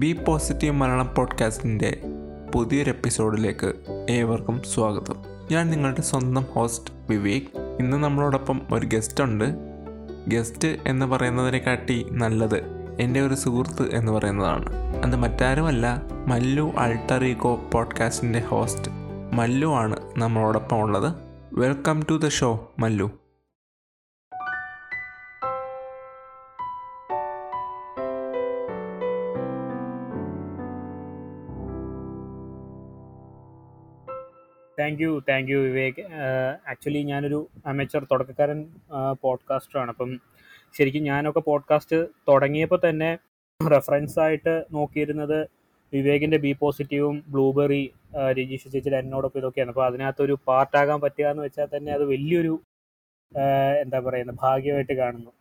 B positive Malayalam പോഡ്കാസ്റ്റിന്റെ പുതിയൊരു എപ്പിസോഡിലേക്ക് ഏവർക്കും സ്വാഗതം. ഞാൻ നിങ്ങളുടെ സ്വന്തം ഹോസ്റ്റ് വിവേക്. ഇന്ന് നമ്മളോടൊപ്പം ഒരു ഗസ്റ്റ് ഉണ്ട്. ഗസ്റ്റ് എന്ന് പറയുന്നതിനെക്കാട്ടി നല്ലത് എന്റെ ഒരു സുഹൃത്ത് എന്ന് പറയുന്നതാണ്. അത് മറ്റാരുമല്ല മല്ലു അൾട്ടറീഗോ പോഡ്കാസ്റ്റിന്റെ ഹോസ്റ്റ് മല്ലു ആണ് നമ്മളോടൊപ്പം ഉള്ളത്. Welcome to the show Mallu. Thank you thank you Vivek. Actually ഞാനൊരു അമേച്ചർ തുടക്കക്കാരൻ പോഡ്കാസ്റ്ററാണ്. അപ്പം ശരിക്കും ഞാനൊക്കെ പോഡ്കാസ്റ്റ് തുടങ്ങിയപ്പോൾ തന്നെ റെഫറൻസ് ആയിട്ട് നോക്കിയിരുന്നത് വിവേകിന്റെ ബി പോസിറ്റീവും ബ്ലൂബെറി രജീഷ് ചേച്ചിയുടെ എന്നോടൊപ്പം ഇതൊക്കെയാണ്. അപ്പോൾ അതിനകത്തൊരു പാർട്ടാകാൻ പറ്റുക എന്ന് വെച്ചാൽ തന്നെ അത് വലിയൊരു എന്താ പറയുന്നത് ഭാഗ്യമായിട്ട് കാണുന്നു.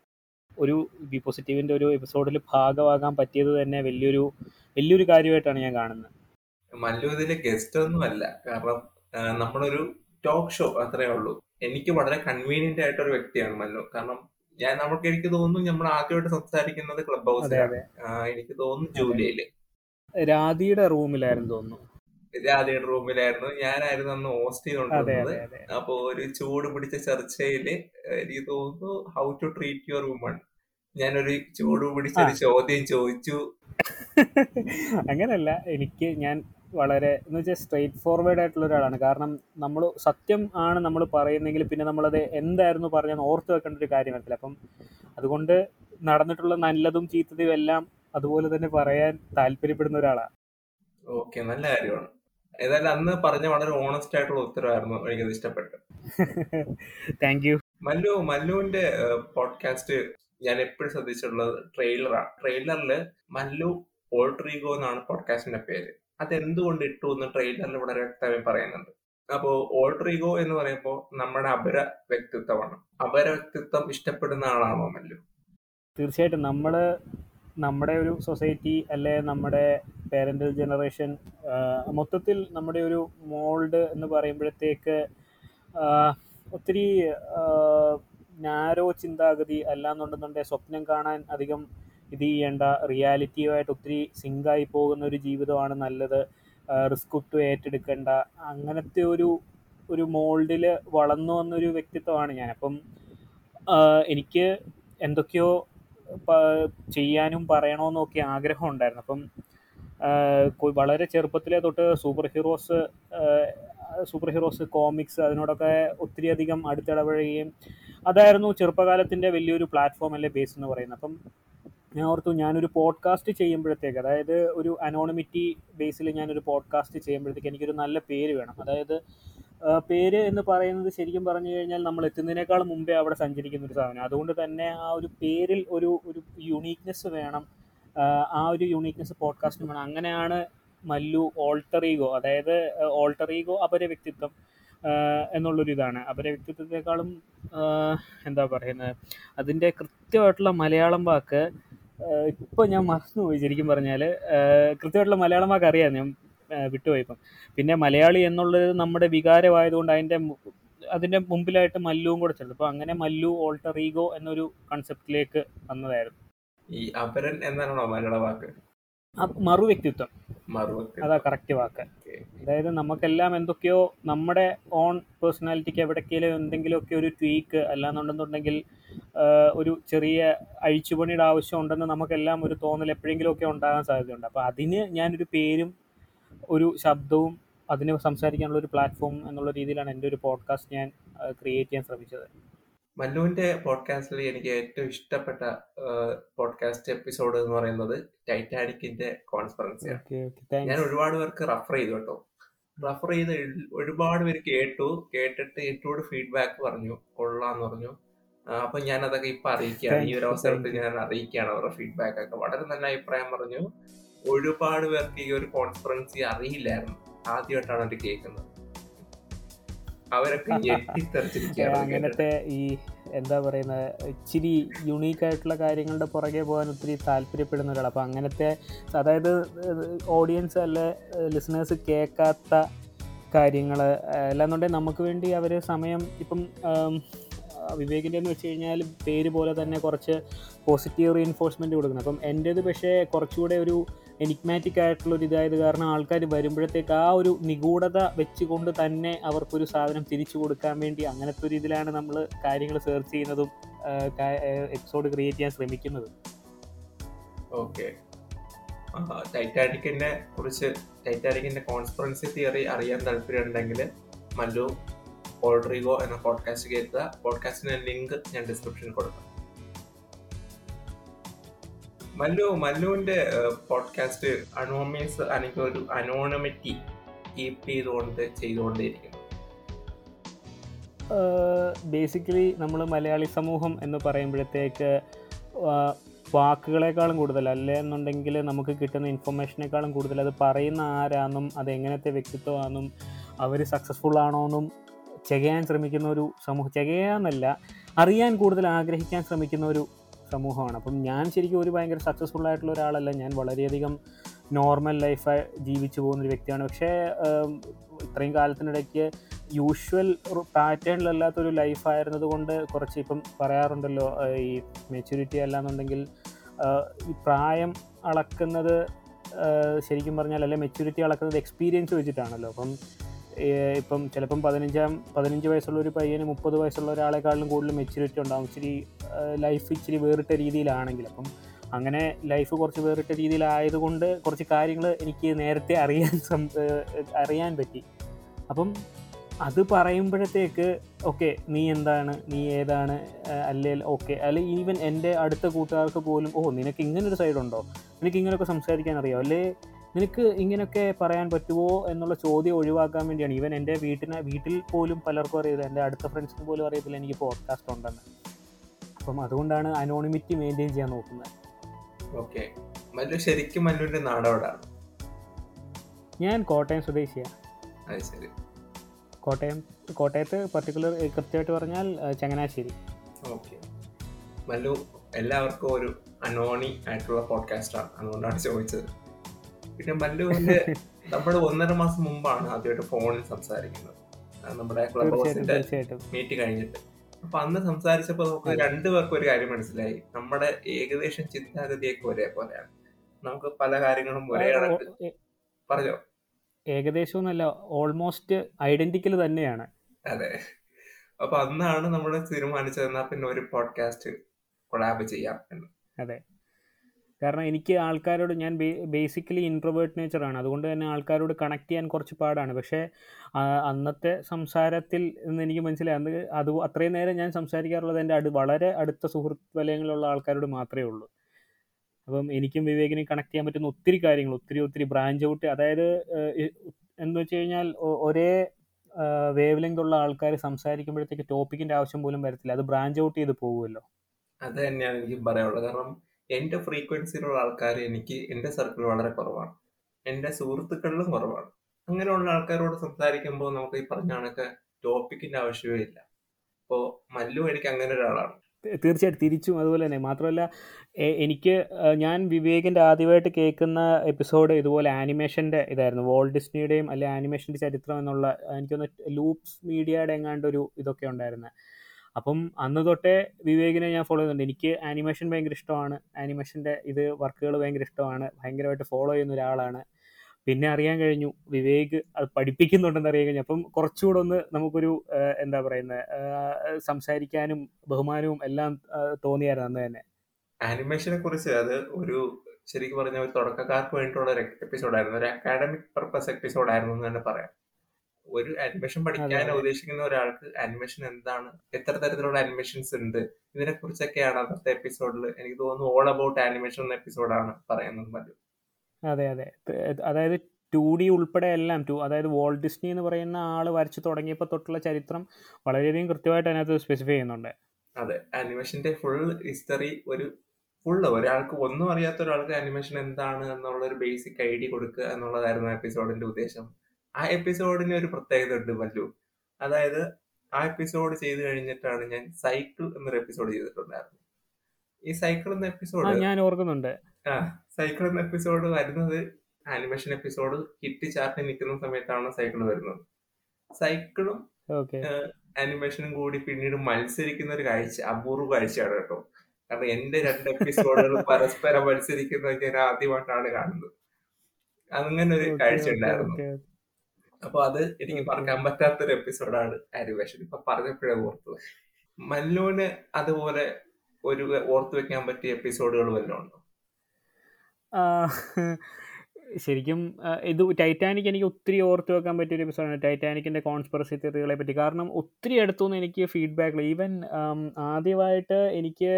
ഒരു ബി പോസിറ്റീവിന്റെ ഒരു എപ്പിസോഡിൽ ഭാഗമാകാൻ പറ്റിയത് തന്നെ വലിയൊരു വലിയൊരു കാര്യമായിട്ടാണ് ഞാൻ കാണുന്നത്. മല്ലു ഇതിലെ ഗസ്റ്റ് ഒന്നും അല്ല. കാരണം നമ്മളൊരു ടോക്ക് ഷോ അത്രേ ഉള്ളൂ. എനിക്ക് വളരെ കൺവീനിയന്റ് ആയിട്ട് ഒരു വ്യക്തിയാണ് മല്ലു. കാരണം ഞാൻ നമുക്ക് എനിക്ക് തോന്നുന്നു നമ്മൾ ആദ്യമായിട്ട് സംസാരിക്കുന്നത് ക്ലബ് ഹൗസ് ഹൗസിലാണ് എനിക്ക് തോന്നുന്നു ജൂലൈയിൽ രാധിയുടെ റൂമിലായിരുന്നു തോന്നുന്നു. രാധിയുടെ റൂമിലായിരുന്നു. ഞാനായിരുന്നു അന്ന് ഹോസ്റ്റ് ചെയ്തുകൊണ്ടിരുന്നത്. അപ്പൊ ഒരു ചൂട് പിടിച്ച ചർച്ചയിൽ എനിക്ക് തോന്നുന്നു how to treat your woman ഞാനൊരു ചൂട് പിടിച്ച ഒരു ചോദ്യം ചോദിച്ചു. അങ്ങനല്ല. എനിക്ക് ഞാൻ വളരെ എന്ന് വെച്ചാൽ സ്ട്രെയിറ്റ് ഫോർവേഡ് ആയിട്ടുള്ള ഒരാളാണ്. കാരണം നമ്മൾ സത്യം ആണ് നമ്മൾ പറയുന്നെങ്കിൽ പിന്നെ നമ്മളത് എന്തായിരുന്നു പറഞ്ഞാൽ ഓർത്ത് വെക്കേണ്ട ഒരു കാര്യം വരത്തില്ല. അപ്പം അതുകൊണ്ട് നടന്നിട്ടുള്ള നല്ലതും ചീത്തതും എല്ലാം അതുപോലെ തന്നെ പറയാൻ താല്പര്യപ്പെടുന്ന ഒരാളാണ്. ഓക്കെ നല്ല കാര്യമാണ്. ഏതായാലും അന്ന് പറഞ്ഞ വളരെ ഓണസ്റ്റ് ആയിട്ടുള്ള ഉത്തരവായിരുന്നു എനിക്കത് ഇഷ്ടപ്പെട്ടു താങ്ക് യു മല്ലു മല്ലുവിന്റെ പോഡ്കാസ്റ്റ് ഞാൻ എപ്പോഴും ശ്രദ്ധിച്ചിട്ടുള്ളത് ട്രെയിലറാണ് ട്രെയിലറിൽ മല്ലു ഓൾട്രീഗോ എന്നാണ് പോഡ്കാസ്റ്റിന്റെ പേര്. അതെന്തുകൊണ്ട് ഇട്ടു എന്ന് ട്രെയിലറിൽ വളരെ വ്യക്തമായി പറയുന്നുണ്ട്. അപ്പോ ഓൾട്രീഗോ എന്ന് പറയുമ്പോൾ നമ്മുടെ അപര വ്യക്തിത്വമാണ്. അപര വ്യക്തിത്വം ഇഷ്ടപ്പെടുന്ന ആളാണോ മല്ലു? തീർച്ചയായിട്ടും നമ്മൾ നമ്മുടെ ഒരു സൊസൈറ്റി അല്ലെ നമ്മുടെ പേരന്റ് ജനറേഷൻ മൊത്തത്തിൽ നമ്മുടെ ഒരു മോൾഡ് എന്ന് പറയുമ്പോഴത്തേക്ക് ഒത്തിരി നാരോ ചിന്താഗതി അല്ലാന്നുണ്ടെന്നുണ്ടെങ്കിൽ സ്വപ്നം കാണാൻ അധികം ഇത് ചെയ്യേണ്ട. റിയാലിറ്റിയുമായിട്ട് ഒത്തിരി സിങ്കായി പോകുന്ന ഒരു ജീവിതമാണ് നല്ലത്. റിസ്ക് ഒട്ടും ഏറ്റെടുക്കേണ്ട. അങ്ങനത്തെ ഒരു ഒരു മോൾഡിൽ വളർന്നു വന്നൊരു വ്യക്തിത്വമാണ് ഞാൻ അപ്പം എനിക്ക് എന്തൊക്കെയോ ചെയ്യാനും പറയണമെന്നൊക്കെ ആഗ്രഹം ഉണ്ടായിരുന്നു. അപ്പം വളരെ ചെറുപ്പത്തിലെ തൊട്ട് super heroes super heroes comics അതിനോടൊക്കെ ഒത്തിരി അധികം അടുത്തിടപഴകുകയും അതായിരുന്നു ചെറുപ്പകാലത്തിന്റെ വലിയൊരു പ്ലാറ്റ്ഫോം അല്ലെ ബേസ് എന്ന് പറയുന്നത്. അപ്പം ഞാൻ ഓർത്തു ഞാനൊരു പോഡ്കാസ്റ്റ് ചെയ്യുമ്പോഴത്തേക്ക് അതായത് ഒരു അനോണിമിറ്റി ബേസിൽ ഞാനൊരു പോഡ്കാസ്റ്റ് ചെയ്യുമ്പോഴത്തേക്ക് എനിക്കൊരു നല്ല പേര് വേണം. അതായത് പേര് എന്ന് പറയുന്നത് ശരിക്കും പറഞ്ഞു കഴിഞ്ഞാൽ നമ്മൾ എത്തുന്നതിനേക്കാൾ മുമ്പേ അവിടെ സഞ്ചരിക്കുന്ന ഒരു സാധനം. അതുകൊണ്ട് തന്നെ ആ ഒരു പേരിൽ ഒരു ഒരു യുണീക്നെസ് വേണം. ആ, ഒരു യുണീക്നെസ് പോഡ്കാസ്റ്റിന് വേണം. അങ്ങനെയാണ് മല്ലു ഓൾട്ടറീഗോ അതായത് ഓൾട്ടറീഗോ അപര വ്യക്തിത്വം എന്നുള്ളൊരിതാണ് അപര വ്യക്തിത്വത്തെക്കാളും എന്താ പറയുന്നത്? അതിന്റെ കൃത്യമായിട്ടുള്ള മലയാളം വാക്ക് ഇപ്പോൾ ഞാൻ മറന്നുപോയി ശരിക്കും പറഞ്ഞാൽ കൃത്യമായിട്ടുള്ള മലയാളമാർക്ക് അറിയാം ഞാൻ വിട്ടുപോയിപ്പം പിന്നെ മലയാളി എന്നുള്ളത് നമ്മുടെ വികാരമായതുകൊണ്ട് അതിന്റെ അതിന്റെ മുമ്പിലായിട്ട് മല്ലുവും കൂടെ ചേർത്ത്. അപ്പോൾ അങ്ങനെ മല്ലു ഓൾട്ടർ ഈഗോ എന്നൊരു കൺസെപ്റ്റിലേക്ക് വന്നതായിരുന്നു. ഈ അപരൻ എന്നാണോ മലയാള വാക്ക്? മറു വ്യക്തിത്വം അതാ കറക്റ്റ് വാക്ക്. അതായത് നമുക്കെല്ലാം എന്തൊക്കെയോ നമ്മുടെ ഓൺ പേഴ്സണാലിറ്റിക്ക് എവിടേക്കെങ്കിലും എന്തെങ്കിലുമൊക്കെ ഒരു ട്വീക്ക് അല്ലാന്നുണ്ടെന്നുണ്ടെങ്കിൽ ഒരു ചെറിയ അഴിച്ചുപണിയുടെ ആവശ്യം ഉണ്ടെന്ന് നമുക്കെല്ലാം ഒരു തോന്നൽ എപ്പോഴെങ്കിലുമൊക്കെ ഉണ്ടാകാൻ സാധ്യതയുണ്ട്. അപ്പോൾ അതിന് ഞാനൊരു പേരും ഒരു ശബ്ദവും അതിന് സംസാരിക്കാനുള്ള ഒരു പ്ലാറ്റ്ഫോം എന്നുള്ള രീതിയിലാണ് എന്റെ ഒരു പോഡ്കാസ്റ്റ് ഞാൻ ക്രിയേറ്റ് ചെയ്യാൻ ശ്രമിച്ചത്. മല്ലുവിന്റെ പോഡ്കാസ്റ്റിൽ എനിക്ക് ഏറ്റവും ഇഷ്ടപ്പെട്ട പോഡ്കാസ്റ്റ് എപ്പിസോഡ് എന്ന് പറയുന്നത് ടൈറ്റാനിക്കിന്റെ കോൺഫറൻസിയാണ് ഞാൻ ഒരുപാട് പേർക്ക് റഫർ ചെയ്തു കേട്ടോ. റഫർ ചെയ്ത് ഒരുപാട് പേര് കേട്ടു. കേട്ടിട്ട് എന്നോട് ഫീഡ്ബാക്ക് പറഞ്ഞു. കൊള്ളാന്ന് പറഞ്ഞു. അപ്പൊ ഞാൻ അതൊക്കെ ഇപ്പൊ അറിയിക്കുകയാണ് ഈ ഒരു അവസരത്തിൽ ഞാൻ അറിയിക്കുകയാണ് അവരുടെ ഫീഡ്ബാക്ക് ഒക്കെ. വളരെ നല്ല അഭിപ്രായം പറഞ്ഞു. ഒരുപാട് പേർക്ക് ഈ ഒരു കോൺഫറൻസി അറിയില്ലായിരുന്നു. ആദ്യമായിട്ടാണ് അത് കേൾക്കുന്നത്. അവരൊക്കെ അങ്ങനത്തെ ഈ എന്താ പറയുന്നത് ഇച്ചിരി യുണീക്ക് ആയിട്ടുള്ള കാര്യങ്ങളുടെ പുറകെ പോകാൻ ഒത്തിരി താല്പര്യപ്പെടുന്ന ഒരാൾ അപ്പോൾ അങ്ങനത്തെ അതായത് ഓഡിയൻസ് അല്ലെ ലിസണേഴ്സ് കേൾക്കാത്ത കാര്യങ്ങൾ അല്ലാന്നുണ്ടെങ്കിൽ നമുക്ക് വേണ്ടി അവർ സമയം ഇപ്പം വിവേകിന്റെ എന്ന് വെച്ച് കഴിഞ്ഞാൽ പേര് പോലെ തന്നെ കുറച്ച് പോസിറ്റീവ് റീഎൻഫോഴ്സ്മെന്റ് കൊടുക്കുന്നു. അപ്പം എന്റേത് പക്ഷേ കുറച്ചുകൂടെ ഒരു എനിഗ്മാറ്റിക് ആയിട്ടുള്ള ഒരു ഇതായത് കാരണം ആൾക്കാർ വരുമ്പോഴത്തേക്ക് ആ ഒരു നിഗൂഢത വെച്ചുകൊണ്ട് തന്നെ അവർക്കൊരു സാധനം തിരിച്ചു കൊടുക്കാൻ വേണ്ടി അങ്ങനത്തെ ഒരു ഇതിലാണ് നമ്മൾ കാര്യങ്ങൾ സെർച്ച് ചെയ്യുന്നതും എപ്പിസോഡ് ക്രിയേറ്റ് ചെയ്യാൻ ശ്രമിക്കുന്നത്. ഓക്കെ ടൈറ്റാനിക്കിനെ കുറിച്ച് ടൈറ്റാനിക്കിന്റെ കോൺസ്പെറൻസി തിയറി അറിയാൻ താല്പര്യമുണ്ടെങ്കിൽ മല്ലു ഓൾഡ്രിഗോ എന്ന പോഡ്കാസ്റ്റ് കേൾക്കുക. പോഡ്കാസ്റ്റിന്റെ ലിങ്ക് ഞാൻ ഡിസ്ക്രിപ്ഷനിൽ കൊടുക്കാം. മല്ലു മല്ലുവിന്റെ പോഡ്കാസ്റ്റ് അനോമീസ് അല്ലെങ്കിൽ ഒരു അനോണമിറ്റി കീപ്പ് ചെയ്തുകൊണ്ട് ചെയ്തുകൊണ്ടേയിരിക്കുന്നു. ബേസിക്കലി നമ്മൾ മലയാളി സമൂഹം എന്ന് പറയുമ്പോഴത്തേക്ക് വാക്കുകളെക്കാളും കൂടുതൽ. അല്ലേ എന്നുണ്ടെങ്കിൽ നമുക്ക് കിട്ടുന്ന ഇൻഫർമേഷനേക്കാളും കൂടുതൽ. അത് പറയുന്ന ആരാന്നും അത് എങ്ങനത്തെ വ്യക്തിത്വമാണെന്നും അവർ സക്സസ്ഫുൾ ആണോ എന്നും ചെയ്യാൻ ശ്രമിക്കുന്ന ഒരു സമൂഹം ചെയ്യാന്നല്ല അറിയാൻ കൂടുതൽ ആഗ്രഹിക്കാൻ ശ്രമിക്കുന്ന ഒരു സമൂഹമാണ്. അപ്പം ഞാൻ ശരിക്കും ഒരു ഭയങ്കര സക്സസ്ഫുൾ ആയിട്ടുള്ള ഒരാളല്ല. ഞാൻ വളരെയധികം നോർമൽ ലൈഫ് ജീവിച്ചു പോകുന്നൊരു വ്യക്തിയാണ്. പക്ഷേ ഇത്രയും കാലത്തിനിടയ്ക്ക് യൂഷ്വൽ പാറ്റേണിലല്ലാത്തൊരു ലൈഫായിരുന്നത് കൊണ്ട് കുറച്ച് ഇപ്പം പറയാറുണ്ടല്ലോ ഈ മെച്യൂരിറ്റി അല്ലാന്നുണ്ടെങ്കിൽ ഈ പ്രായം അളക്കുന്നത് ശരിക്കും പറഞ്ഞാൽ അല്ലെ മെച്യൂരിറ്റി അളക്കുന്നത് എക്സ്പീരിയൻസ് വെച്ചിട്ടാണല്ലോ. അപ്പം ഇപ്പം ചിലപ്പം പതിനഞ്ചാം പതിനഞ്ച് വയസ്സുള്ള ഒരു പയ്യന് മുപ്പത് വയസ്സുള്ള ഒരാളെക്കാളും കൂടുതൽ മെച്യൂരിറ്റി ഉണ്ടാകും ഇച്ചിരി ലൈഫ് ഇച്ചിരി വേറിട്ട രീതിയിലാണെങ്കിൽ. അപ്പം അങ്ങനെ ലൈഫ് കുറച്ച് വേറിട്ട രീതിയിലായതുകൊണ്ട് കുറച്ച് കാര്യങ്ങൾ എനിക്ക് നേരത്തെ അറിയാൻ അറിയാൻ പറ്റി. അപ്പം അത് പറയുമ്പോഴത്തേക്ക് ഓക്കെ നീ എന്താണ്? നീ ഏതാണ്? അല്ലെ ഓക്കെ. അല്ലെ ഈവൻ എന്റെ അടുത്ത കൂട്ടുകാർക്ക് പോലും ഓ നിനക്ക് ഇങ്ങനൊരു സൈഡുണ്ടോ നിനക്ക് ഇങ്ങനെയൊക്കെ സംസാരിക്കാൻ അറിയാം? അല്ലേ നിനക്ക് ഇങ്ങനെയൊക്കെ പറയാൻ പറ്റുമോ എന്നുള്ള ചോദ്യം ഒഴിവാക്കാൻ വേണ്ടിയാണ്. ഈവൻ എന്റെ വീട്ടിന് വീട്ടിൽ പോലും പലർക്കും അറിയില്ല എന്റെ അടുത്ത ഫ്രണ്ട്സിന് പോലും അറിയത്തില്ല എനിക്ക് പോഡ്കാസ്റ്റ് ഉണ്ടെന്ന്. അപ്പം അതുകൊണ്ടാണ് അനോണിമിറ്റി മെയിന്റെയിൻ ചെയ്യാൻ നോക്കുന്നത്. ഓക്കെ മല്ലു ശരിക്കും മല്ലുവിന്റെ നാടോടാണ്? ഞാൻ കോട്ടയം സ്വദേശിയാണ് അത് ശരി. കോട്ടയം കോട്ടയത്ത് പർട്ടിക്കുലർ കൃത്യമായിട്ട് പറഞ്ഞാൽ ചങ്ങനാശ്ശേരി. ഓക്കെ മല്ലു എല്ലാവർക്കും ഒരു അനോണി ആയിട്ടുള്ള പോഡ്കാസ്റ്റാണ് അതുകൊണ്ടാണ് ചോദിച്ചത്. പിന്നെ മല്ലുവിന്റെ നമ്മൾ ഒന്നര മാസം മുമ്പാണ് ആദ്യമായിട്ട് ഫോണിൽ സംസാരിക്കുന്നത്. നമ്മുടെ ക്ലബ് ഹൗസിന്റെ മീറ്റ് കഴിഞ്ഞിട്ട്. അപ്പൊ അന്ന് സംസാരിച്ചപ്പോ നമുക്ക് രണ്ടുപേർക്കും ഒരു കാര്യം മനസ്സിലായി. നമ്മുടെ ഏകദേശം ചിന്താഗതിയൊക്കെ ഒരേപോലെയാണ്. നമുക്ക് പല കാര്യങ്ങളും ഒരേ കണക്ക് പറഞ്ഞോ? ഏകദേശം എന്നല്ല ഓൾമോസ്റ്റ് ഐഡന്റിക്കൽ തന്നെയാണ്. അതെ. അപ്പൊ അന്നാണ് നമ്മൾ തീരുമാനിച്ചത് എന്നാ പിന്നെ ഒരു പോഡ്കാസ്റ്റ് കൊളാബ് ചെയ്യാം എന്ന്. അതെ. കാരണം എനിക്ക് ആൾക്കാരോട് ഞാൻ ബേസിക്കലി ഇൻട്രോവേർട്ട് നേച്ചറാണ് അതുകൊണ്ട് തന്നെ ആൾക്കാരോട് കണക്ട് ചെയ്യാൻ കുറച്ച് പാടാണ്. പക്ഷേ അന്നത്തെ സംസാരത്തിൽ നിന്ന് എനിക്ക് മനസ്സിലായി. അന്ന് അത് അത്രയും നേരം ഞാൻ സംസാരിക്കാറുള്ളത് എന്റെ അടു വളരെ അടുത്ത സുഹൃത്ത് വലയങ്ങളിലുള്ള ആൾക്കാരോട് മാത്രമേ ഉള്ളൂ. അപ്പം എനിക്കും വിവേകിനും കണക്ട് ചെയ്യാൻ പറ്റുന്ന ഒത്തിരി കാര്യങ്ങൾ ഒത്തിരി ഒത്തിരി ബ്രാഞ്ച് ഔട്ട്. അതായത് എന്ന് വെച്ച് കഴിഞ്ഞാൽ ഒരേ വേവ് ലെങ്ത് ഉള്ള ആൾക്കാർ സംസാരിക്കുമ്പോഴത്തേക്ക് ടോപ്പിക്കിന്റെ ആവശ്യം പോലും വരത്തില്ല. അത് ബ്രാഞ്ച് ഔട്ട് ചെയ്ത് പോകുമല്ലോ അത് തന്നെയാണ് എനിക്ക് പറയാനുള്ളത്. കാരണം എന്റെ ഫ്രീക്വൻസിയിലുള്ള ആൾക്കാർ എനിക്ക് എന്റെ സർക്കിൾ വളരെ കുറവാണ്. എന്റെ സുഹൃത്തുക്കളിലും കുറവാണ്. അങ്ങനെയുള്ള ആൾക്കാരോട് സംസാരിക്കുമ്പോൾ നമുക്ക് ഈ പറഞ്ഞ കണക്ക് ടോപ്പിക്കിന്റെ ആവശ്യമേ ഇല്ല. അപ്പോൾ മല്ലു എനിക്ക് അങ്ങനെ ഒരാളാണ്. തീർച്ചയായിട്ടും തിരിച്ചും അതുപോലെ തന്നെ. മാത്രമല്ല എനിക്ക് ഞാൻ വിവേകിന്റെ ആദ്യമായിട്ട് കേൾക്കുന്ന എപ്പിസോഡ് ഇതുപോലെ ആനിമേഷന്റെ ഇതായിരുന്നു. വോൾഡ് ഡിസ്നിയുടെയും അല്ലെ ആനിമേഷന്റെ ചരിത്രം എന്നുള്ള എനിക്കൊന്ന് ലൂപ്സ് മീഡിയയുടെ എങ്ങാണ്ട് ഒരു ഇതൊക്കെ ഉണ്ടായിരുന്നത് അപ്പം അന്ന് തൊട്ടേ വിവേകിനെ ഞാൻ ഫോളോ ചെയ്യുന്നുണ്ട് എനിക്ക് ആനിമേഷൻ ഭയങ്കര ഇഷ്ടമാണ്. ആനിമേഷന്റെ ഇത് വർക്കുകൾ ഭയങ്കര ഇഷ്ടമാണ്. ഭയങ്കരമായിട്ട് ഫോളോ ചെയ്യുന്ന ഒരാളാണ്. പിന്നെ അറിയാൻ കഴിഞ്ഞു വിവേക് അത് പഠിപ്പിക്കുന്നുണ്ടെന്ന് അറിയാൻ കഴിഞ്ഞു. അപ്പം കുറച്ചുകൂടെ ഒന്ന് നമുക്കൊരു എന്താ പറയുന്നത് സംസാരിക്കാനും ബഹുമാനവും എല്ലാം തോന്നിയായിരുന്നു അന്ന് തന്നെ. ആനിമേഷനെ കുറിച്ച് അത് ഒരു ശരിക്കും പറഞ്ഞ ഒരു തുടക്കക്കാർക്ക് വേണ്ടിയിട്ടുള്ള ഒരു എപ്പിസോഡായിരുന്നു ഒരു അക്കാഡമിക് പർപ്പസ് എപ്പിസോഡായിരുന്നു എന്ന് തന്നെ പറയാം. ഒരു ആനിമേഷൻ പഠിക്കാൻ ഉദ്ദേശിക്കുന്ന ഒരാൾക്ക് ആനിമേഷൻ എന്താണ്? എത്ര തരത്തിലുള്ള ആനിമേഷൻസ് ഉണ്ട്? ഇതിനെ കുറിച്ചൊക്കെയാണ് അന്നത്തെ എപ്പിസോഡിൽ എനിക്ക് തോന്നുന്നു ഓൾ അബൌട്ട് ആനിമേഷൻ എന്ന എപ്പിസോഡാണ് പറയുന്നത് മതി അതെ അതെ. അതായത് ടു ഡി ഉൾപ്പെടെ എല്ലാം ടു അതായത് വോൾഡ് ഡിസ്നി എന്ന് പറയുന്ന ആൾ വരച്ചു തുടങ്ങിയപ്പോൾ തൊട്ടുള്ള ചരിത്രം വളരെയധികം കൃത്യമായിട്ട് അതിനകത്ത് സ്പെസിഫൈ ചെയ്യുന്നുണ്ട്. അതെ ആനിമേഷന്റെ ഫുൾ ഹിസ്റ്ററി ഒരു ഫുള്ള് ഒരാൾക്ക് ഒന്നും അറിയാത്ത ഒരാൾക്ക് ആനിമേഷൻ എന്താണ് എന്നുള്ള ഒരു ബേസിക് ഐഡിയ കൊടുക്കുക എന്നുള്ളതായിരുന്നു എപ്പിസോഡിന്റെ ഉദ്ദേശം. ആ എപ്പിസോഡിന് ഒരു പ്രത്യേകത ഉണ്ട് മല്ലു. അതായത് ആ എപ്പിസോഡ് ചെയ്തു കഴിഞ്ഞിട്ടാണ് ഞാൻ സൈക്കിൾ എന്നൊരു എപ്പിസോഡ് ചെയ്തിട്ടുണ്ടായിരുന്നു ഈ സൈക്കിൾ എന്ന എപ്പിസോഡ് ഞാൻ ഓർക്കുന്നുണ്ട്. ആ സൈക്കിൾ എന്ന എപ്പിസോഡ് വരുന്നത് ആനിമേഷൻ എപ്പിസോഡ് ഹിറ്റ് ചാർട്ടിൽ നിൽക്കുന്ന സമയത്താണ് സൈക്കിൾ വരുന്നത്. സൈക്കിളും ആനിമേഷനും കൂടി പിന്നീട് മത്സരിക്കുന്ന ഒരു കാഴ്ച അപൂർവ കാഴ്ചയാണ് കേട്ടോ. കാരണം എന്റെ രണ്ട് എപ്പിസോഡുകൾ പരസ്പരം മത്സരിക്കുന്നത് ഞാൻ ആദ്യമായിട്ടാണ് കാണുന്നത്. അങ്ങനെ ഒരു കാഴ്ച ഉണ്ടായിരുന്നു. അപ്പൊ അത് എനിക്ക് മറക്കാൻ പറ്റാത്തൊരു എപ്പിസോഡാണ് ആനിമേഷൻ. ഇപ്പൊ പറഞ്ഞപ്പോഴേ ഓർത്തു മല്ലുവിന് അതുപോലെ ഒരു ഓർത്തു വെക്കാൻ പറ്റിയ എപ്പിസോഡുകൾ വല്ലതും ഉണ്ടോ? ശരിക്കും ഇത് ടൈറ്റാനിക് എനിക്ക് ഒത്തിരി ഓർത്ത് വെക്കാൻ പറ്റിയൊരു എപ്പിസോഡാണ്. ടൈറ്റാനിക്കിന്റെ കോൺസ്പെറസി തിയറികളെ പറ്റി. കാരണം ഒത്തിരി അടുത്തുനിന്ന് എനിക്ക് ഫീഡ്ബാക്ക് ഈവൻ ആദ്യമായിട്ട് എനിക്ക്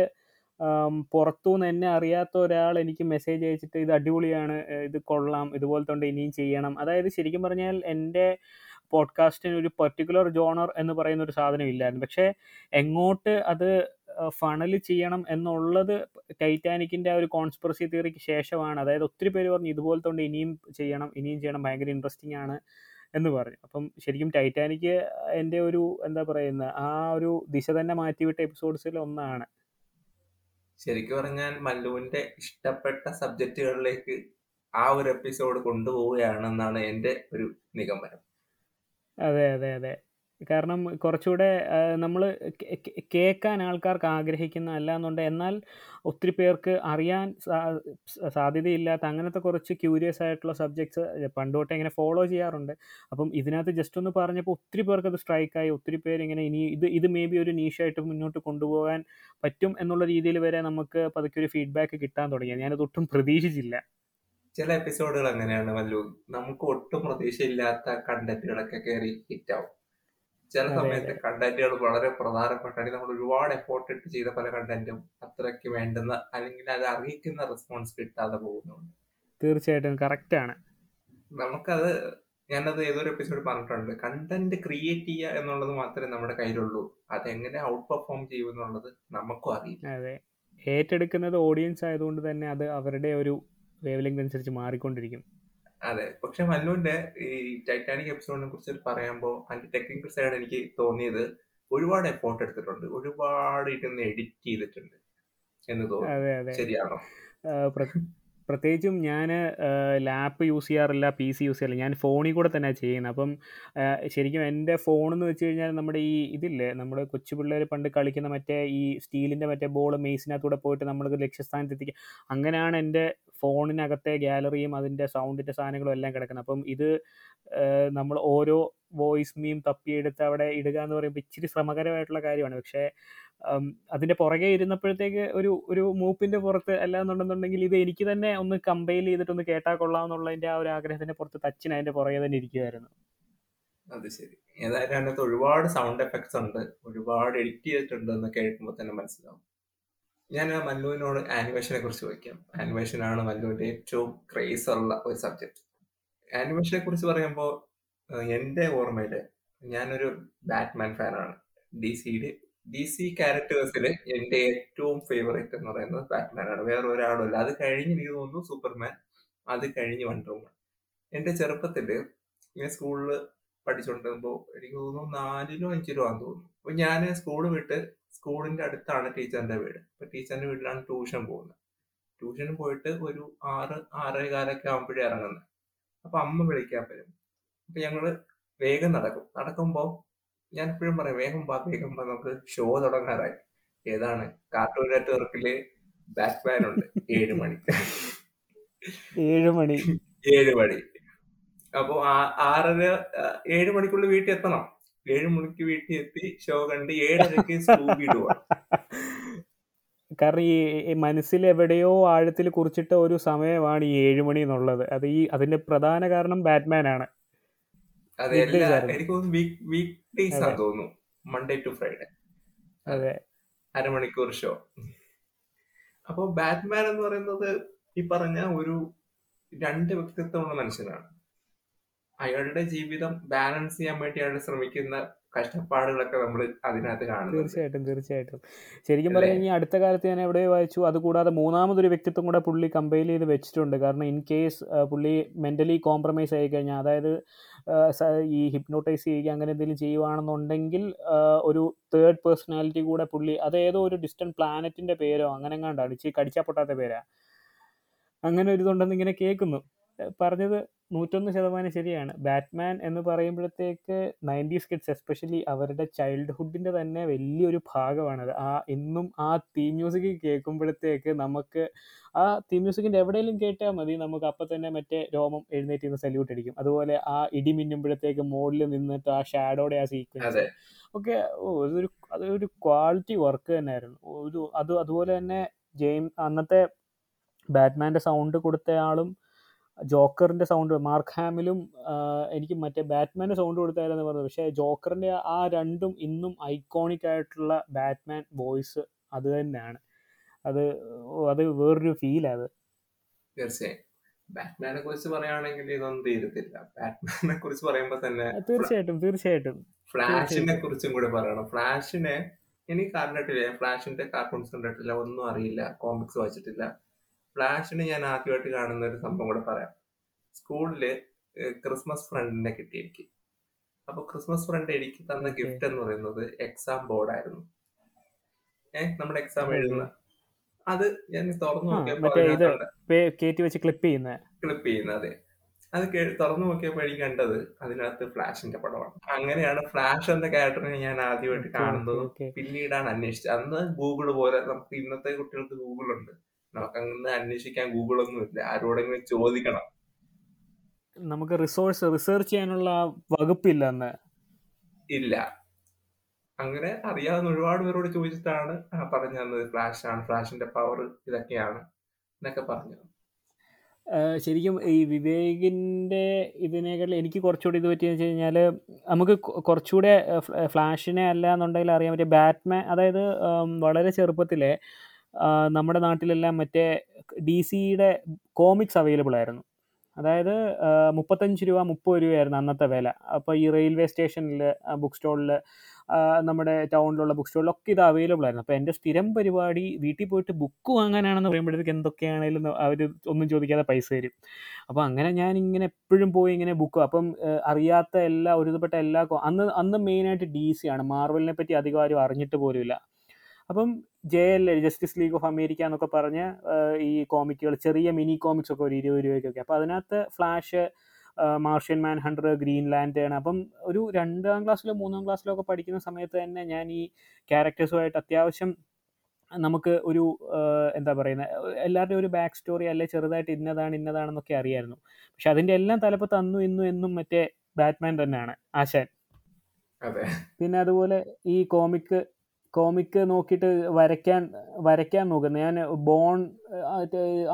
പുറത്തുനിന്ന് എന്നെ അറിയാത്ത ഒരാൾ എനിക്ക് മെസ്സേജ് അയച്ചിട്ട് ഇത് അടിപൊളിയാണ് ഇത് കൊള്ളാം ഇതുപോലത്തെ ഉണ്ട് ഇനിയും ചെയ്യണം. അതായത് ശരിക്കും പറഞ്ഞാൽ എന്റെ പോഡ്കാസ്റ്റിന് ഒരു പെർട്ടിക്കുലർ ജോണർ എന്ന് പറയുന്ന ഒരു സാധനം ഇല്ലായിരുന്നു. പക്ഷേ എങ്ങോട്ട് അത് ഫണൽ ചെയ്യണം എന്നുള്ളത് ടൈറ്റാനിക്കിന്റെ ആ ഒരു കോൺസ്പിറസി തിയറിക്ക് ശേഷമാണ്. അതായത് ഒത്തിരി പേര് പറഞ്ഞു ഇതുപോലത്തെ ഉണ്ട് ഇനിയും ചെയ്യണം ഇനിയും ചെയ്യണം ഭയങ്കര ഇൻട്രസ്റ്റിംഗ് ആണ് എന്ന് പറഞ്ഞു. അപ്പം ശരിക്കും ടൈറ്റാനിക്ക് എന്റെ ഒരു എന്താ പറയുന്ന ആ ഒരു ദിശ തന്നെ മാറ്റിവിട്ട എപ്പിസോഡ്സിൽ ഒന്നാണ്. ശരിക്കും പറഞ്ഞാൽ മല്ലുവിന്റെ ഇഷ്ടപ്പെട്ട സബ്ജക്റ്റുകളിലേക്ക് ആ ഒരു എപ്പിസോഡ് കൊണ്ടുപോവുകയാണെന്നാണ് എന്റെ ഒരു നിഗമനം. അതെ അതെ അതെ. കാരണം കുറച്ചുകൂടെ നമ്മൾ കേൾക്കാൻ ആൾക്കാർക്ക് ആഗ്രഹിക്കുന്ന അല്ലാന്നുണ്ട്. എന്നാൽ ഒത്തിരി പേർക്ക് അറിയാൻ സാധ്യതയില്ലാത്ത അങ്ങനത്തെ കുറച്ച് ക്യൂരിയസ് ആയിട്ടുള്ള സബ്ജക്ട്സ് പണ്ട് തൊട്ടേ ഇങ്ങനെ ഫോളോ ചെയ്യാറുണ്ട്. അപ്പം ഇതിനകത്ത് ജസ്റ്റ് ഒന്ന് പറഞ്ഞപ്പോൾ ഒത്തിരി പേർക്ക് അത് സ്ട്രൈക്കായി ഒത്തിരി പേര് ഇങ്ങനെ ഇനി ഇത് ഇത് മേ ബി ഒരു നീഷായിട്ട് മുന്നോട്ട് കൊണ്ടുപോകാൻ പറ്റും എന്നുള്ള രീതിയിൽ വരെ നമുക്ക് പതുക്കെ ഒരു ഫീഡ്ബാക്ക് കിട്ടാൻ തുടങ്ങി. ഞാനത് ഒട്ടും പ്രതീക്ഷിച്ചില്ല. ചില എപ്പിസോഡുകൾ അങ്ങനെയാണ്. വല്ലു നമുക്ക് ഒട്ടും പ്രതീക്ഷയില്ലാത്ത കണ്ടന്റുകളൊക്കെ കയറി ഹിറ്റാവും ചില സമയത്ത് കണ്ടന്റുകൾ വളരെ പ്രധാനപ്പെട്ടാണ് നമ്മൾ ഒരുപാട് എഫോർട്ട് ഇട്ട് ചെയ്ത പല കണ്ടന്റും അത്രയ്ക്ക് വേണ്ടുന്ന അല്ലെങ്കിൽ അത് അറിയിക്കുന്ന റെസ്പോൺസ് കിട്ടാതെ പോകുന്നുണ്ട്. തീർച്ചയായിട്ടും കറക്റ്റ് ആണ്. നമുക്കത് ഞാനത് ഏതൊരു എപ്പിസോഡ് പറഞ്ഞിട്ടുണ്ട്. കണ്ടന്റ് ക്രിയേറ്റ് ചെയ്യുക എന്നുള്ളത് മാത്രമേ നമ്മുടെ കയ്യിലുള്ളൂ. അതെങ്ങനെ ഔട്ട് പെർഫോം ചെയ്യുമെന്നുള്ളത് നമുക്കും അറിയില്ല. അതെ. ഏറ്റെടുക്കുന്നത് ഓഡിയൻസ് ആയതുകൊണ്ട് തന്നെ അത് അവരുടെ ഒരു വേവ് ലെങ്ത് അനുസരിച്ച് മാറിക്കൊണ്ടിരിക്കും. അതെ. പക്ഷെ മല്ലുവിന്റെ ഈ ടൈറ്റാനിക് എപ്പിസോഡിനെ കുറിച്ച് പറയുമ്പോൾ അതിന്റെ ടെക്നിക്കൽ സൈഡ് എനിക്ക് തോന്നിയത്. ഒരുപാട് എഫോർട്ട് എടുത്തിട്ടുണ്ട്. ഒരുപാട് ഇരുന്ന് എഡിറ്റ് ചെയ്തിട്ടുണ്ട് എന്ന് തോന്നുന്നു. ശരിയാണോ? പ്രത്യേകിച്ചും ഞാൻ ലാപ്പ് യൂസ് ചെയ്യാറില്ല പി സി യൂസ് ചെയ്യാറില്ല. ഞാൻ ഫോണിൽ കൂടെ തന്നെ ചെയ്യുന്നത്. അപ്പം ശരിക്കും എന്റെ ഫോണെന്ന് വെച്ച് കഴിഞ്ഞാൽ നമ്മുടെ ഈ ഇതില്ലേ നമ്മുടെ കൊച്ചു പിള്ളേർ പണ്ട് കളിക്കുന്ന മറ്റേ ഈ സ്റ്റീലിന്റെ മറ്റേ ബോൾ മെയ്സിനകത്തൂടെ പോയിട്ട് നമ്മൾക്ക് ലക്ഷ്യസ്ഥാനത്ത് എത്തിക്കുക അങ്ങനെയാണ് എന്റെ ഫോണിനകത്തെ ഗാലറിയും അതിന്റെ സൗണ്ടിന്റെ സാധനങ്ങളും എല്ലാം കിടക്കുന്നത്. അപ്പം ഇത് നമ്മൾ ഓരോ വോയിസ് മീം തപ്പിയെടുത്ത് അവിടെ ഇടുക എന്ന് പറയുമ്പോൾ ഇച്ചിരി ശ്രമകരമായിട്ടുള്ള കാര്യമാണ്. പക്ഷേ അതിന്റെ പുറകെ ഇരുന്നപ്പോഴത്തേക്ക് ഒരു ഒരു മൂപ്പിന്റെ പുറത്ത് അല്ലാന്നുണ്ടെന്നുണ്ടെങ്കിൽ ഇത് എനിക്ക് തന്നെ ഒന്ന് കമ്പൈൽ ചെയ്തിട്ടൊന്ന് കൊള്ളാം എന്നുള്ളതിന്റെ ആ ഒരു ആഗ്രഹത്തിന്റെ പുറത്ത് തച്ചിന് അതിന്റെ പുറകെ തന്നെ ഇരിക്കുമായിരുന്നു അത് ശരി. ഏതായാലും അതിനകത്ത് ഒരുപാട് സൗണ്ട് എഫക്ട്സ് ഉണ്ട്. ഒരുപാട് എഡിറ്റ് ചെയ്തിട്ടുണ്ട് എന്ന് കേൾക്കുമ്പോൾ തന്നെ മനസ്സിലാവും. ഞാൻ മല്ലുവിനോട് ആനിമേഷനെ കുറിച്ച് ചോദിക്കാം. ആനിമേഷൻ ആണ് മല്ലുവിന്റെ ഏറ്റവും ക്രേസ് ഉള്ള ഒരു സബ്ജക്ട് ആനിമേഷനെ കുറിച്ച് പറയുമ്പോൾ എന്റെ ഓർമ്മയിൽ ഞാനൊരു ബാറ്റ്മാൻ ഫാനാണ്. ഡി സിയുടെ ഡി സി ക്യാരക്ടേഴ്സിൽ എന്റെ ഏറ്റവും ഫേവറേറ്റ് എന്ന് പറയുന്നത് ബാറ്റ്മാൻ ആണ് വേറെ ഒരാളുമില്ല. അത് കഴിഞ്ഞ് എനിക്ക് തോന്നുന്നു സൂപ്പർമാൻ അത് കഴിഞ്ഞ് വണ്ടർ എന്റെ ചെറുപ്പത്തിൽ ഞാൻ സ്കൂളിൽ പഠിച്ചുകൊണ്ടിരുമ്പോൾ എനിക്ക് തോന്നുന്നു നാലിലോ അഞ്ചിലോ ആണെന്ന് തോന്നുന്നു. അപ്പൊ ഞാൻ സ്കൂൾ വിട്ട് സ്കൂളിന്റെ അടുത്താണ് ടീച്ചറിന്റെ വീട്. അപ്പൊ ടീച്ചറിന്റെ വീട്ടിലാണ് ട്യൂഷൻ പോകുന്നത്. ട്യൂഷന് പോയിട്ട് ഒരു ആറ് ആറേ കാലൊക്കെ ആകുമ്പോഴേ ഇറങ്ങുന്നത് അപ്പൊ അമ്മ വിളിക്കാൻ വരും. അപ്പൊ ഞങ്ങൾ വേഗം നടക്കും. നടക്കുമ്പോ ഞാൻ എപ്പോഴും പറയാം വേഗം പാ വേഗം പാ നമുക്ക് ഷോ തുടങ്ങാറായി. ഏതാണ്? കാർട്ടൂൺ നെറ്റ്വർക്കിൽ ബാറ്റ്മാൻ ഉണ്ട്. ഏഴ് മണി. ഏഴ് മണി. ഏഴ് മണി. അപ്പൊ ആറര ഏഴ് മണിക്കുള്ളിൽ വീട്ടിൽ എത്തണം. ഏഴ് മണിക്ക് വീട്ടിൽ എത്തി ഷോ കണ്ട് ഏഴരക്ക് സ്കൂബി കാരണം ഈ ഈ മനസ്സിൽ എവിടെയോ ആഴത്തിൽ കുറിച്ചിട്ട ഒരു സമയമാണ് ഈ ഏഴുമണി എന്നുള്ളത്. അത് ഈ അതിന്റെ പ്രധാന കാരണം ബാറ്റ്മാൻ ആണ്. അത് എനിക്ക് തോന്നുന്നു വീക്ക് വീക്ക് ഡേയ്സ്. തോന്നുന്നു. മൺഡേ ടു ഫ്രൈഡേ അതെ. അരമണിക്കൂർ ഷോ അപ്പോൾ ബാറ്റ്മാൻ എന്ന് പറയുന്നത് ഈ പറഞ്ഞ ഒരു രണ്ട് വ്യക്തിത്വമുള്ള മനുഷ്യനാണ്. അയാളുടെ ജീവിതം ബാലൻസ് ചെയ്യാൻ വേണ്ടി അയാൾ ശ്രമിക്കുന്ന കഷ്ടപ്പാടുകളൊക്കെ നമ്മൾ അതിനകത്ത് കാണുന്നുണ്ട്. തീർച്ചയായിട്ടും തീർച്ചയായിട്ടും. ശരിക്കും അല്ലേ? ഈ കഴിഞ്ഞാൽ അടുത്ത കാലത്ത് ഞാൻ എവിടെ വായിച്ചു. അതുകൂടാതെ മൂന്നാമതൊരു വ്യക്തിത്വം കൂടെ പുള്ളി കമ്പയിൽ ചെയ്ത് വെച്ചിട്ടുണ്ട്. കാരണം ഇൻ കേസ് പുള്ളി മെന്റലി കോംപ്രമൈസ് ആയി കഴിഞ്ഞാൽ അതായത് ഈ ഹിപ്നോട്ടൈസ് ചെയ്യുക അങ്ങനെ എന്തെങ്കിലും ചെയ്യുവാണെന്നുണ്ടെങ്കിൽ ഒരു തേർഡ് പേഴ്സണാലിറ്റി കൂടെ പുള്ളി അതേതോ ഒരു ഡിസ്റ്റന്റ് പ്ലാനറ്റിന്റെ പേരോ അങ്ങനെ എങ്ങാണ്ടാണ് ഇച്ചിരി കടിച്ചാൽ പൊട്ടാത്ത പേരാ. അങ്ങനെ ഒരു ഇതുണ്ടെന്ന് ഇങ്ങനെ കേൾക്കുന്നു. പറഞ്ഞത് നൂറ്റൊന്ന് ശതമാനം ശരിയാണ്. ബാറ്റ്മാൻ എന്ന് പറയുമ്പോഴത്തേക്ക് നയന്റീസ് കിഡ്സ് എസ്പെഷ്യലി അവരുടെ ചൈൽഡ്ഹുഡിന്റെ തന്നെ വലിയൊരു ഭാഗമാണത് ആ ഇന്നും ആ തീം മ്യൂസിക് കേൾക്കുമ്പോഴത്തേക്ക് നമുക്ക് ആ തീം മ്യൂസിക്കിന്റെ എവിടെയെങ്കിലും കേട്ടാൽ മതി. നമുക്ക് അപ്പം തന്നെ മറ്റേ രോമം എഴുന്നേറ്റ് നിന്ന് സല്യൂട്ട് അടിക്കും. അതുപോലെ ആ ഇടി മിന്നുമ്പോഴത്തേക്ക് മോഡിൽ നിന്നിട്ട് ആ ഷാഡോയുടെ ആ സീക്വൻസ് ഒക്കെ ഓ ഇതൊരു അതൊരു ക്വാളിറ്റി വർക്ക് തന്നെയായിരുന്നു. ഒരു അത് അതുപോലെ തന്നെ ജെയിം അന്നത്തെ ബാറ്റ്മാന്റെ സൗണ്ട് കൊടുത്തയാളും ജോക്കറിന്റെ സൗണ്ട് മാർക്ക് ഹാമിലും എനിക്ക് മറ്റേ ബാറ്റ്മാന്റെ സൗണ്ട് കൊടുത്തായിരുന്നു പറഞ്ഞത്. പക്ഷേ ജോക്കറിന്റെ ആ രണ്ടും ഇന്നും ഐക്കോണിക് ആയിട്ടുള്ള ബാറ്റ്മാൻ വോയിസ് അത് തന്നെയാണ്. അത് അത് വേറൊരു ഫീൽ അത്. തീർച്ചയായും. ബാറ്റ്മാനെ കുറിച്ച് പറയുകയാണെങ്കിൽ ഇതൊന്നും തീരത്തില്ല. ബാറ്റ്മാനെ കുറിച്ച് പറയുമ്പോൾ തന്നെ തീർച്ചയായിട്ടും തീർച്ചയായിട്ടും. ഫ്ലാഷിനെ കുറിച്ചും കൂടെ പറയണം. ഫ്ലാഷിനെ എനിക്ക് കണ്ടിട്ടില്ല ഫ്ലാഷിന്റെ കാർട്ടൂൺസ് കണ്ടിട്ടില്ല. ഒന്നും അറിയില്ല. കോമിക്സ് വായിച്ചിട്ടില്ല. ഫ്ലാഷിനെ ഞാൻ ആദ്യമായിട്ട് കാണുന്ന ഒരു സംഭവം കൂടെ പറയാം. സ്കൂളിൽ ക്രിസ്മസ് ഫ്രണ്ടിനെ കിട്ടി എനിക്ക് അപ്പൊ ക്രിസ്മസ് ഫ്രണ്ട് എനിക്ക് തന്ന ഗിഫ്റ്റ് എന്ന് പറയുന്നത് എക്സാം ബോർഡായിരുന്നു. ഏഹ് നമ്മുടെ എക്സാം. എഴുതുന്ന. അത് ഞാൻ തുറന്നു നോക്കിയപ്പോൾ നോക്കിയപ്പോ മറ്റേ ഇത് പേ- കയറ്റി വെച്ച് ക്ലിപ്പ് ചെയ്യുന്ന അതെ. അത് തുറന്നു നോക്കിയപ്പോൾ എനിക്ക് കണ്ടത് അതിനകത്ത് ഫ്ലാഷിന്റെ പടമാണ്. അങ്ങനെയാണ് ഫ്ലാഷ് എന്ന ക്യാരക്ടറിനെ ഞാൻ ആദ്യമായിട്ട് കാണുന്നത്. പിന്നീടാണ് അന്വേഷിച്ചത്. അന്ന് ഗൂഗിൾ പോലെ നമുക്ക് ഇന്നത്തെ കുട്ടികൾക്ക് ഗൂഗിൾ ഉണ്ട് നമുക്ക് അങ്ങനെ അന്വേഷിക്കാൻ ഗൂഗിൾ ഒന്നും ഇല്ല. ആരോടെങ്കിലും ചോദിക്കണം. നമുക്ക് റിസോഴ്സ് റിസർച്ച് ചെയ്യാനുള്ള വകുപ്പില്ല അന്ന് ഇല്ല. അങ്ങനെ അറിയാവുന്ന ഒരുപാട് പേരോട് ചോദിച്ചിട്ടാണ് പറഞ്ഞു തന്നത്. ഫ്ലാഷ് ആണ് ഫ്ലാഷിന്റെ പവർ ഇതൊക്കെയാണ് എന്നൊക്കെ പറഞ്ഞു. ശരിക്കും ഈ വിവേകിന്റെ ഇതിനേക്കാൾ എനിക്ക് കുറച്ചുകൂടി ഇത് പറ്റിയെന്ന് വെച്ച് കഴിഞ്ഞാൽ നമുക്ക് കുറച്ചുകൂടെ ഫ്ലാഷിനെ അല്ല എന്നുണ്ടെങ്കിൽ അറിയാൻ പറ്റിയ ബാറ്റ്മാൻ അതായത് വളരെ ചെറുപ്പത്തിലെ നമ്മുടെ നാട്ടിലെല്ലാം മറ്റേ ഡി സിയുടെ കോമിക്സ് അവൈലബിൾ ആയിരുന്നു. അതായത് മുപ്പത്തഞ്ച് രൂപ മുപ്പത് രൂപയായിരുന്നു അന്നത്തെ വില. അപ്പോൾ ഈ റെയിൽവേ സ്റ്റേഷനിൽ ബുക്ക് സ്റ്റോളിൽ നമ്മുടെ ടൗണിലുള്ള ബുക്ക് സ്റ്റോളിലൊക്കെ ഇത് അവൈലബിൾ ആയിരുന്നു. അപ്പോൾ എന്റെ സ്ഥിരം പരിപാടി വീട്ടിൽ പോയിട്ട് ബുക്ക് വാങ്ങാനാണെന്ന് പറയുമ്പോഴത്തേക്ക് എന്തൊക്കെയാണെങ്കിലും അവർ ഒന്നും ചോദിക്കാതെ പൈസ തരും. അപ്പോൾ അങ്ങനെ ഞാൻ ഇങ്ങനെ എപ്പോഴും പോയി ഇങ്ങനെ ബുക്ക് അപ്പം അറിയാത്ത എല്ലാ ഒരുതപ്പെട്ട എല്ലാ അന്ന് അന്ന് മെയിനായിട്ട് ഡി സി ആണ്. മാർവലിനെ പറ്റി അധികം ആരും അറിഞ്ഞിട്ട് പോലുമില്ല. അപ്പം J L Justice League of America എന്നൊക്കെ പറഞ്ഞ് ഈ കോമിക്കുകൾ ചെറിയ മിനി കോമിക്സ് ഒക്കെ ഒരു ഇരുപത് രൂപയ്ക്കൊക്കെ. അപ്പോൾ അതിനകത്ത് Flash Martian Manhunter Green Lantern അപ്പം ഒരു രണ്ടാം ക്ലാസ്സിലോ മൂന്നാം ക്ലാസ്സിലോ ഒക്കെ പഠിക്കുന്ന സമയത്ത് തന്നെ ഞാൻ ഈ ക്യാരക്ടേഴ്സുമായിട്ട് അത്യാവശ്യം നമുക്ക് ഒരു എന്താ പറയുന്നത് എല്ലാവരുടെയും ഒരു ബാക്ക് സ്റ്റോറി അല്ലെ ചെറുതായിട്ട് ഇന്നതാണ് ഇന്നതാണെന്നൊക്കെ അറിയായിരുന്നു. പക്ഷെ അതിന്റെ എല്ലാം തലപ്പത്ത് തന്നു ഇന്നു എന്നും മറ്റേ ബാറ്റ്മാൻ തന്നെയാണ് ആശാൻ. പിന്നെ അതുപോലെ ഈ കോമിക്ക് കോമിക്ക് നോക്കിയിട്ട് വരയ്ക്കാൻ വരയ്ക്കാൻ നോക്കുന്നത് ഞാൻ ബോൺ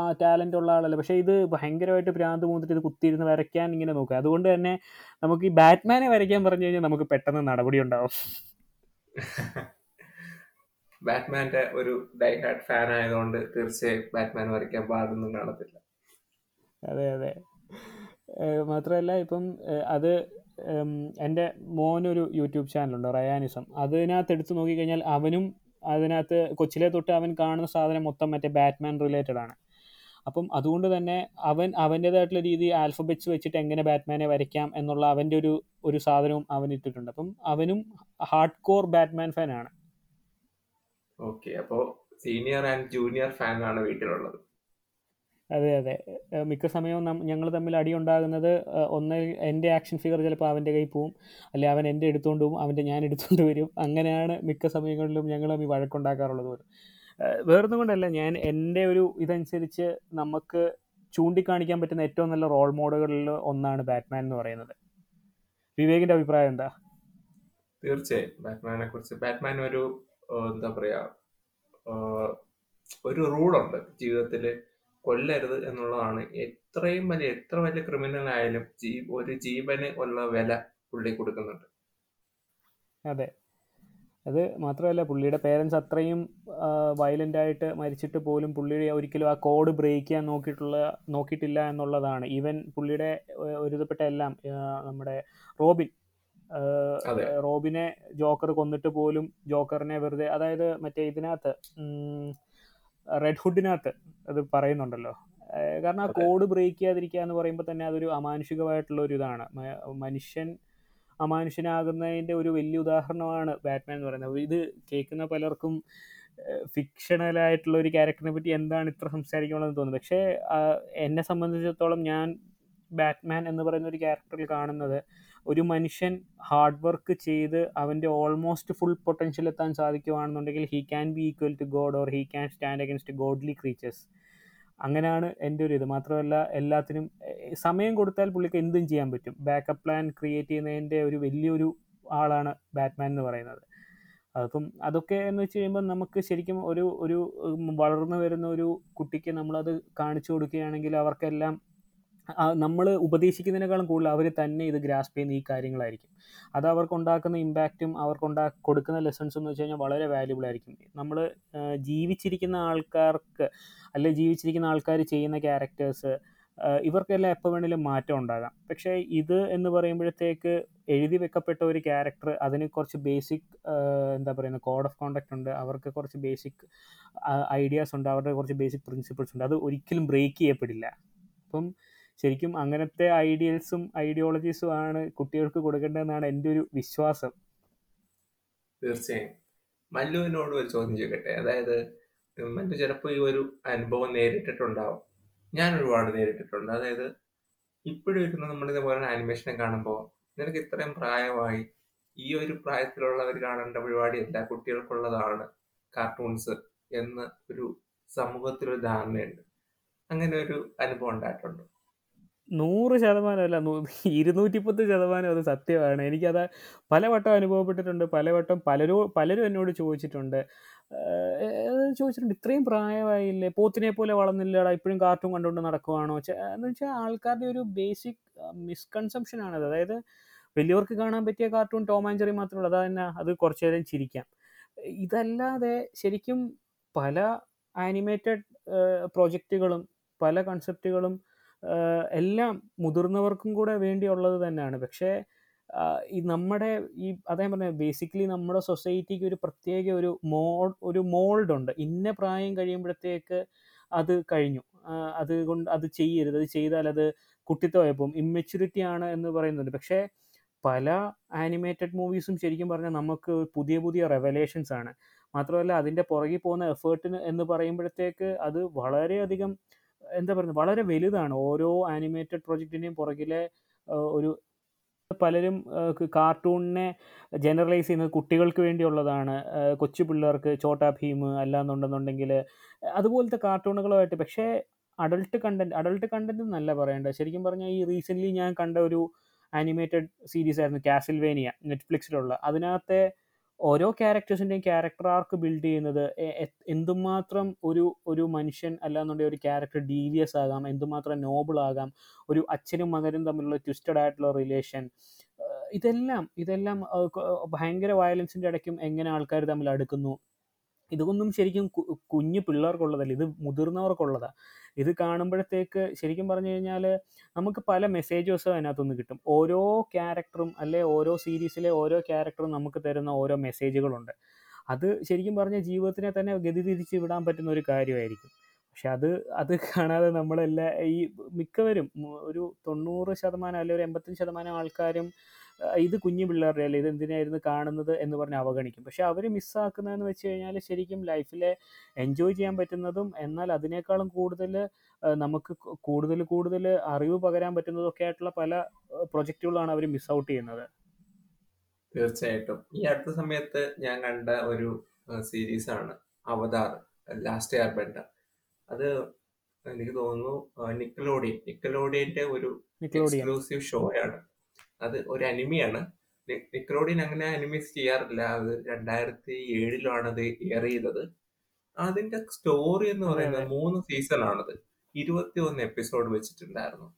ആ ടാലന്റ് ഉള്ള ആളല്ല. പക്ഷേ ഇത് ഭയങ്കരമായിട്ട് ഭ്രാന്ത് മൂന്നിട്ട് ഇത് കുത്തിയിരുന്ന് വരയ്ക്കാൻ ഇങ്ങനെ നോക്കുക. അതുകൊണ്ട് തന്നെ നമുക്ക് ഈ ബാറ്റ്മാനെ വരയ്ക്കാൻ പറഞ്ഞു കഴിഞ്ഞാൽ നമുക്ക് പെട്ടെന്ന് നടപടി ഉണ്ടാവും. ബാറ്റ്മാന്റെ ഒരു ഡൈ ഹാർഡ് ഫാൻ ആയതുകൊണ്ട് തീർച്ചയായും ബാറ്റ്മാൻ വരയ്ക്കാൻ പാടൊന്നും കാണത്തില്ല. അതെ അതെ. മാത്രമല്ല ഇപ്പം അത് എന്റെ മോനൊരു യൂട്യൂബ് ചാനലുണ്ട് റയാനിസം. അതിനകത്ത് എടുത്തു നോക്കിക്കഴിഞ്ഞാൽ അവനും അതിനകത്ത് കൊച്ചിലെ തൊട്ട് അവൻ കാണുന്ന സാധനം മൊത്തം മറ്റേ ബാറ്റ്മാൻ റിലേറ്റഡ് ആണ്. അപ്പം അതുകൊണ്ട് തന്നെ അവൻ അവന്റേതായിട്ടുള്ള രീതി ആൽഫബെറ്റ്സ് വെച്ചിട്ട് എങ്ങനെ ബാറ്റ്മാനെ വരയ്ക്കാം എന്നുള്ള അവന്റെ ഒരു ഒരു സാധനവും അവൻ ഇട്ടിട്ടുണ്ട്. അപ്പം അവനും ഹാർഡ് കോർ ബാറ്റ്മാൻ ഫാനാണ്. ഓക്കെ അപ്പോൾ സീനിയർ ആൻഡ് ജൂനിയർ ഫാൻ ആണ് വീട്ടിലുള്ളത്. അതെ അതെ. മിക്ക സമയവും നം ഞങ്ങൾ തമ്മിൽ അടി ഉണ്ടാകുന്നത് ഒന്ന് എന്റെ ആക്ഷൻ ഫിഗർ ചിലപ്പോൾ അവന്റെ കയ്യിൽ പോവും അല്ലെ അവൻ എന്റെ എടുത്തുകൊണ്ട് പോവും അവന്റെ ഞാൻ എടുത്തുകൊണ്ട് വരും. അങ്ങനെയാണ് മിക്ക സമയങ്ങളിലും ഞങ്ങൾ തമ്മിൽ വഴക്കുണ്ടാക്കാറുള്ളത് പോലും. വേറൊന്നും കൊണ്ടല്ല ഞാൻ എന്റെ ഒരു ഇതനുസരിച്ച് നമുക്ക് ചൂണ്ടിക്കാണിക്കാൻ പറ്റുന്ന ഏറ്റവും നല്ല റോൾ മോഡലുകളിൽ ഒന്നാണ് ബാറ്റ്മാൻ എന്ന് പറയുന്നത്. വിവേകിന്റെ അഭിപ്രായം എന്താ? തീർച്ചയായും. ബാറ്റ്മാനെ കുറിച്ച് ബാറ്റ്മാൻ ഒരു എന്താ പറയാ ഒരു റൂളുണ്ട് ജീവിതത്തിൽ കൊല്ലരുത് എന്നുള്ളതാണ്. എത്രയും വലിയ എത്ര വലിയ ക്രിമിനൽ ആയാലും ജീ ഒരു ജീവന് ഉള്ള വില പുള്ളി കൊടുക്കുന്നുണ്ട്. അതെ. അത് മാത്രമല്ല പുള്ളിയുടെ പേരൻസ് അത്രയും വയലന്റ് ആയിട്ട് മരിച്ചിട്ട് പോലും പുള്ളി ഒരിക്കലും ആ കോഡ് ബ്രേക്ക് ചെയ്യാൻ നോക്കിയിട്ടുള്ള നോക്കിയിട്ടില്ല എന്നുള്ളതാണ്. ഈവൻ പുള്ളിയുടെ ഒരുതപ്പെട്ട എല്ലാം നമ്മുടെ റോബിൻ. റോബിനെ ജോക്കർ കൊന്നിട്ട് പോലും ജോക്കറിനെ വെറുതെ അതായത് മറ്റേ ഇതിനകത്ത് റെഡ് ഹുഡിനകത്ത് അത് പറയുന്നുണ്ടല്ലോ. കാരണം ആ കോഡ് ബ്രേക്ക് ചെയ്യാതിരിക്കുക എന്ന് പറയുമ്പോൾ തന്നെ അതൊരു അമാനുഷികമായിട്ടുള്ള ഒരു ഇതാണ്. മനുഷ്യൻ അമാനുഷ്യനാകുന്നതിന്റെ ഒരു വലിയ ഉദാഹരണമാണ് ബാറ്റ്മാൻ എന്ന് പറയുന്നത്. ഇത് കേൾക്കുന്ന പലർക്കും ഫിക്ഷണലായിട്ടുള്ള ഒരു ക്യാരക്ടറിനെ പറ്റി എന്താണ് ഇത്ര സംസാരിക്കണമെന്ന് തോന്നുന്നത്? പക്ഷേ എന്നെ സംബന്ധിച്ചിടത്തോളം ഞാൻ ബാറ്റ്മാൻ എന്ന് പറയുന്ന ഒരു ക്യാരക്ടറിൽ കാണുന്നത് ഒരു മനുഷ്യൻ ഹാർഡ് വർക്ക് ചെയ്ത് അവന്റെ ഓൾമോസ്റ്റ് ഫുൾ പൊട്ടൻഷ്യൽ എത്താൻ സാധിക്കുകയാണെന്നുണ്ടെങ്കിൽ he can be equal to God or he can stand against godly creatures അങ്ങനെയാണ് എന്റെ ഒരു ഇത്. മാത്രമല്ല എല്ലാത്തിനും സമയം കൊടുത്താൽ പുള്ളിക്ക് എന്തും ചെയ്യാൻ പറ്റും. ബാക്കപ്പ് പ്ലാൻ ക്രിയേറ്റ് ചെയ്യുന്നതിന്റെ ഒരു വലിയൊരു ആളാണ് ബാറ്റ്മാൻ എന്ന് പറയുന്നത്. അപ്പം അതൊക്കെ എന്ന് വെച്ച് കഴിയുമ്പോൾ നമുക്ക് ശരിക്കും ഒരു ഒരു വളർന്നു വരുന്ന ഒരു കുട്ടിക്ക് നമ്മളത് കാണിച്ചു കൊടുക്കുകയാണെങ്കിൽ അവർക്കെല്ലാം നമ്മൾ ഉപദേശിക്കുന്നതിനേക്കാളും കൂടുതൽ അവർ തന്നെ ഇത് ഗ്രാസ്പ് ചെയ്യുന്ന ഈ കാര്യങ്ങളായിരിക്കും. അത് അവർക്ക് ഉണ്ടാക്കുന്ന ഇമ്പാക്റ്റും അവർക്ക് ഉണ്ടാ കൊടുക്കുന്ന ലെസൺസ് എന്ന് വെച്ച് കഴിഞ്ഞാൽ വളരെ വാല്യുബിൾ ആയിരിക്കും. നമ്മൾ ജീവിച്ചിരിക്കുന്ന ആൾക്കാർക്ക് അല്ലെ ജീവിച്ചിരിക്കുന്ന ആൾക്കാർ ചെയ്യുന്ന ക്യാരക്ടേഴ്സ് ഇവർക്കെല്ലാം എപ്പോൾ വേണമെങ്കിലും മാറ്റം ഉണ്ടാകാം. പക്ഷേ ഇത് എന്ന് പറയുമ്പോഴത്തേക്ക് എഴുതി വെക്കപ്പെട്ട ഒരു ക്യാരക്ടർ അതിന് കുറച്ച് ബേസിക് എന്താ പറയുന്നത് കോഡ് ഓഫ് കോണ്ടക്ട് ഉണ്ട്. അവർക്ക് കുറച്ച് ബേസിക് ഐഡിയാസ് ഉണ്ട്. അവരുടെ കുറച്ച് ബേസിക് പ്രിൻസിപ്പിൾസ് ഉണ്ട്. അത് ഒരിക്കലും ബ്രേക്ക് ചെയ്യപ്പെടില്ല. അപ്പം ശരിക്കും അങ്ങനത്തെ ഐഡിയൽസും ഐഡിയോളജീസും ആണ് കുട്ടികൾക്ക് കൊടുക്കേണ്ടതെന്നാണ് എന്റെ ഒരു വിശ്വാസം. തീർച്ചയായും. മല്ലുവിനോട് ഒരു ചോദ്യം ചോദിക്കട്ടെ? അതായത് മല്ലു ചിലപ്പോൾ ഈ ഒരു അനുഭവം നേരിട്ടിട്ടുണ്ടാവും. ഞാൻ ഒരുപാട് നേരിട്ടിട്ടുണ്ട്. അതായത് ഇപ്പോഴും ഇരുന്ന് നമ്മൾ ഇതേപോലെ ആനിമേഷനെ കാണുമ്പോൾ നിനക്ക് ഇത്രയും പ്രായമായി ഈ ഒരു പ്രായത്തിലുള്ളവർ കാണേണ്ട പരിപാടി എല്ലാ കുട്ടികൾക്കുള്ളതാണ് കാർട്ടൂൺസ് എന്ന ഒരു സമൂഹത്തിലൊരു ധാരണയുണ്ട്. അങ്ങനെ ഒരു അനുഭവം ഉണ്ടായിട്ടുണ്ട്. നൂറ് ശതമാനമല്ല ഇരുന്നൂറ്റി ഇരുന്നൂറ്റിപ്പത്ത് ശതമാനം അത് സത്യമാണ്. എനിക്കത് പലവട്ടം അനുഭവപ്പെട്ടിട്ടുണ്ട് പലവട്ടം പലരും പലരും എന്നോട് ചോദിച്ചിട്ടുണ്ട്. ചോദിച്ചിട്ടുണ്ട് ഇത്രയും പ്രായമായില്ലേ? പോത്തിനെ പോലെ വളർന്നില്ലടാ ഇപ്പോഴും കാർട്ടൂൺ കണ്ടുകൊണ്ട് നടക്കുവാണോ? എന്ന് വെച്ചാൽ ആൾക്കാരുടെ ഒരു ബേസിക് മിസ്കൺസെപ്ഷൻ ആണത് അതായത് വലിയവർക്ക് കാണാൻ പറ്റിയ കാർട്ടൂൺ ടോം ആൻഡ് ജെറി മാത്രമേ ഉള്ളൂ അതന്നെ അത് കുറച്ചു നേരം ചിരിക്കാം. ഇതല്ലാതെ ശരിക്കും പല ആനിമേറ്റഡ് പ്രോജക്റ്റുകളും പല കൺസെപ്റ്റുകളും എല്ലാം മുതിർന്നവർക്കും കൂടെ വേണ്ടിയുള്ളത് തന്നെയാണ്. പക്ഷേ ഈ നമ്മുടെ ഈ അതേ പറഞ്ഞ ബേസിക്കലി നമ്മുടെ സൊസൈറ്റിക്ക് ഒരു പ്രത്യേക ഒരു മോ ഒരു മോൾഡ് ഉണ്ട്. ഇന്ന പ്രായം കഴിയുമ്പോഴത്തേക്ക് അത് കഴിഞ്ഞു. അതുകൊണ്ട് അത് ചെയ്യരുത്. അത് ചെയ്താൽ അത് കുട്ടിത്തമായപ്പം ഇമ്മച്യൂരിറ്റി ആണ് എന്ന് പറയുന്നുണ്ട്. പക്ഷേ പല ആനിമേറ്റഡ് മൂവീസും ശരിക്കും പറഞ്ഞാൽ നമുക്ക് പുതിയ പുതിയ റെവലേഷൻസ് ആണ്. മാത്രമല്ല അതിന്റെ പുറകിൽ പോകുന്ന എഫേർട്ടിന് എന്ന് പറയുമ്പോഴത്തേക്ക് അത് വളരെയധികം എന്താ പറയുന്നത് വളരെ വലുതാണ്. ഓരോ ആനിമേറ്റഡ് പ്രൊജക്റ്റിന്റെയും പുറകിലെ ഒരു പലരും കാർട്ടൂണിനെ ജനറലൈസ് ചെയ്യുന്നത് കുട്ടികൾക്ക് വേണ്ടിയുള്ളതാണ്. കൊച്ചു പിള്ളേർക്ക് ചോട്ടാ ഭീം അല്ലാന്നുണ്ടെന്നുണ്ടെങ്കിൽ അതുപോലത്തെ കാർട്ടൂണുകളുമായിട്ട് പക്ഷേ അഡൾട്ട് കണ്ടന്റ് അഡൾട്ട് കണ്ടന്റ് എന്നല്ല പറയേണ്ടത്. ശരിക്കും പറഞ്ഞാൽ ഈ റീസെന്റ്ലി ഞാൻ കണ്ട ഒരു ആനിമേറ്റഡ് സീരീസ് ആയിരുന്നു കാസിൽവേനിയ നെറ്റ്ഫ്ലിക്സിലുള്ള അതിനകത്തെ ഓരോ ക്യാരക്ടേഴ്സിന്റെയും ക്യാരക്ടർ ആർക്ക് ബിൽഡ് ചെയ്യുന്നത് എന്തുമാത്രം ഒരു ഒരു മനുഷ്യൻ അല്ലാന്നുണ്ടെങ്കിൽ ഒരു ക്യാരക്ടർ ഡീവിയസ് ആകാം എന്തുമാത്രം നോബിൾ ആകാം ഒരു അച്ഛനും മകനും തമ്മിലുള്ള ട്വിസ്റ്റഡ് ആയിട്ടുള്ള റിലേഷൻ ഇതെല്ലാം ഇതെല്ലാം ഭയങ്കര വയലൻസിന്റെ ഇടയ്ക്കും എങ്ങനെ ആൾക്കാർ തമ്മിൽ അടുക്കുന്നു? ഇതൊന്നും ശരിക്കും കുഞ്ഞു പിള്ളേർക്കുള്ളതല്ല ഇത് മുതിർന്നവർക്കുള്ളതാണ് ഇത് കാണുമ്പോഴത്തേക്ക് ശരിക്കും പറഞ്ഞു കഴിഞ്ഞാൽ നമുക്ക് പല മെസ്സേജസും അതിനകത്തുനിന്ന് കിട്ടും. ഓരോ ക്യാരക്ടറും അല്ലെ ഓരോ സീരീസിലെ ഓരോ ക്യാരക്ടറും നമുക്ക് തരുന്ന ഓരോ മെസ്സേജുകളുണ്ട് അത് ശരിക്കും പറഞ്ഞാൽ ജീവിതത്തിനെ തന്നെ ഗതി തിരിച്ച് വിടാൻ പറ്റുന്ന ഒരു കാര്യമായിരിക്കും. പക്ഷെ അത് അത് കാണാതെ നമ്മളെല്ലാ ഈ മിക്കവരും ഒരു തൊണ്ണൂറ് ശതമാനം അല്ലെങ്കിൽ ഒരു എൺപത്തഞ്ച് ശതമാനം ആൾക്കാരും ഇത് കുഞ്ഞു പിള്ളേരുടെ അല്ലേ ഇത് എന്തിനായിരുന്നു കാണുന്നത് എന്ന് പറഞ്ഞ് അവഗണിക്കും. പക്ഷെ അവർ മിസ്സാക്കുന്നതെന്ന് വെച്ച് കഴിഞ്ഞാൽ ശരിക്കും ലൈഫിലെ എൻജോയ് ചെയ്യാൻ പറ്റുന്നതും എന്നാൽ അതിനേക്കാളും കൂടുതൽ നമുക്ക് കൂടുതൽ കൂടുതൽ അറിവ് പകരാൻ പറ്റുന്നതൊക്കെ ആയിട്ടുള്ള പല പ്രൊജക്റ്റുകളാണ് അവർ മിസ് ഔട്ട് ചെയ്യുന്നത്. തീർച്ചയായിട്ടും. ഈ അടുത്ത സമയത്ത് ഞാൻ കണ്ട ഒരു സീരീസ് ആണ് അവതാർ ലാസ്റ്റ് ഇയർ ബെൻഡർ അത് എനിക്ക് തോന്നുന്നു നിക്കലോഡിയൻ നിക്കലോഡിയന്റെ ഒരു എക്സ്ക്ലൂസീവ് ഷോ ആണ്. അത് ഒരു അനിമിയാണ്. നിക്രോഡിൻ അങ്ങനെ അനിമീസ് ചെയ്യാറില്ല. അത് രണ്ടായിരത്തി ഏഴിലാണ് അത് എയർ ചെയ്തത്. അതിന്റെ സ്റ്റോറി എന്ന് പറയുന്നത് മൂന്ന് സീസൺ ആണത്. ഇരുപത്തി ഒന്ന് എപ്പിസോഡ് വെച്ചിട്ടുണ്ടായിരുന്നു.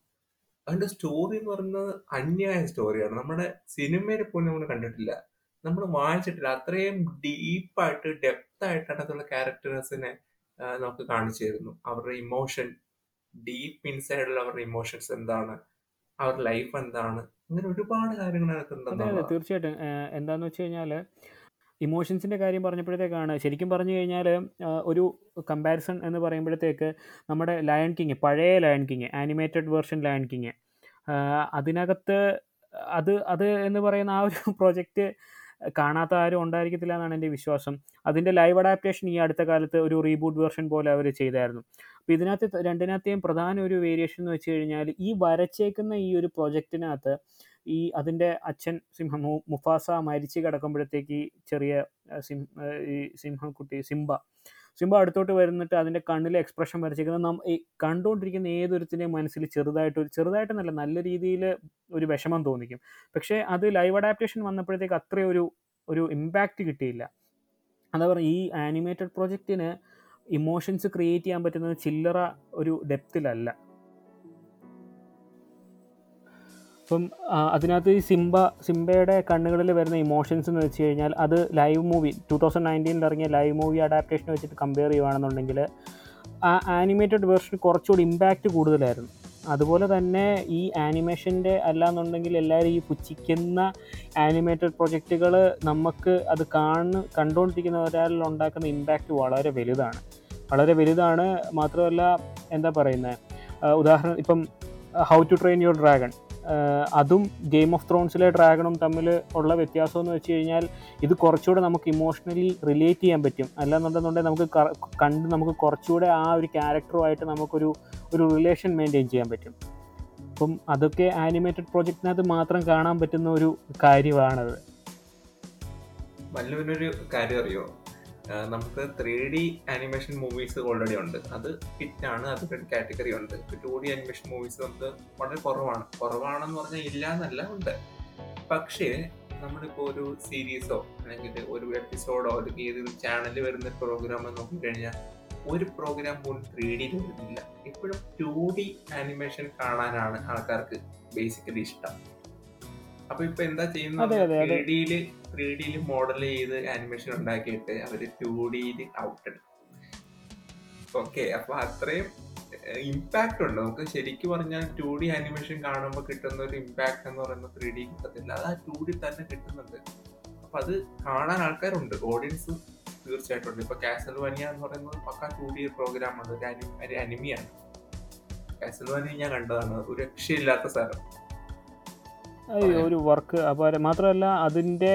അതിന്റെ സ്റ്റോറി എന്ന് പറയുന്നത് അന്യായ സ്റ്റോറിയാണ് നമ്മുടെ സിനിമയിൽ പോലും നമ്മൾ കണ്ടിട്ടില്ല. നമ്മൾ വായിച്ചിട്ടില്ല. അത്രയും ഡീപ്പായിട്ട് ഡെപ്ത് ആയിട്ടാണ് അതുള്ള ക്യാരക്ടേഴ്സിനെ നമുക്ക് കാണിച്ചു തരുന്നു. അവരുടെ ഇമോഷൻ ഡീപ്പ് ഇൻസൈഡിൽ അവരുടെ ഇമോഷൻസ് എന്താണ്? അവരുടെ ലൈഫ് എന്താണ്? അങ്ങനെ ഒരുപാട് കാര്യങ്ങൾ അതെ അതെ അതിനകത്തുണ്ടെന്നുള്ളതാണ് തീർച്ചയായിട്ടും എന്താന്ന് വെച്ച് കഴിഞ്ഞാൽ ഇമോഷൻസിന്റെ കാര്യം പറഞ്ഞപ്പോഴത്തേക്കാണ് ശരിക്കും പറഞ്ഞു കഴിഞ്ഞാൽ ഒരു കമ്പാരിസൺ എന്ന് പറയുമ്പോഴത്തേക്ക് നമ്മുടെ ലയൺ കിങ് പഴയ Lion King animated version Lion King അതിനകത്ത് അത് അത് എന്ന് പറയുന്ന ആ ഒരു പ്രൊജക്റ്റ് കാണാത്ത ആരും ഉണ്ടായിരിക്കത്തില്ല എന്നാണ് എന്റെ വിശ്വാസം. അതിന്റെ ലൈവ് അഡാപ്റ്റേഷൻ ഈ അടുത്ത കാലത്ത് ഒരു റീബൂട്ട് വേർഷൻ പോലെ അവർ ചെയ്തായിരുന്നു. അപ്പോൾ ഇതിനകത്ത് രണ്ടിനകത്തെയും പ്രധാന ഒരു വേരിയേഷൻ എന്ന് വെച്ച് കഴിഞ്ഞാൽ ഈ വരച്ചേക്കുന്ന ഈ ഒരു പ്രൊജക്റ്റിനകത്ത് ഈ അതിന്റെ അച്ഛൻ സിംഹം മുഫാസ മരിച്ച് കിടക്കുമ്പോഴത്തേക്ക് ചെറിയ സിം ഈ സിംഹക്കുട്ടി സിംബ സിംബ അടുത്തോട്ട് വരുന്നിട്ട് അതിന്റെ കണ്ണിലെ എക്സ്പ്രഷൻ വരച്ചിരിക്കുന്നത് നാം ഈ കണ്ടുകൊണ്ടിരിക്കുന്ന ഏതൊരുത്തിന്റെയും മനസ്സിൽ ചെറുതായിട്ട് ഒരു ചെറുതായിട്ടെന്നല്ല നല്ല രീതിയിൽ ഒരു വിഷമം തോന്നിക്കും. പക്ഷേ അത് ലൈവ് അഡാപ്റ്റേഷൻ വന്നപ്പോഴത്തേക്ക് അത്രയും ഒരു ഒരു ഇമ്പാക്റ്റ് കിട്ടിയില്ല. എന്താ പറയുക ഈ ആനിമേറ്റഡ് പ്രോജക്റ്റിന് ഇമോഷൻസ് ക്രിയേറ്റ് ചെയ്യാൻ പറ്റുന്നത് ചില്ലറ ഒരു ഡെപ്തിലല്ല അപ്പം അതിനകത്ത് ഈ സിംബ സിംബയുടെ കണ്ണുകളിൽ വരുന്ന ഇമോഷൻസ് എന്ന് വെച്ച് കഴിഞ്ഞാൽ അത് ലൈവ് മൂവി ടു തൗസൻഡ് നയന്റീനിൽ ഇറങ്ങിയ ലൈവ് മൂവി അഡാപ്റ്റേഷൻ വെച്ചിട്ട് കമ്പയർ ചെയ്യുകയാണെന്നുണ്ടെങ്കിൽ ആ ആനിമേറ്റഡ് വേർഷൻ കുറച്ചുകൂടി ഇമ്പാക്റ്റ് കൂടുതലായിരുന്നു. അതുപോലെ തന്നെ ഈ ആനിമേഷന്റെ അല്ലാന്നുണ്ടെങ്കിൽ എല്ലാവരും ഈ പുച്ഛിക്കുന്ന ആനിമേറ്റഡ് പ്രൊജക്റ്റുകൾ നമുക്ക് അത് കാണു കണ്ടുകൊണ്ടിരിക്കുന്ന ഒരാളിൽ ഉണ്ടാക്കുന്ന ഇമ്പാക്റ്റ് വളരെ വലുതാണ്. വളരെ വലുതാണ്. മാത്രമല്ല എന്താ പറയുന്നത് ഉദാഹരണം ഇപ്പം How to Train Your Dragon അതും ഗെയിം ഓഫ് ത്രോൺസിലെ ഡ്രാഗണും തമ്മിൽ ഉള്ള വ്യത്യാസം എന്ന് വെച്ച് കഴിഞ്ഞാൽ ഇത് കുറച്ചുകൂടെ നമുക്ക് ഇമോഷണലി റിലേറ്റ് ചെയ്യാൻ പറ്റും. അല്ലാന്നുണ്ടെന്നുണ്ടെങ്കിൽ നമുക്ക് കണ്ട് നമുക്ക് കുറച്ചുകൂടെ ആ ഒരു ക്യാരക്ടറുമായിട്ട് നമുക്കൊരു ഒരു റിലേഷൻ മെയിന്റെയിൻ ചെയ്യാൻ പറ്റും. അപ്പം അതൊക്കെ ആനിമേറ്റഡ് പ്രോജക്റ്റിനകത്ത് മാത്രം കാണാൻ പറ്റുന്ന ഒരു കാര്യമാണത്. വല്ലവനൊരു കാര്യം അറിയോ? നമുക്ക് three D animation movies already ഉണ്ട്. അത് ഹിറ്റാണ് ഒരു കാറ്റഗറി ഉണ്ട്. ടു ഡി ആനിമേഷൻ മൂവീസ് നമുക്ക് വളരെ കുറവാണ്. കുറവാണെന്ന് പറഞ്ഞാൽ ഇല്ല എന്നല്ല ഉണ്ട്. പക്ഷേ നമ്മളിപ്പോൾ ഒരു സീരീസോ അല്ലെങ്കിൽ ഒരു എപ്പിസോഡോ അല്ലെങ്കിൽ ഏതൊരു ചാനലിൽ വരുന്ന പ്രോഗ്രാം നോക്കിക്കഴിഞ്ഞാൽ ഒരു പ്രോഗ്രാം പോലും ത്രീ ഡിയിൽ വരുന്നില്ല. എപ്പോഴും ടു ഡി ആനിമേഷൻ കാണാനാണ് ആൾക്കാർക്ക് ബേസിക്കലി ഇഷ്ടം. അപ്പൊ ഇപ്പൊ എന്താ ചെയ്യുന്നത്? ത്രീ ഡിയിൽ ത്രീ ഡിയിൽ മോഡൽ ചെയ്ത് ആനിമേഷൻ ഉണ്ടാക്കിയിട്ട് അവർ ടു ഡിയിൽ ഔട്ട് എടുക്കും. ഓക്കെ അപ്പൊ അത്രയും ഇമ്പാക്ട് ഉണ്ട്. നമുക്ക് ശരിക്കും പറഞ്ഞാൽ ടു ഡി ആനിമേഷൻ കാണുമ്പോൾ കിട്ടുന്ന ഒരു ഇമ്പാക്ട് എന്ന് പറയുന്നത് ത്രീ ഡി കിട്ടത്തില്ല. അത് ആ ടു ഡി തന്നെ കിട്ടുന്നുണ്ട്. അപ്പൊ അത് കാണാൻ ആൾക്കാരുണ്ട്. ഓഡിയൻസ് തീർച്ചയായിട്ടും ഉണ്ട്. ഇപ്പൊ കാസൽവാനിയ എന്ന് പറയുന്നത് പക്ക ടു ഡി പ്രോഗ്രാം ആണ്. ഒരു അനിമിയാണ്. കാസൽവാനിയ ഞാൻ കണ്ടതാണ്. ഒരു രക്ഷയില്ലാത്ത സ്ഥലം. ഒരു വർക്ക് അപ്പോൾ മാത്രമല്ല അതിന്റെ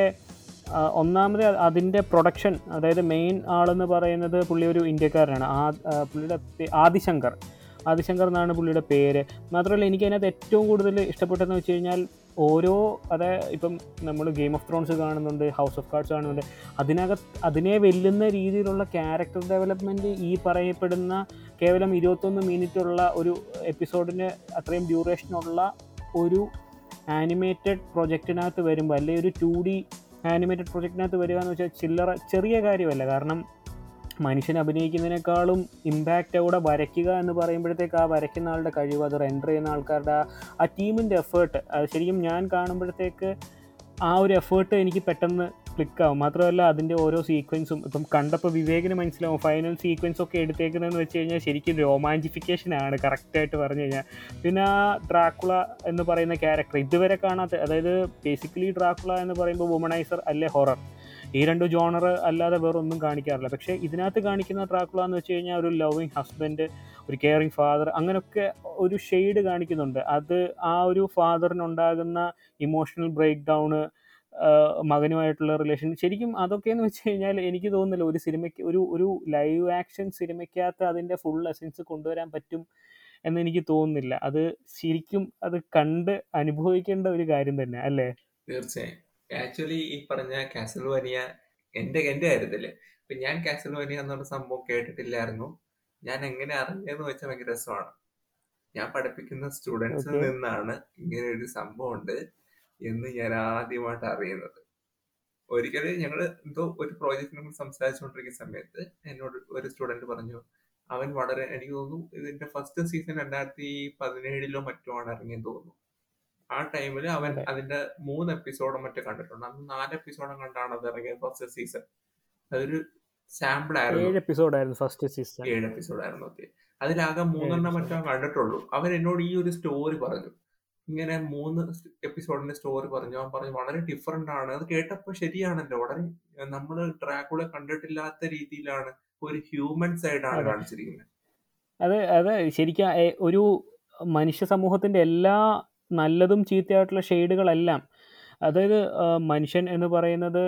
ഒന്നാമത് അതിന്റെ പ്രൊഡക്ഷൻ അതായത് മെയിൻ ആളെന്ന് പറയുന്നത് പുള്ളി ഒരു ഇന്ത്യക്കാരനാണ്. ആ പുള്ളിയുടെ ആദിശങ്കർ. ആദിശങ്കർ എന്നാണ് പുള്ളിയുടെ പേര്. മാത്രമല്ല എനിക്ക് അതിനകത്ത് ഏറ്റവും കൂടുതൽ ഇഷ്ടപ്പെട്ടതെന്ന് വെച്ച് കഴിഞ്ഞാൽ ഓരോ അതായത് ഇപ്പം നമ്മൾ ഗെയിം ഓഫ് ത്രോൺസ് കാണുന്നുണ്ട് ഹൗസ് ഓഫ് കാർഡ്സ് കാണുന്നുണ്ട്. അതിനകത്ത് അതിനെ വെല്ലുന്ന രീതിയിലുള്ള ക്യാരക്ടർ ഡെവലപ്മെന്റ് ഈ പറയപ്പെടുന്ന കേവലം ഇരുപത്തൊന്ന് മിനിറ്റുള്ള ഒരു എപ്പിസോഡിന് അത്രയും ഡ്യൂറേഷനുള്ള ഒരു ആനിമേറ്റഡ് പ്രൊജക്റ്റിനകത്ത് വരുമ്പോൾ അല്ലെങ്കിൽ ഒരു ടു ഡി ആനിമേറ്റഡ് പ്രൊജക്റ്റിനകത്ത് വരിക എന്ന് വെച്ചാൽ ചില്ലറ ചെറിയ കാര്യമല്ല. കാരണം മനുഷ്യൻ അഭിനയിക്കുന്നതിനേക്കാളും ഇമ്പാക്റ്റ് അവിടെ വരയ്ക്കുക എന്ന് പറയുമ്പോഴത്തേക്ക് ആ വരയ്ക്കുന്ന ആളുടെ കഴിവ് അത് റെൻഡർ ചെയ്യുന്ന ആൾക്കാരുടെ ആ ടീമിന്റെ എഫേർട്ട് അത് ശരിക്കും ഞാൻ കാണുമ്പോഴത്തേക്ക് ആ ഒരു എഫേർട്ട് എനിക്ക് പെട്ടെന്ന് ക്ലിക്കാവും മാത്രമല്ല അതിന്റെ ഓരോ സീക്വൻസും ഇപ്പം കണ്ടപ്പോൾ വിവേകിന് മനസ്സിലാവും ഫൈനൽ സീക്വൻസ് ഒക്കെ എടുത്തേക്കുന്നതെന്ന് വെച്ച് കഴിഞ്ഞാൽ ശരിക്കും രോമാഞ്ചിഫിക്കേഷനാണ് കറക്റ്റായിട്ട് പറഞ്ഞു കഴിഞ്ഞാൽ പിന്നെ ആ ഡ്രാക്കുള എന്ന് പറയുന്ന ക്യാരക്ടർ ഇതുവരെ കാണാത്ത അതായത് ബേസിക്കലി ഡ്രാക്കുള എന്ന് പറയുമ്പോൾ വുമണൈസർ അല്ലേ ഹൊറർ ഈ രണ്ട് ജോണർ അല്ലാതെ വേറെ ഒന്നും കാണിക്കാറില്ല. പക്ഷേ ഇതിനകത്ത് കാണിക്കുന്ന ട്രാക്കുള എന്ന് വെച്ച് കഴിഞ്ഞാൽ ഒരു ലവിങ് ഹസ്ബൻഡ് ഒരു കെയറിങ് ഫാദർ അങ്ങനെയൊക്കെ ഒരു ഷെയ്ഡ് കാണിക്കുന്നുണ്ട്. അത് ആ ഒരു ഫാദറിനുണ്ടാകുന്ന ഇമോഷണൽ ബ്രേക്ക് ഡൗണ് മകനുമായിട്ടുള്ള റിലേഷൻ ശരിക്കും അതൊക്കെയെന്ന് വെച്ച് കഴിഞ്ഞാൽ എനിക്ക് തോന്നുന്നില്ല ഒരു സിനിമയ്ക്ക് ഒരു ഒരു ലൈവ് ആക്ഷൻ സിനിമയ്ക്കകത്ത് അതിന്റെ ഫുൾ എസൻസ് കൊണ്ടുവരാൻ പറ്റും എന്ന് എനിക്ക് തോന്നുന്നില്ല. അത് ശരിക്കും അത് കണ്ട് അനുഭവിക്കേണ്ട ഒരു കാര്യം തന്നെ അല്ലേ? തീർച്ചയായും. ആക്ച്വലി ഈ പറഞ്ഞ കാസൽവാനിയ എന്റെ എന്റെ കാര്യത്തിൽ. ഇപ്പൊ ഞാൻ കാസൽവാനിയ എന്നുള്ള സംഭവം കേട്ടിട്ടില്ലായിരുന്നു. ഞാൻ എങ്ങനെ അറിഞ്ഞെന്ന് വെച്ചാൽ ഭയങ്കര രസമാണ്. ഞാൻ പഠിപ്പിക്കുന്ന സ്റ്റുഡൻസിൽ നിന്നാണ് ഇങ്ങനെ ഒരു സംഭവം ഉണ്ട് എന്ന് ഞാൻ ആദ്യമായിട്ട് അറിയുന്നത്. ഒരിക്കലും ഞങ്ങൾ എന്തോ ഒരു പ്രോജക്റ്റിനെ കുറിച്ച് സംസാരിച്ചുകൊണ്ടിരിക്കുന്ന സമയത്ത് എന്നോട് ഒരു സ്റ്റുഡന്റ് പറഞ്ഞു അവൻ വളരെ എനിക്ക് തോന്നുന്നു ഇതിന്റെ ഫസ്റ്റ് സീസൺ രണ്ടായിരത്തി പതിനേഴിലോ മറ്റോ ആണ് ഇറങ്ങിയെന്ന് തോന്നുന്നു. ആ ടൈമിൽ അവൻ അതിന്റെ മൂന്ന് എപ്പിസോഡും മറ്റു കണ്ടിട്ടുണ്ട്. അന്ന് നാല് എപ്പിസോഡും കണ്ടാണ് അത് ഇറങ്ങിയത് ഫസ്റ്റ് സീസൺ അതൊരു സാമ്പിൾ ആയിരുന്നു. ഏഴ് എപ്പിസോഡായിരുന്നു ഫസ്റ്റ് സീസൺ ഏഴ് എപ്പിസോഡായിരുന്നു ഓക്കെ അതിലാകെ മൂന്നെണ്ണം മറ്റോ കണ്ടിട്ടുള്ളൂ. അവൻ എന്നോട് ഈ ഒരു സ്റ്റോറി പറഞ്ഞു. ഇങ്ങനെ മൂന്ന് എപ്പിസോഡിന്റെ സ്റ്റോറി പറഞ്ഞു. അവൻ പറഞ്ഞു വളരെ ഡിഫറെന്റ് ആണ്. അത് കേട്ടപ്പോൾ ശരിയാണല്ലോ വളരെ നമ്മൾ ട്രാക്കുകളെ കണ്ടിട്ടില്ലാത്ത രീതിയിലാണ് ഒരു ഹ്യൂമൻ സൈഡ് ആണ് കാണിച്ചിരിക്കുന്നത്. അത് അത്. ശരിക്കും ഒരു മനുഷ്യ സമൂഹത്തിന്റെ എല്ലാ നല്ലതും ചീത്തയായിട്ടുള്ള ഷെയ്ഡുകളെല്ലാം അതായത് മനുഷ്യൻ എന്ന് പറയുന്നത്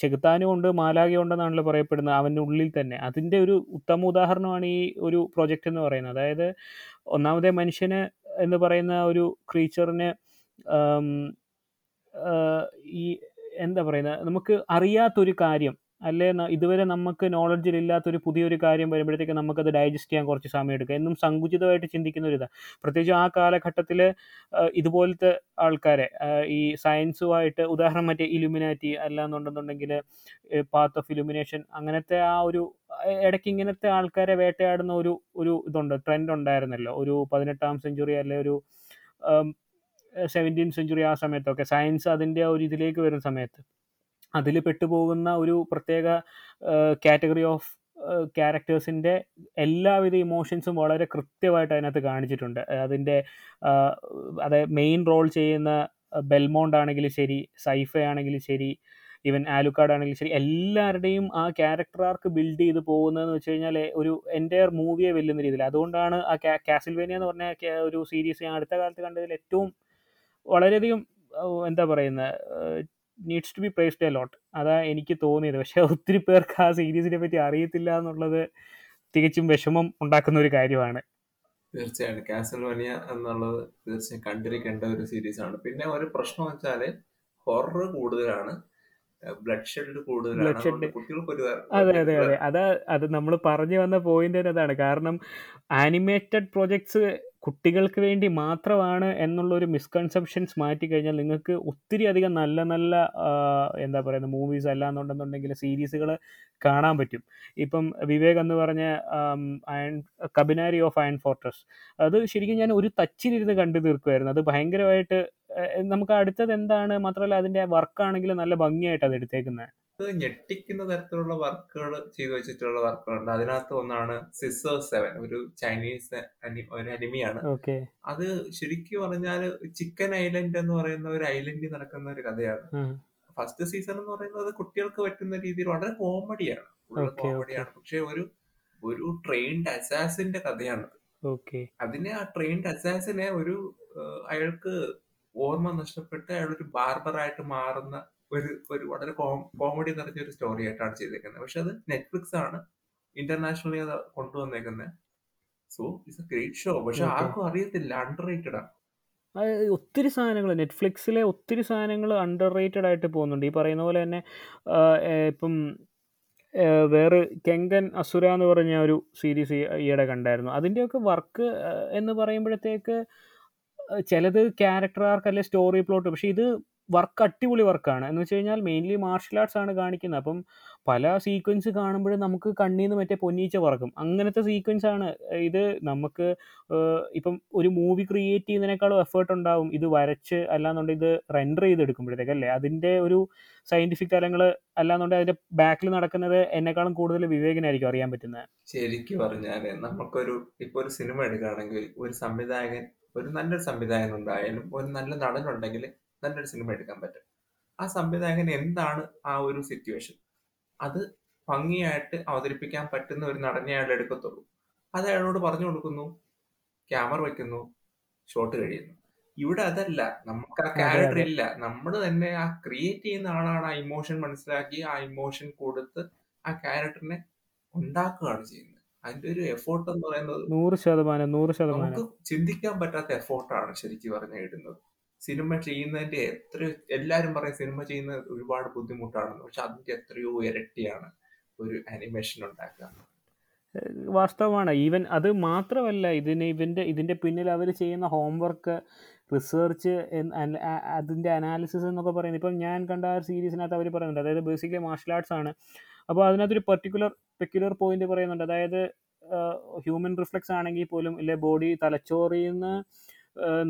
ചെകുത്താനുമുണ്ട് ഉണ്ടെന്നാണല്ലോ പറയപ്പെടുന്നത് അവന്റെ ഉള്ളിൽ തന്നെ. അതിന്റെ ഒരു ഉത്തമ ഉദാഹരണമാണ് ഈ ഒരു പ്രൊജക്റ്റ് എന്ന് പറയുന്നത്. അതായത് ഒന്നാമതേ മനുഷ്യന് എന്ന് പറയുന്ന ഒരു ക്രീച്ചറിന് ഈ എന്താ പറയുന്നത് നമുക്ക് അറിയാത്തൊരു കാര്യം അല്ലെ? ഇതുവരെ നമുക്ക് നോളജിൽ ഇല്ലാത്തൊരു പുതിയൊരു കാര്യം വരുമ്പോഴത്തേക്ക് നമുക്കത് ഡൈജസ്റ്റ് ചെയ്യാൻ കുറച്ച് സമയം എടുക്കുക എന്നും സങ്കുചിതമായിട്ട് ചിന്തിക്കുന്ന ഒരു ഇതാണ് പ്രത്യേകിച്ച് ആ കാലഘട്ടത്തിൽ ഇതുപോലത്തെ ആൾക്കാരെ ഈ സയൻസുമായിട്ട് ഉദാഹരണം മറ്റേ ഇലുമിനാറ്റി അല്ലാന്നുണ്ടെന്നുണ്ടെങ്കിൽ പാത്ത് ഓഫ് ഇലുമിനേഷൻ അങ്ങനത്തെ ആ ഒരു ഇടയ്ക്ക് ഇങ്ങനത്തെ ആൾക്കാരെ വേട്ടയാടുന്ന ഒരു ഒരു ഇതുണ്ട് ട്രെൻഡ് ഉണ്ടായിരുന്നല്ലോ. ഒരു പതിനെട്ടാം സെഞ്ചുറി അല്ലെ ഒരു സെവന്റീൻ സെഞ്ചുറി ആ സമയത്തൊക്കെ. സയൻസ് അതിന്റെ ഒരു ഇതിലേക്ക് വരുന്ന സമയത്ത്. അതിൽ പെട്ടുപോകുന്ന ഒരു പ്രത്യേക കാറ്റഗറി ഓഫ് ക്യാരക്ടേഴ്സിന്റെ എല്ലാവിധ ഇമോഷൻസും വളരെ കൃത്യമായിട്ട് അതിനകത്ത് കാണിച്ചിട്ടുണ്ട്. അതിന്റെ അതായത് മെയിൻ റോൾ ചെയ്യുന്ന ബെൽമോണ്ട് ആണെങ്കിലും ശരി സൈഫ ആണെങ്കിലും ശരി ഈവൻ ആലുക്കാട് ആണെങ്കിലും ശരി എല്ലാവരുടെയും ആ ക്യാരക്ടർ ആർക്ക് ബിൽഡ് ചെയ്ത് പോകുന്നതെന്ന് വെച്ച് കഴിഞ്ഞാൽ ഒരു എന്റയർ മൂവിയെ വെല്ലുന്ന രീതിയിൽ അതുകൊണ്ടാണ് ആ കാസിൽവേനിയ എന്ന് പറഞ്ഞ ഒരു സീരീസ് ഞാൻ അടുത്ത കാലത്ത് കണ്ടതിൽ ഏറ്റവും വളരെയധികം എന്താ പറയുന്നത് needs to be praised a lot അതാ എനിക്ക് തോന്നിയത്. പക്ഷേ ഒത്തിരി പേർക്ക് ആ സീരീസിനെ പറ്റി അറിയത്തില്ല എന്നുള്ളത് തികച്ചും വിഷമം ഉണ്ടാക്കുന്ന ഒരു കാര്യമാണ്. തീർച്ചയായും കാസൽവനിയ എന്നുള്ളത് തീർച്ചയായും കണ്ടിരിക്കേണ്ട ഒരു സീരീസാണ്. പിന്നെ ഒരു പ്രശ്നം വെച്ചാൽ ഹൊറർ കൂടുതലാണ്. ബ്ലഡ് ഷെഡ് അതെ അതെ അതെ. അത് അത് നമ്മൾ പറഞ്ഞു വന്ന പോയിന്റ് തന്നെ അതാണ്. കാരണം ആനിമേറ്റഡ് പ്രൊജക്ട്സ് കുട്ടികൾക്ക് വേണ്ടി മാത്രമാണ് എന്നുള്ളൊരു മിസ്കൺസെപ്ഷൻസ് മാറ്റി കഴിഞ്ഞാൽ നിങ്ങൾക്ക് ഒത്തിരി അധികം നല്ല നല്ല എന്താ പറയുന്നത് മൂവീസ് അല്ലാന്നുണ്ടെന്നുണ്ടെങ്കിൽ സീരീസുകൾ കാണാൻ പറ്റും. ഇപ്പം വിവേക് എന്ന് പറഞ്ഞ Iron Kabaneri of Iron Fortress അത് ശരിക്കും ഞാൻ ഒരു തച്ചിലിരുന്ന് കണ്ടു തീർക്കുമായിരുന്നു അത് ഭയങ്കരമായിട്ട് നമുക്ക് അടുത്തത് എന്താണ്? മാത്രമല്ല അതിന്റെ വർക്കാണെങ്കിൽ നല്ല ഭംഗിയായിട്ട് അത് എടുത്തേക്കുന്നത്. ഞെട്ടിക്കുന്ന തരത്തിലുള്ള വർക്കുകൾ ചെയ്തു വെച്ചിട്ടുള്ള വർക്കുകളുണ്ട്. അതിനകത്ത് ഒന്നാണ് സിസർ സെവൻ ഒരു ചൈനീസ് ഒരു അനിമിയാണ്. അത് ശരിക്കും പറഞ്ഞാൽ ചിക്കൻ ഐലൻഡ് എന്ന് പറയുന്ന ഒരു ഐലൻഡിൽ നടക്കുന്ന ഒരു കഥയാണ്. ഫസ്റ്റ് സീസൺ എന്ന് പറയുന്നത് കുട്ടികൾക്ക് പറ്റുന്ന രീതിയിൽ വളരെ കോമഡിയാണ് കോമഡിയാണ് പക്ഷെ ഒരു ഒരു ട്രെയിൻഡ് അസാസിന്റെ കഥയാണ് ഓക്കെ. അതിനെ ആ ട്രെയിൻഡ് അസാസിനെ ഒരു അയാൾക്ക് ഓർമ്മ നഷ്ടപ്പെട്ട് അയാൾ ഒരു ബാർബറായിട്ട് മാറുന്ന ഒരു ഒരു വളരെ കോമഡി നിറഞ്ഞ ഒരു സ്റ്റോറി ആയിട്ടാണ് ചെയ്തേക്കുന്നത്. പക്ഷെ അത് നെറ്റ്ഫ്ലിക്സ് ആണ് ഇന്റർനാഷണലി അത് കൊണ്ടുവന്നേക്കുന്നത് so it's a great show പക്ഷെ ആർക്കും അറിയത്തില്ല അണ്ടർ റേറ്റഡ് ആണ് ഒത്തിരി സാധനങ്ങൾ നെറ്റ്ഫ്ലിക്സിലെ ഒത്തിരി സാധനങ്ങൾ അണ്ടർ റേറ്റഡ് ആയിട്ട് പോകുന്നുണ്ട്. ഈ പറയുന്ന പോലെ തന്നെ ഇപ്പം വേറെ കെങ്കൻ അസുര എന്ന് പറഞ്ഞ ഒരു സീരീസ് ഈയിടെ കണ്ടായിരുന്നു. അതിന്റെയൊക്കെ വർക്ക് എന്ന് പറയുമ്പോഴത്തേക്ക് ചിലത് ക്യാരക്ടർ ആർക്ക് അല്ലെ സ്റ്റോറി പ്ലോട്ട് പക്ഷേ ഇത് വർക്ക് അടിപൊളി വർക്കാണ്. എന്ന് വെച്ച് കഴിഞ്ഞാൽ മെയിൻലി മാർഷൽ ആർട്സ് ആണ് കാണിക്കുന്നത്. അപ്പം പല സീക്വൻസ് കാണുമ്പോഴും നമുക്ക് കണ്ണിൽ നിന്ന് മറ്റേ പൊന്നീച്ച പറക്കും. അങ്ങനത്തെ സീക്വൻസ് ആണ്. ഇത് നമുക്ക് ഇപ്പം ഒരു മൂവി ക്രിയേറ്റ് ചെയ്യുന്നതിനേക്കാളും എഫേർട്ട് ഉണ്ടാവും ഇത് വരച്ച് അല്ലാന്നുണ്ടെങ്കിൽ ഇത് റെൻഡർ ചെയ്തെടുക്കുമ്പോഴത്തേക്ക് അല്ലേ? അതിന്റെ ഒരു സയന്റിഫിക് തലങ്ങൾ അല്ലാന്നുണ്ടെങ്കിൽ അതിന്റെ ബാക്കിൽ നടക്കുന്നത് എന്നെക്കാളും കൂടുതൽ വിവേകനായിരിക്കും അറിയാൻ പറ്റുന്നത്. ശരിക്കും പറഞ്ഞാൽ നമുക്കൊരു ഇപ്പൊ ഒരു സിനിമ എടുക്കുകയാണെങ്കിൽ ഒരു സംവിധായകൻ ഒരു നല്ലൊരു സംവിധായകൻ ഉണ്ടായാലും ഒരു നല്ല നടനുണ്ടെങ്കിൽ നല്ലൊരു സിനിമ എടുക്കാൻ പറ്റും. ആ സംവിധായകൻ എന്താണ് ആ ഒരു സിറ്റുവേഷൻ അത് ഭംഗിയായിട്ട് അവതരിപ്പിക്കാൻ പറ്റുന്ന ഒരു നടനെ അയാൾ എടുക്കത്തുള്ളൂ. അത് അയാളോട് പറഞ്ഞു കൊടുക്കുന്നു ക്യാമറ വെക്കുന്നു ഷോട്ട് കഴിയുന്നു. ഇവിടെ അതല്ല നമുക്ക് ആ ക്യാരക്ടർ ഇല്ല. നമ്മൾ തന്നെ ആ ക്രിയേറ്റ് ചെയ്യുന്ന ആളാണ് ആ ഇമോഷൻ മനസ്സിലാക്കി ആ ഇമോഷൻ കൊടുത്ത് ആ ക്യാരക്ടറിനെ ഉണ്ടാക്കുകയാണ് ചെയ്യുന്നത്. അതിന്റെ ഒരു എഫോർട്ട് എന്ന് പറയുന്നത് നൂറ് ശതമാനം നൂറ് ശതമാനം. നമുക്ക് ചിന്തിക്കാൻ പറ്റാത്ത എഫോർട്ടാണ് ശരിക്കും പറഞ്ഞാൽ ഇടുന്നത്. സിനിമ ചെയ്യുന്നതിന്റെ എത്ര എല്ലാരും പറയും സിനിമ ചെയ്യുന്ന ഒരുപാട് ബുദ്ധിമുട്ടാണെന്ന്. പക്ഷെ അതിന്റെ എത്രയോ ഇരട്ടിയാണ് ഒരു അനിമേഷൻ ഉണ്ടാക്കുക. വാസ്തവമാണ്. ഈവൻ അത് മാത്രമല്ല ഇതിന് ഇവന്റെ ഇതിന്റെ പിന്നിൽ അവർ ചെയ്യുന്ന ഹോംവർക്ക് റിസർച്ച് അതിന്റെ അനാലിസിസ് എന്നൊക്കെ പറയുന്നത്. ഇപ്പം ഞാൻ കണ്ട ആ സീരീസിനകത്ത് അവർ പറയുന്നുണ്ട്. അതായത് ബേസിക്കലി മാർഷൽ ആർട്സ് ആണ്. അപ്പോൾ അതിനകത്തൊരു പെർട്ടിക്കുലർ പെക്യുലർ പോയിന്റ് പറയുന്നുണ്ട്. അതായത് ഹ്യൂമൻ റിഫ്ലക്സ് ആണെങ്കിൽ പോലും ഇല്ലെ ബോഡി തലച്ചോറിൽ നിന്ന്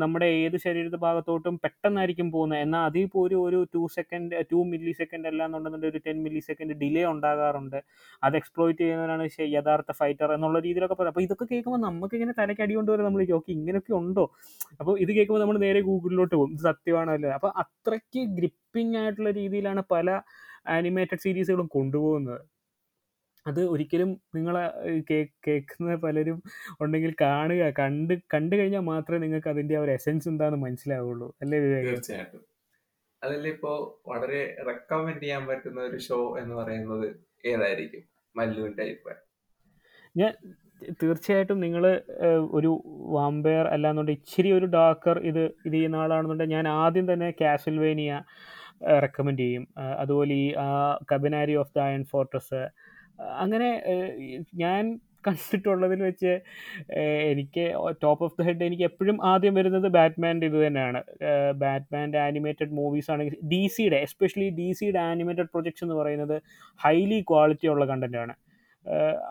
നമ്മുടെ ഏത് ശരീരത്തെ ഭാഗത്തോട്ടും പെട്ടെന്നായിരിക്കും പോകുന്നത്. എന്നാൽ അതിൽ പോലും ഒരു two second two millisecond അല്ല എന്നുണ്ടെന്നുണ്ടെങ്കിൽ ഒരു ടെൻ മില്ലി സെക്കൻഡ് ഡിലേ ഉണ്ടാകാറുണ്ട്. അത് എക്സ്പ്ലോയിറ്റ് ചെയ്യുന്നവരാണ് യഥാർത്ഥ ഫൈറ്റർ എന്നുള്ള രീതിയിലൊക്കെ പറയും അപ്പോൾ ഇതൊക്കെ കേൾക്കുമ്പോൾ നമുക്ക് ഇങ്ങനെ തലയ്ക്ക് അടികൊണ്ട് വരെ നമ്മൾ ഓക്കെ ഇങ്ങനെയൊക്കെ ഉണ്ടോ? അപ്പോൾ ഇത് കേൾക്കുമ്പോൾ നമ്മൾ നേരെ ഗൂഗിളിലോട്ട് പോകും. ഇത് സത്യമാണോ അല്ലേ അപ്പോൾ അത്രയ്ക്ക് ഗ്രിപ്പിംഗ് ആയിട്ടുള്ള രീതിയിലാണ് പല ആനിമേറ്റഡ് സീരീസുകളും കൊണ്ടുപോകുന്നത്. അത് ഒരിക്കലും നിങ്ങൾ കേൾക്കുന്ന പലരും ഉണ്ടെങ്കിൽ കാണുക. കണ്ട് കണ്ടു കഴിഞ്ഞാൽ മാത്രമേ നിങ്ങൾക്ക് അതിന്റെ ആ ഒരു എസെൻസ് എന്താണെന്ന് മനസ്സിലാവുള്ളൂ. അല്ലേ വിവേക്? തീർച്ചയായിട്ടും. അതിലിപ്പോ വളരെ റെക്കമെൻഡ് ചെയ്യാൻ പറ്റുന്ന ഒരു ഷോ എന്ന് പറയുന്നത് ഏതായിരിക്കും? മല്ലുവിന്റെ അഭിപ്രായം ഞാൻ തീർച്ചയായിട്ടും നിങ്ങൾ ഒരു വാമ്പയർ അല്ലാന്നുണ്ടെങ്കിൽ ഇച്ചിരി ഒരു ഡാർക്കർ ഇത് ഇത് ചെയ്യുന്ന ആളാണെന്നുണ്ടെങ്കിൽ ഞാൻ ആദ്യം തന്നെ കാസിൽവേനിയ റെക്കമെൻഡ് ചെയ്യും. അതുപോലെ ഈ Kabaneri of the Iron Fortress അങ്ങനെ ഞാൻ കണ്ടിട്ടുള്ളതിൽ വെച്ച് എനിക്ക് ടോപ്പ് ഓഫ് ദ ഹെഡ് എനിക്ക് എപ്പോഴും ആദ്യം വരുന്നത് ബാറ്റ്മാന്റെ ഇത് തന്നെയാണ്. ബാറ്റ്മാന്റെ ആനിമേറ്റഡ് മൂവീസ് ആണെങ്കിൽ ഡി സിയുടെ എസ്പെഷ്യലി ഡി സിയുടെ ആനിമേറ്റഡ് പ്രൊജക്ട്സ് എന്ന് പറയുന്നത് ഹൈലി ക്വാളിറ്റി ഉള്ള കണ്ടന്റാണ്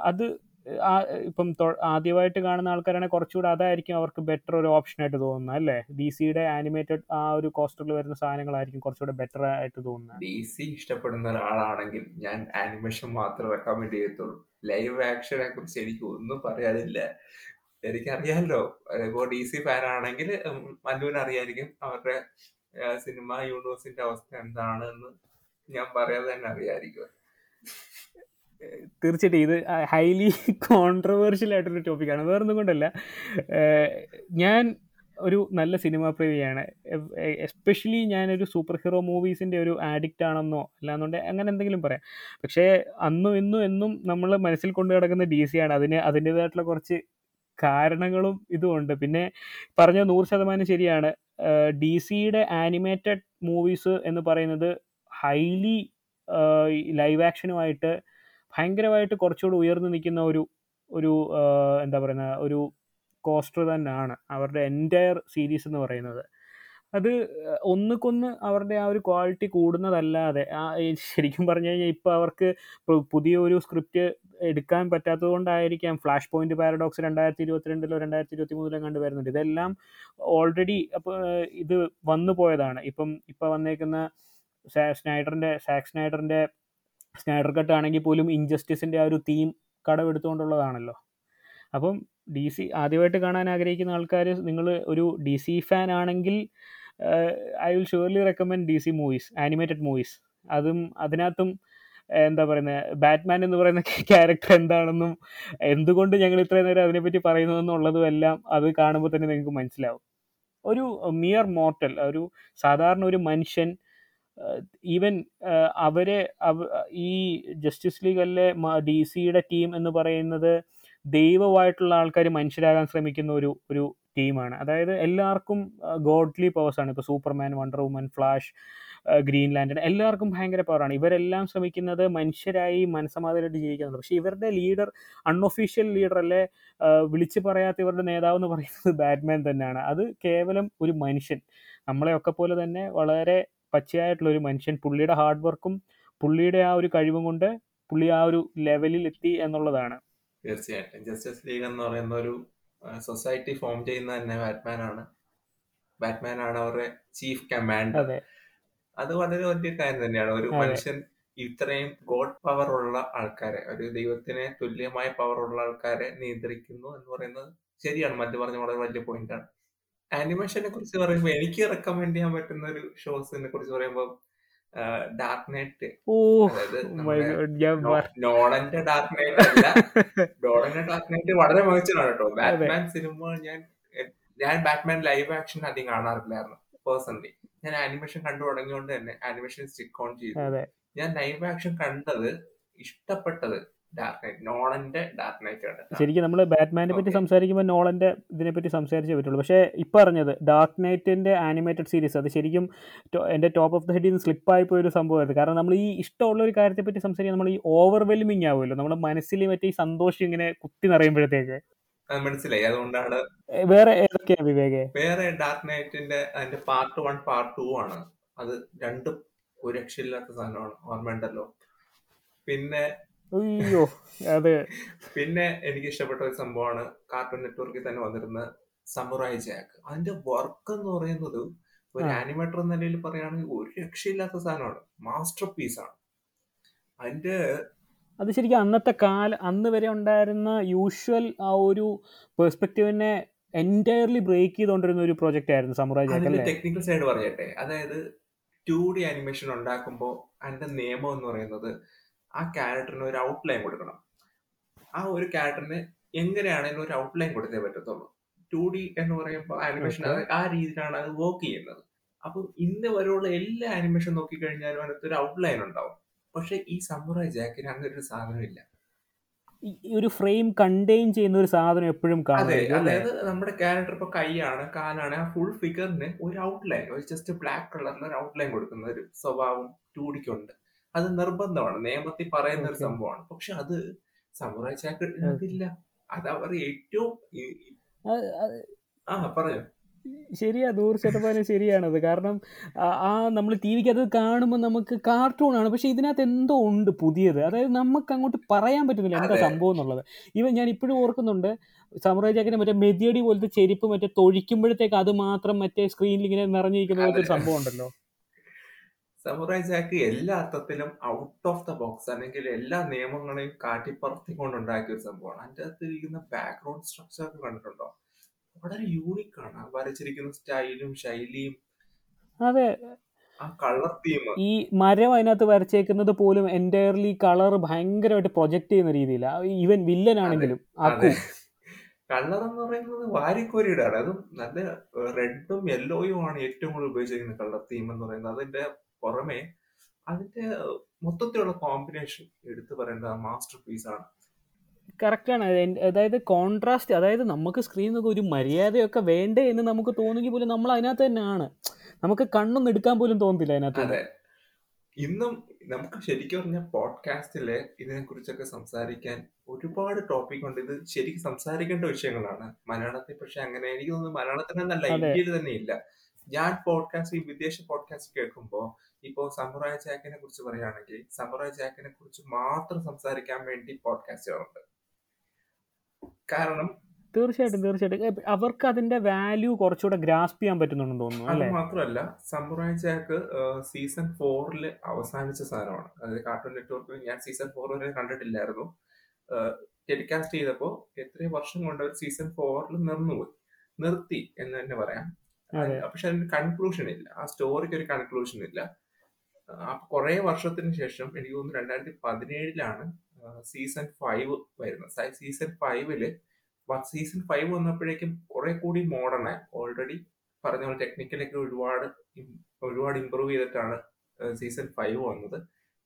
അത് ഇപ്പം ആദ്യമായിട്ട് കാണുന്ന ആൾക്കാരാണെങ്കിൽ കുറച്ചുകൂടെ അതായിരിക്കും അവർക്ക് ബെറ്റർ ഒരു ഓപ്ഷൻ ആയിട്ട് തോന്നുന്നത് അല്ലേ? ഡി സിയുടെ ആനിമേറ്റഡ് ആ ഒരു കോസ്റ്ററിൽ വരുന്ന സാധനങ്ങളായിരിക്കും കുറച്ചുകൂടെ ബെറ്റർ ആയിട്ട് തോന്നുന്നത്. ഡി സി ഇഷ്ടപ്പെടുന്ന ഒരാളാണെങ്കിൽ ഞാൻ ആനിമേഷൻ മാത്രം റെക്കമെൻഡ് ചെയ്യത്തുള്ളൂ. ലൈവ് ആക്ഷനെ കുറിച്ച് എനിക്ക് ഒന്നും പറയാനില്ല. എനിക്കറിയാമല്ലോ ഇപ്പോൾ ഡി സി ഫാൻ ആണെങ്കിൽ മല്ലുവിന് അറിയായിരിക്കും അവരുടെ സിനിമ യൂണിവേഴ്സിന്റെ അവസ്ഥ എന്താണെന്ന് ഞാൻ പറയാതെ തന്നെ അറിയായിരിക്കും. തീർച്ചയായിട്ടും ഇത് ഹൈലി കോൺട്രവേഴ്ഷ്യൽ ആയിട്ടൊരു ടോപ്പിക്കാണ് വേറൊന്നും കൊണ്ടല്ല. ഞാൻ ഒരു നല്ല സിനിമ പ്രേമിയാണ് എസ്പെഷ്യലി ഞാനൊരു സൂപ്പർ ഹീറോ മൂവീസിന്റെ ഒരു ആഡിക്റ്റ് ആണെന്നോ അല്ലാന്നുണ്ടെ അങ്ങനെ എന്തെങ്കിലും പറയാം. പക്ഷേ അന്നും ഇന്നും എന്നും നമ്മൾ മനസ്സിൽ കൊണ്ടു കിടക്കുന്ന ഡി സി ആണ്. അതിന് അതിന്റേതായിട്ടുള്ള കുറച്ച് കാരണങ്ങളും ഇതുമുണ്ട് പിന്നെ പറഞ്ഞ നൂറ് ശതമാനം ശരിയാണ്. ഡി സിയുടെ ആനിമേറ്റഡ് മൂവീസ് എന്ന് പറയുന്നത് ഹൈലി ലൈവ് ആക്ഷനുമായിട്ട് ഭയങ്കരമായിട്ട് കുറച്ചുകൂടി ഉയർന്നു നിൽക്കുന്ന ഒരു ഒരു എന്താ പറയുന്ന ഒരു കോസ്റ്റർ തന്നെയാണ് അവരുടെ എന്റയർ സീരീസ് എന്ന് പറയുന്നത്. അത് ഒന്നുക്കൊന്ന് അവരുടെ ആ ഒരു ക്വാളിറ്റി കൂടുന്നതല്ലാതെ ആ ശരിക്കും പറഞ്ഞു കഴിഞ്ഞാൽ ഇപ്പോൾ അവർക്ക് പുതിയ ഒരു സ്ക്രിപ്റ്റ് എടുക്കാൻ പറ്റാത്തത് കൊണ്ടായിരിക്കാം ഫ്ലാഷ് പോയിന്റ് പാരഡോക്സ് രണ്ടായിരത്തി ഇരുപത്തിരണ്ടിലോ രണ്ടായിരത്തി ഇരുപത്തി മൂന്നിലോ കണ്ടു വരുന്നുണ്ട്. ഇതെല്ലാം ഓൾറെഡി അപ്പോൾ ഇത് വന്നു പോയതാണ്. ഇപ്പം ഇപ്പം വന്നേക്കുന്ന സ്നൈഡറിന്റെ സാക്സ് സ്നൈഡറിന്റെ സ്നൈഡർ കട്ട് ആണെങ്കിൽ പോലും ഇൻജസ്റ്റിസിന്റെ ആ ഒരു തീം കടമെടുത്തുകൊണ്ടുള്ളതാണല്ലോ. അപ്പം ഡി സി ആദ്യമായിട്ട് കാണാൻ ആഗ്രഹിക്കുന്ന ആൾക്കാർ നിങ്ങൾ ഒരു ഡി സി ഫാൻ ആണെങ്കിൽ I will surely recommend D C movies animated movies. അതും അതിനകത്തും എന്താ പറയുന്നത് ബാറ്റ്മാൻ എന്ന് പറയുന്ന ക്യാരക്ടർ എന്താണെന്നും എന്തുകൊണ്ട് ഞങ്ങൾ ഇത്രയും നേരം അതിനെപ്പറ്റി പറയുന്നതെന്നുള്ളതും എല്ലാം അത് കാണുമ്പോൾ തന്നെ നിങ്ങൾക്ക് മനസ്സിലാവും. ഒരു മിയർ മോർട്ടൽ ഒരു സാധാരണ ഒരു മനുഷ്യൻ ഈവൻ അവരെ അവ- ഈ ജസ്റ്റിസ് ലീഗ് അല്ലെ ഡി സിയുടെ ടീം എന്ന് പറയുന്നത് ദൈവമായിട്ടുള്ള ആൾക്കാർ മനുഷ്യരാകാൻ ശ്രമിക്കുന്ന ഒരു ഒരു ടീമാണ്. അതായത് എല്ലാവർക്കും ഗോഡ്ലി പവേഴ്സാണ് ഇപ്പോൾ Superman Wonder Woman Flash Green Lantern ഭയങ്കര പവറാണ് ഇവരെല്ലാം ശ്രമിക്കുന്നത് മനുഷ്യരായി മനസ്സമാധാനമായിട്ട് ജീവിക്കുന്നുണ്ട്. പക്ഷേ ഇവരുടെ ലീഡർ അൺഒഫീഷ്യൽ ലീഡർ അല്ലെ വിളിച്ചു പറയാത്ത ഇവരുടെ നേതാവ് എന്ന് പറയുന്നത് ബാറ്റ്മാൻ തന്നെയാണ്. അത് കേവലം ഒരു മനുഷ്യൻ. നമ്മളെയൊക്കെ പോലെ തന്നെ വളരെ പച്ചയായിട്ടുള്ള ഒരു മനുഷ്യൻ പുള്ളിയുടെ ഹാർഡ് വർക്കും പുള്ളിയുടെ ആ ഒരു കഴിവും കൊണ്ട് പുള്ളി ആ ഒരു ലെവലിൽ എത്തി എന്നുള്ളതാണ്. തീർച്ചയായിട്ടും. ജസ്റ്റിസ് ലീഗ് എന്ന് പറയുന്ന ഒരു സൊസൈറ്റി ഫോം ചെയ്യുന്ന തന്നെ ബാറ്റ്മാൻ ആണ്. ബാറ്റ്മാൻ ആണ് അവരുടെ ചീഫ് കമാൻഡർ അതെ. വളരെ വലിയ കാര്യം തന്നെയാണ്. ഒരു മനുഷ്യൻ ഇത്രയും ഗോഡ് പവർ ഉള്ള ആൾക്കാരെ ഒരു ദൈവത്തിന് തുല്യമായ പവർ ഉള്ള ആൾക്കാരെ നിയന്ത്രിക്കുന്നു എന്ന് പറയുന്നത് ശരിയാണ്. മറ്റു പറഞ്ഞ വളരെ വലിയ പോയിന്റ് ആണ്. ആനിമേഷനെ കുറിച്ച് പറയുമ്പോ എനിക്ക് റെക്കമെൻഡ് ചെയ്യാൻ പറ്റുന്ന ഒരു ഷോസിനെ കുറിച്ച് പറയുമ്പോ ഡാർക്ക് നൈറ്റ് നോളന്റെ ഡാർക്ക് നൈറ്റ് അല്ല. ഡോളന്റെ ഡാർക്ക് നൈറ്റ് വളരെ മികച്ചതാണ് കേട്ടോ ബാറ്റ്മാൻ സിനിമ ഞാൻ ഞാൻ ബാറ്റ്മാൻ ലൈവ് ആക്ഷൻ അധികം കാണാറില്ലായിരുന്നു പേഴ്സണലി ഞാൻ ആനിമേഷൻ കണ്ടു തുടങ്ങിയോണ്ട് തന്നെ ആനിമേഷൻ സ്റ്റിക്ക് ഓൺ ചെയ്തു. ഞാൻ ലൈവ് ആക്ഷൻ കണ്ടത് ഇഷ്ടപ്പെട്ടത് ഡാർക്ക് നൈറ്റ് നോളന്റെ ഡാർക്ക് നൈറ്റ് കണ്ടിട്ടാണ് ശരിക്കും നമ്മൾ ബാറ്റ്മാനെ പറ്റി. സംസാരിക്കുമ്പോൾ നോളന്റെ ഇതിനെ പറ്റി സംസാരിച്ചേ പറ്റുള്ളൂ. പക്ഷേ ഇപ്പം അറിഞ്ഞത് ഡാർക്ക് നൈറ്റിന്റെ ആനിമേറ്റഡ് സീരീസ് അത് ശരിക്കും എന്റെ എന്റെ ടോപ്പ് ഓഫ് ദ ഹെഡിൽ നിന്ന് സ്ലിപ്പായി പോയ ഒരു സംഭവമായിരുന്നു. കാരണം നമ്മൾ ഈ ഇഷ്ടമുള്ള ഒരു കാര്യത്തെ പറ്റി സംസാരിക്കാൻ നമ്മൾ ഈ ഓവർവെൽമിങ് ആവുമല്ലോ. നമ്മുടെ മനസ്സിൽ മറ്റേ ഈ സന്തോഷം ഇങ്ങനെ കുത്തി നിറയുമ്പോഴത്തേക്ക്. മനസ്സിലായി. അതുകൊണ്ടാണ് വേറെ ഏതൊക്കെയാ വിവേകെ? വേറെ ഡാർക്ക് നൈറ്റിന്റെ അതിന്റെ പാർട്ട് വൺ പാർട്ട് ടു ആണ്. അത് രണ്ടും ഒരു രക്ഷയില്ലാത്ത സാധനമാണ്. ഓർമ്മയുണ്ടല്ലോ? പിന്നെ അയ്യോ അത്. പിന്നെ എനിക്ക് ഇഷ്ടപ്പെട്ട ഒരു സംഭവമാണ് കാർട്ടൂൺ നെറ്റ്വർക്കിൽ തന്നെ വന്നിരുന്ന സമുറായി ജാക്ക് അതിന്റെ വർക്ക് എന്ന് പറയുന്നത് ഒരു. ആനിമേറ്റർ എന്ന നിലയിൽ പറയുകയാണെങ്കിൽ ഒരു രക്ഷയില്ലാത്ത സാധനമാണ്. മാസ്റ്റർ പീസ് ആണ്. അതിന്റെ അത് ശരിക്കും അന്നത്തെ കാല അന്ന് വരെ ഉണ്ടായിരുന്ന യൂഷ്വൽ ആ ഒരു പെർസ്പെക്റ്റീവിനെ എന്റയർലി ബ്രേക്ക് ചെയ്തുകൊണ്ടിരുന്ന ഒരു പ്രോജക്റ്റ് ആയിരുന്നു സമുറായി ജാക്ക് ടെക്നിക്കൽ സൈഡ് പറയട്ടെ. അതായത് ടു ഡി ആനിമേഷൻ ഉണ്ടാക്കുമ്പോൾ അതിന്റെ നിയമം എന്ന് പറയുന്നത് ആ ക്യാരക്ടറിന് ഒരു ഔട്ട്ലൈൻ കൊടുക്കണം. ആ ഒരു ക്യാരക്ടറിന് എങ്ങനെയാണ് ഒരു ഔട്ട്ലൈൻ കൊടുത്തേ പറ്റത്തുള്ളൂ. ടു ഡി എന്ന് പറയുമ്പോൾ ആനിമേഷൻ. ആ രീതിയിലാണ് അത് വർക്ക് ചെയ്യുന്നത്. അപ്പൊ ഇന്ന് വരെയുള്ള എല്ലാ ആനിമേഷൻ നോക്കിക്കഴിഞ്ഞാലും അതിനകത്ത് ഒരു ഔട്ട്ലൈൻ ഉണ്ടാവും. പക്ഷെ ഈ സമുറായി ജാക്കിന് അങ്ങനെ ഒരു സാധനമില്ല ഒരു ഫ്രെയിം കണ്ടെയ്ൻ ചെയ്യുന്ന ഒരു സാധനം എപ്പോഴും അതെ അതായത് നമ്മുടെ ക്യാരക്ടർ ഇപ്പൊ കൈയാണ് കാലാണ് ആ ഫുൾ ഫിഗറിന് ഒരു ഔട്ട്ലൈൻ ഒരു ജസ്റ്റ് ബ്ലാക്ക് കളറിൽ ഒരു ഔട്ട്ലൈൻ കൊടുക്കുന്ന ഒരു സ്വഭാവം ടൂടിക്കുണ്ട് അത് നിർബന്ധമാണ്. നിയമത്തിൽ പറയുന്ന ഒരു സംഭവമാണ്. പക്ഷെ അത് സമുറായി അതില്ല അത് അവർ ഏറ്റവും ആ പറഞ്ഞു. ശരിയാ നൂറ് ശതമാനം ശരിയാണത്. കാരണം ആ- നമ്മൾ ടി വിക്ക് അത് കാണുമ്പോൾ നമുക്ക് കാർട്ടൂണാണ് പക്ഷെ ഇതിനകത്ത് എന്തോ ഉണ്ട് പുതിയത്. അതായത് നമുക്ക് അങ്ങോട്ട് പറയാൻ പറ്റുന്നില്ല എന്താ സംഭവം എന്നുള്ളത്. ഇവൻ ഞാൻ ഇപ്പോഴും ഓർക്കുന്നുണ്ട് സമുറായി ജാക്കിന്റെ മറ്റേ മെതിയടി പോലത്തെ ചെരുപ്പ് മറ്റേ തൊഴിക്കുമ്പോഴത്തേക്ക് അത് മാത്രം മറ്റേ സ്ക്രീനിൽ ഇങ്ങനെ നിറഞ്ഞിരിക്കുന്ന പോലത്തെ ഒരു സംഭവം ഉണ്ടല്ലോ. സമുറായി ജാക്ക് എല്ലാ അർത്ഥത്തിലും ഔട്ട് ഓഫ് ദ ബോക്സ് അല്ലെങ്കിൽ എല്ലാ നിയമങ്ങളെയും കാട്ടിപ്പറത്തിക്കൊണ്ടുണ്ടാക്കിയ ഒരു സംഭവമാണ്. അതിന്റെ അകത്ത് ഇരിക്കുന്ന ബാക്ക്ഗ്രൗണ്ട് സ്ട്രക്ചർ ഒക്കെ കണ്ടിട്ടുണ്ടോ? വളരെ യൂണിക് ആണ്. വരച്ചിരിക്കുന്ന സ്റ്റൈലും ശൈലിയും അതെ. ഈ മരം അതിനകത്ത് വരച്ചേക്കുന്നത് പോലും എന്റയർലി കളർ ഭയങ്കരമായിട്ട് പ്രൊജക്ട് ചെയ്യുന്ന രീതിയിലാണ് ഈവൻ വില്ലൻ ആണെങ്കിലും കളർ എന്ന് പറയുന്നത് വാരിക്കോരിയുടെ അതും നല്ല റെഡും യെല്ലോയും ആണ് ഏറ്റവും കൂടുതൽ ഉപയോഗിച്ചിരിക്കുന്ന കളർ തീം എന്ന് പറയുന്നത്. അതിന്റെ പുറമെ അതിന്റെ മൊത്തത്തിലുള്ള കോമ്പിനേഷൻ എടുത്തു പറയേണ്ട മാസ്റ്റർ പീസ് ആണ്. കറക്റ്റാണ് അതായത് കോൺട്രാസ്റ്റ് അതായത് നമുക്ക് സ്ക്രീനിൽ നിന്ന് ഒരു മര്യാദയൊക്കെ വേണ്ടേ എന്ന് നമുക്ക് തോന്നുമെങ്കിൽ പോലും നമ്മൾ അതിനകത്ത് തന്നെയാണ്. നമുക്ക് കണ്ണൊന്നും എടുക്കാൻ പോലും തോന്നില്ല അതിനകത്ത്. അതെ. ഇന്നും നമുക്ക് ശരിക്കും പറഞ്ഞ പോഡ്കാസ്റ്റിൽ ഇതിനെ കുറിച്ചൊക്കെ സംസാരിക്കാൻ ഒരുപാട് ടോപ്പിക് ഉണ്ട്. ഇത് ശരിക്കും സംസാരിക്കേണ്ട വിഷയങ്ങളാണ്. മലയാളത്തിൽ പക്ഷെ അങ്ങനെ എനിക്ക് തോന്നുന്നു അതെ. ഇന്ത്യയിൽ തന്നെ ഇല്ല ഞാൻ പോഡ്കാസ്റ്റ് ഈ വിദേശ പോഡ്കാസ്റ്റ് കേൾക്കുമ്പോൾ ഇപ്പോൾ സമുറായ ചാക്കിനെ കുറിച്ച് പറയുകയാണെങ്കിൽ സമുറായ ചാക്കിനെ കുറിച്ച് മാത്രം സംസാരിക്കാൻ വേണ്ടി പോഡ്കാസ്റ്റ് പോഡ്കാസ്റ്റുകളുണ്ട് കാരണം തീർച്ചയായിട്ടും തീർച്ചയായിട്ടും. അവർക്ക് അതിന്റെ വാല്യൂ കുറച്ചുകൂടെ ഗ്രാസ്പ് ചെയ്യാൻ പറ്റുന്നുണ്ടെന്ന് തോന്നുന്നു അത് മാത്രമല്ല സമുറായ ചാക്ക് സീസൺ ഫോറിൽ അവസാനിച്ച സാധനമാണ്. അതായത് കാർട്ടൂൺ നെറ്റ്വർക്കിൽ ഞാൻ സീസൺ ഫോർ വരെ കണ്ടിട്ടില്ലായിരുന്നു. ടെലികാസ്റ്റ് ചെയ്തപ്പോൾ എത്രയോ വർഷം കൊണ്ട് അവർ സീസൺ ഫോറിൽ നിർന്നുപോയി. നിർത്തി എന്ന് തന്നെ പറയാം. പക്ഷെ അതിന് കൺക്ലൂഷൻ ഇല്ല. ആ സ്റ്റോറിക്ക് ഒരു കൺക്ലൂഷൻ ഇല്ല. അപ്പൊ കുറെ വർഷത്തിന് ശേഷം എനിക്ക് തോന്നുന്നു രണ്ടായിരത്തി പതിനേഴിലാണ് സീസൺ ഫൈവ് വരുന്നത്. സീസൺ ഫൈവിൽ സീസൺ ഫൈവ് വന്നപ്പോഴേക്കും കുറെ കൂടി മോഡേൺ ആയി. ഓൾറെഡി പറഞ്ഞ പോലെ ടെക്നിക്കലൊക്കെ ഒരുപാട് ഒരുപാട് ഇമ്പ്രൂവ് ചെയ്തിട്ടാണ് സീസൺ ഫൈവ് വന്നത്.